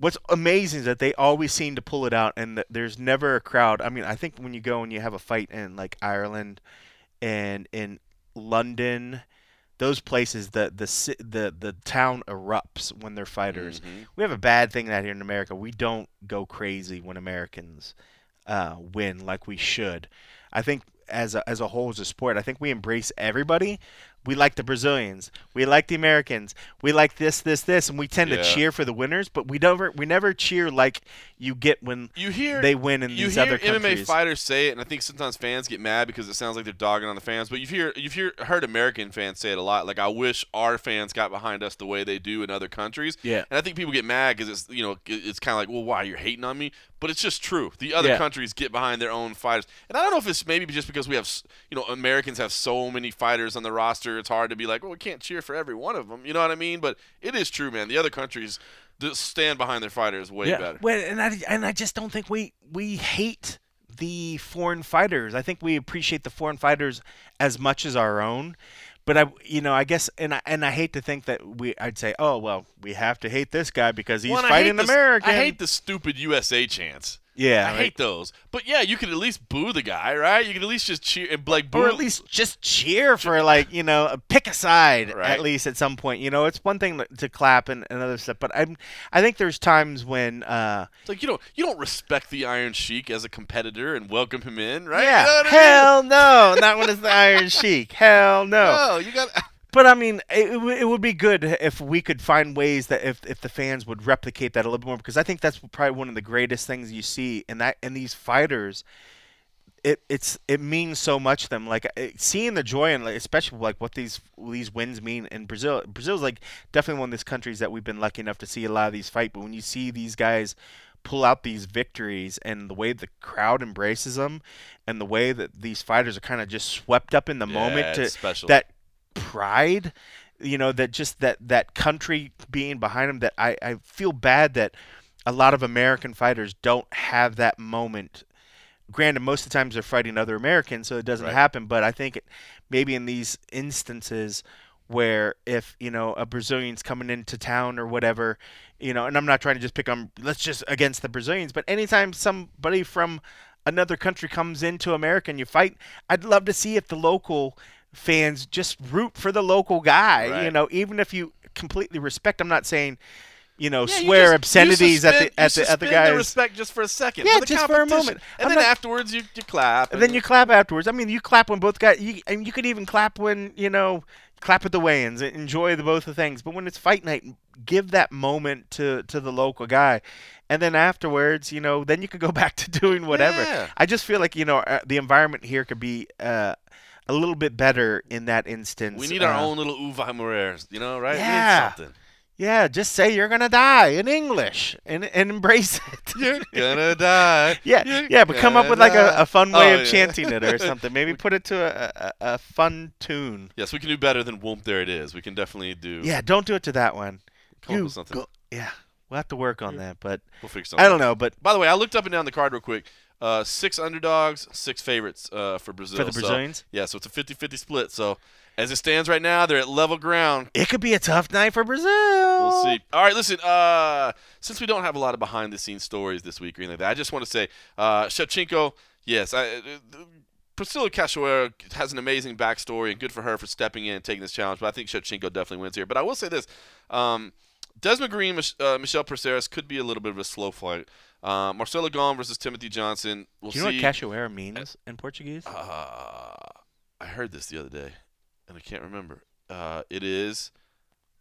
what's amazing is that they always seem to pull it out, and there's never a crowd. I mean, I think when you go and you have a fight in like Ireland and in London. Those places, the the the the town erupts when they're fighters.
Mm-hmm.
We have a bad thing out here in America. We don't go crazy when Americans uh, win like we should. I think as a, as a whole as a sport, I think we embrace everybody. We like the Brazilians, we like the Americans, we like this, this, this, and we tend
Yeah.
to cheer for the winners. But we never we never cheer like you get when
You hear
they win in
you
these
hear
other
MMA fighters say it, and I think sometimes fans get mad because it sounds like they're dogging on the fans. But you've hear you've hear heard American fans say it a lot. Like I wish our fans got behind us the way they do in other countries.
Yeah.
And I think people get mad because it's you know it's kind of like well why are you're hating on me, but it's just true. The other
Yeah.
countries get behind their own fighters, and I don't know if it's maybe just because we have you know Americans have so many fighters on the roster. It's hard to be like well we can't cheer for every one of them. You know what I mean? But it is true, man. The other countries stand behind their fighters way better.
Well, and I and I just don't think we we hate the foreign fighters. I think we appreciate the foreign fighters as much as our own. But I, you know, I guess, and I and I hate to think that we, I'd say, oh well, we have to hate this guy because he's
Well, I
fighting
the-
American.
I hate the stupid USA chants.
Yeah,
I
right.
hate those. But yeah, you could at least boo the guy, right? You could at least just cheer and like boo.
or at least just cheer for like you know pick a side
Right.
at least at some point you know it's one thing to- clap and, and other stuff but i'm i think there's times when uh
It's like you don't you don't respect the Iron Sheik as a competitor and welcome him in, right?
yeah
You know I mean?
hell no not when it's the iron sheik hell no
No, you got.
But I mean, it, it would- be good if we could find ways that if, if the fans would replicate that a little bit more, because I think that's probably one of the greatest things you see in that in these fighters. It it's it means so much to them. Like eh, seeing the joy and like, especially like what these these wins mean in Brazil. Brazil's like definitely one of these countries that we've been lucky enough to see a lot of these fight. But when you see these guys pull out these victories and the way the crowd embraces them and the way that these fighters are kind of just swept up in the
Yeah,
moment to
special.
that pride you know that just that that country being behind them that I, I feel bad that a lot of american fighters don't have that moment granted most of the times they're fighting other americans so it doesn't
Right.
happen but i think it, maybe in these instances where if you know a brazilian's coming into town or whatever you know and i'm not trying to just pick on let's just against the brazilians but anytime somebody from another country comes into america and you fight i'd love to see if the local fans just root for the local guy you know even if you completely respect i'm not saying you know
Yeah, you
swear
just-
obscenities
you
at the at the at the
suspend
guys
respect just for a second.
Yeah, just for a moment.
and
I'm
then
not-
afterwards you, you clap.
and then you clap afterwards. I mean, you clap when both guys. You, and you could even clap when you know clap at the weigh-ins. Enjoy the both of things. But when it's fight night, give that moment to to the local guy, and then afterwards, you know, then you could go back to doing whatever.
Yeah.
I just feel like you know uh, the environment here could be. Uh, a little bit better in that instance.
we need our
Uh,
own little Uwe Morers, you know, right? We need
Yeah.
something.
Yeah, just say you're gonna die in English and and embrace it.
You're gonna die.
Yeah,
You're
yeah, but come up with like a, a fun way
Oh,
of
yeah.
chanting it or something. Maybe put it to a, a, a fun tune.
Yes, we can do better than Whoomp There It Is. We can definitely do.
Yeah, don't do it to that one.
Come up with something.
go- yeah, we'll have to work on that, but
We'll figure something
I don't know. But
By the way, I looked up and down the card real quick. Uh, six underdogs, six favorites uh, for Brazil.
For the
So,
Brazilians?
yeah, so it's a 50-50 split. So as it stands right now, they're at level ground.
It could be a tough night for Brazil.
We'll see. All right, listen. Uh, since we don't have a lot of behind-the-scenes stories this week or anything like that, I just want to say, uh, Shevchenko. Yes, I, uh, Priscilla Cachoeira has an amazing backstory, and good for her for stepping in and taking this challenge. But I think Shevchenko definitely wins here. But I will say this: um, Desmond Green, uh, Michel Prazeres could be a little bit of a slow fight. Uh, Marcelo Golm versus Timothy Johnson. We'll
Do you know what cachoeira means in Portuguese?
Uh, I heard this the other day, and I can't remember. Uh, it is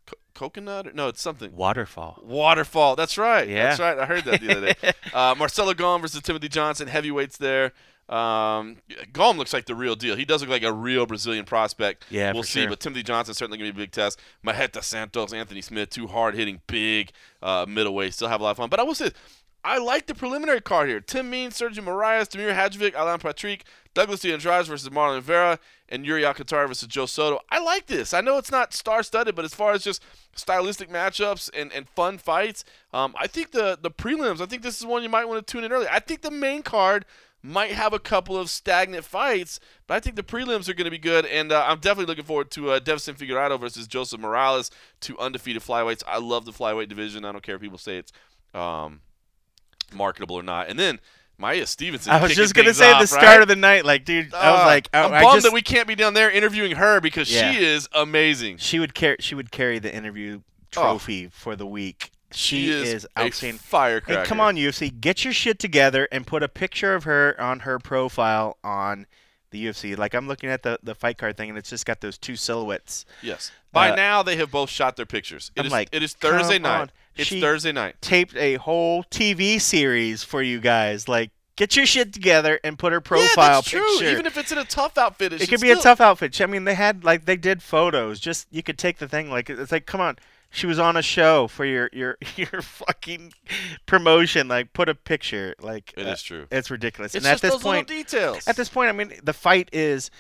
co- coconut. Or, no, it's something.
Waterfall.
Waterfall. That's right.
Yeah.
That's right. I heard that the other day. uh, Marcelo Golm versus Timothy Johnson. Heavyweights there. Um, Golm looks like the real deal. He does look like a real Brazilian prospect.
Yeah,
we'll see.
sure.
But Timothy Johnson certainly gonna be a big test. Marreta Santos, Anthony Smith, two hard hitting, big uh, middleweight. Still have a lot of fun. But I will say, I like the preliminary card here. Tim Mean, Sergio Moraes, Damir Hadzovic, Alan Patrick, Douglas De Andrade versus Marlon Vera, and Yuri Alcantara versus Joe Soto. I like this. I know it's not star-studded, but as far as just stylistic matchups and, and fun fights, um, I think the the prelims. I think this is one you might want to tune in early. I think the main card might have a couple of stagnant fights, but I think the prelims are going to be good, and uh, I'm definitely looking forward to uh, Devson Figueroa versus Joseph Morales, two undefeated flyweights. I love the flyweight division. I don't care if people say it's um, marketable or not. And then Maia Stevenson.
I was just gonna say
off,
the start
right?
of the night, like, dude, I was
Uh,
like, I,
I'm
I
bummed
just,
that we can't be down there interviewing her because
Yeah.
she is amazing.
she would carry, she would carry the interview trophy for the week. She,
She is a
outstanding.
firecracker.
And come on, UFC, get your shit together and put a picture of her on her profile on the UFC. Like I'm looking at the the fight card thing, and it's just got those two silhouettes.
Yes. By
Uh,
now they have both shot their pictures. It
I'm
is-
like,
it is Thursday night.
on.
It's
She
Thursday night.
Taped a whole TV series for you guys. Like, get your shit together and put her profile yeah,
that's true. Even if it's in a tough outfit, it,
it could be a tough outfit. I mean, they had like they did photos. Just you could take the thing like it's like, come on, she was on a show for your your your fucking promotion. Like, put a picture. Like,
It
uh,
is true.
It's ridiculous.
It's
and
just
at this
those little
point,
details.
at this point, I mean, the fight is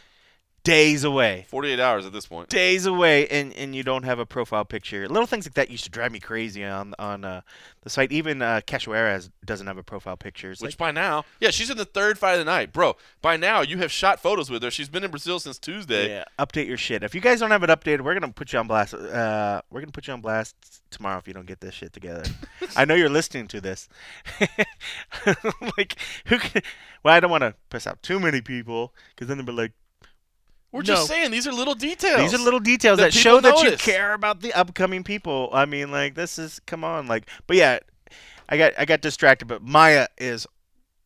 days away.
48 hours at this point.
Days away, and, and you don't have a profile picture. Little things like that used to drive me crazy on on uh, the site. Even uh, Cachoeira doesn't have a profile picture. It's
Which
like,
by now, yeah, she's in the third fight of the night, bro. By now, you have shot photos with her. She's been in Brazil since Tuesday.
Yeah, update your shit. If you guys don't have it updated, we're gonna put you on blast. Uh, we're gonna put you on blast tomorrow if you don't get this shit together. I know you're listening to this. like, who? Can, well, I don't want to piss out too many people because then they'll be like,
We're
No.
just saying these are little details.
these are little details
that
that, show
people
that you care about the upcoming people. I mean, like, this is come on, like, but yeah, I got I got distracted, but Maia is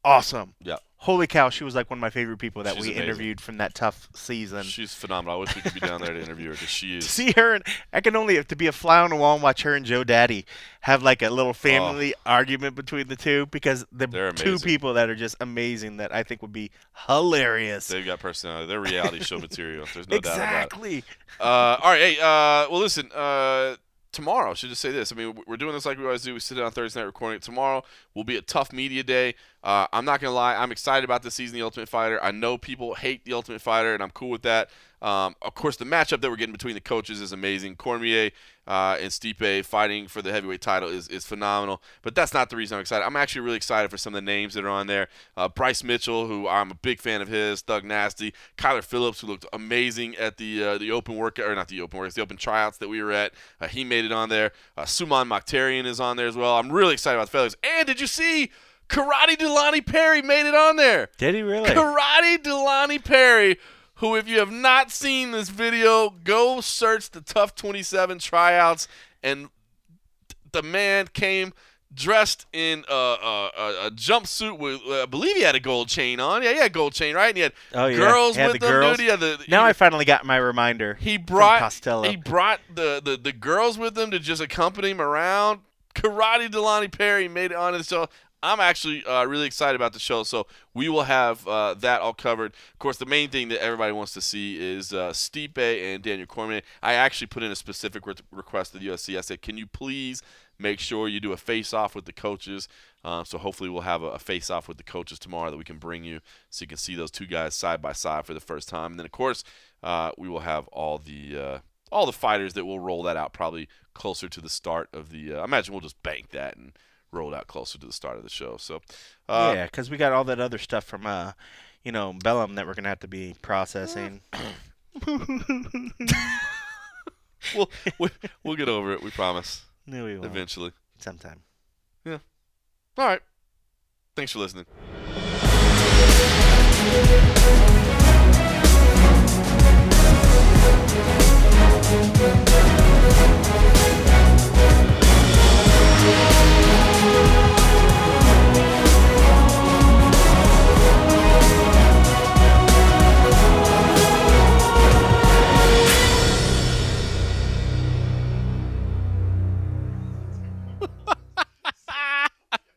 awesome.
Yeah.
Holy cow, she was like one of my favorite people that
She's
we
amazing.
interviewed from that tough season.
She's phenomenal. I wish we could be down there to interview her because she is.
see her and I can only to be a fly on the wall and watch her and Joe Daddy have like a little family argument between the two because they're,
Oh. They're
two
amazing.
people that are just amazing that I think would be hilarious.
They've got personality. They're reality show material. There's no doubt about it.
exactly.
Uh, all right, hey, uh, well, listen. Uh, tomorrow, I should just say this. I mean, we're doing this like we always do. We sit down on Thursday night recording it. Tomorrow will be a tough media day. Uh, I'm not gonna lie. I'm excited about this season, The Ultimate Fighter. I know people hate The Ultimate Fighter, and I'm cool with that. Um, of course, the matchup that we're getting between the coaches is amazing. Cormier uh, and Stipe fighting for the heavyweight title is, is phenomenal. But that's not the reason I'm excited. I'm actually really excited for some of the names that are on there. Uh, Bryce Mitchell, who I'm a big fan of his, Thug Nasty, Kyler Phillips, who looked amazing at the uh, the open workout or not the open workouts, the open tryouts that we were at. Uh, he made it on there. Uh, Suman Mokhtarian is on there as well. I'm really excited about the fellas. And did you see Karate Delani Perry made it on there?
Did he really?
Karate Delani Perry, who, if you have not seen this video, go search the TUF 27 tryouts. And the man came dressed in a, a, a, jumpsuit with, uh, I believe he had a gold chain on. Yeah, he had gold chain, right? And he had
Oh yeah.
girls
had
with
the
him,
girls.
dude. The,
now
he,
I finally got my reminder.
he brought
Costello.
he brought the, the, the girls with him to just accompany him around. Karate Delani Perry made it onto the show. I'm actually uh, really excited about the show, so we will have uh, that all covered. Of course, the main thing that everybody wants to see is uh, Stipe and Daniel Cormier. I actually put in a specific re- request to the UFC. I said, "Can you please make sure you do a face-off with the coaches?" Uh, so hopefully, we'll have a, a face-off with the coaches tomorrow that we can bring you, so you can see those two guys side by side for the first time. And then, of course, uh, we will have all the uh, all the fighters that will roll that out probably closer to the start of the. Uh, I imagine we'll just bank that and rolled out closer to the start of the show. So uh,
yeah, because we got all that other stuff from uh, you know Bellum that we're gonna have to be processing.
we'll, we, we'll get over it. We promise.
No, we will
eventually.
Sometime.
Yeah. All right. Thanks for listening.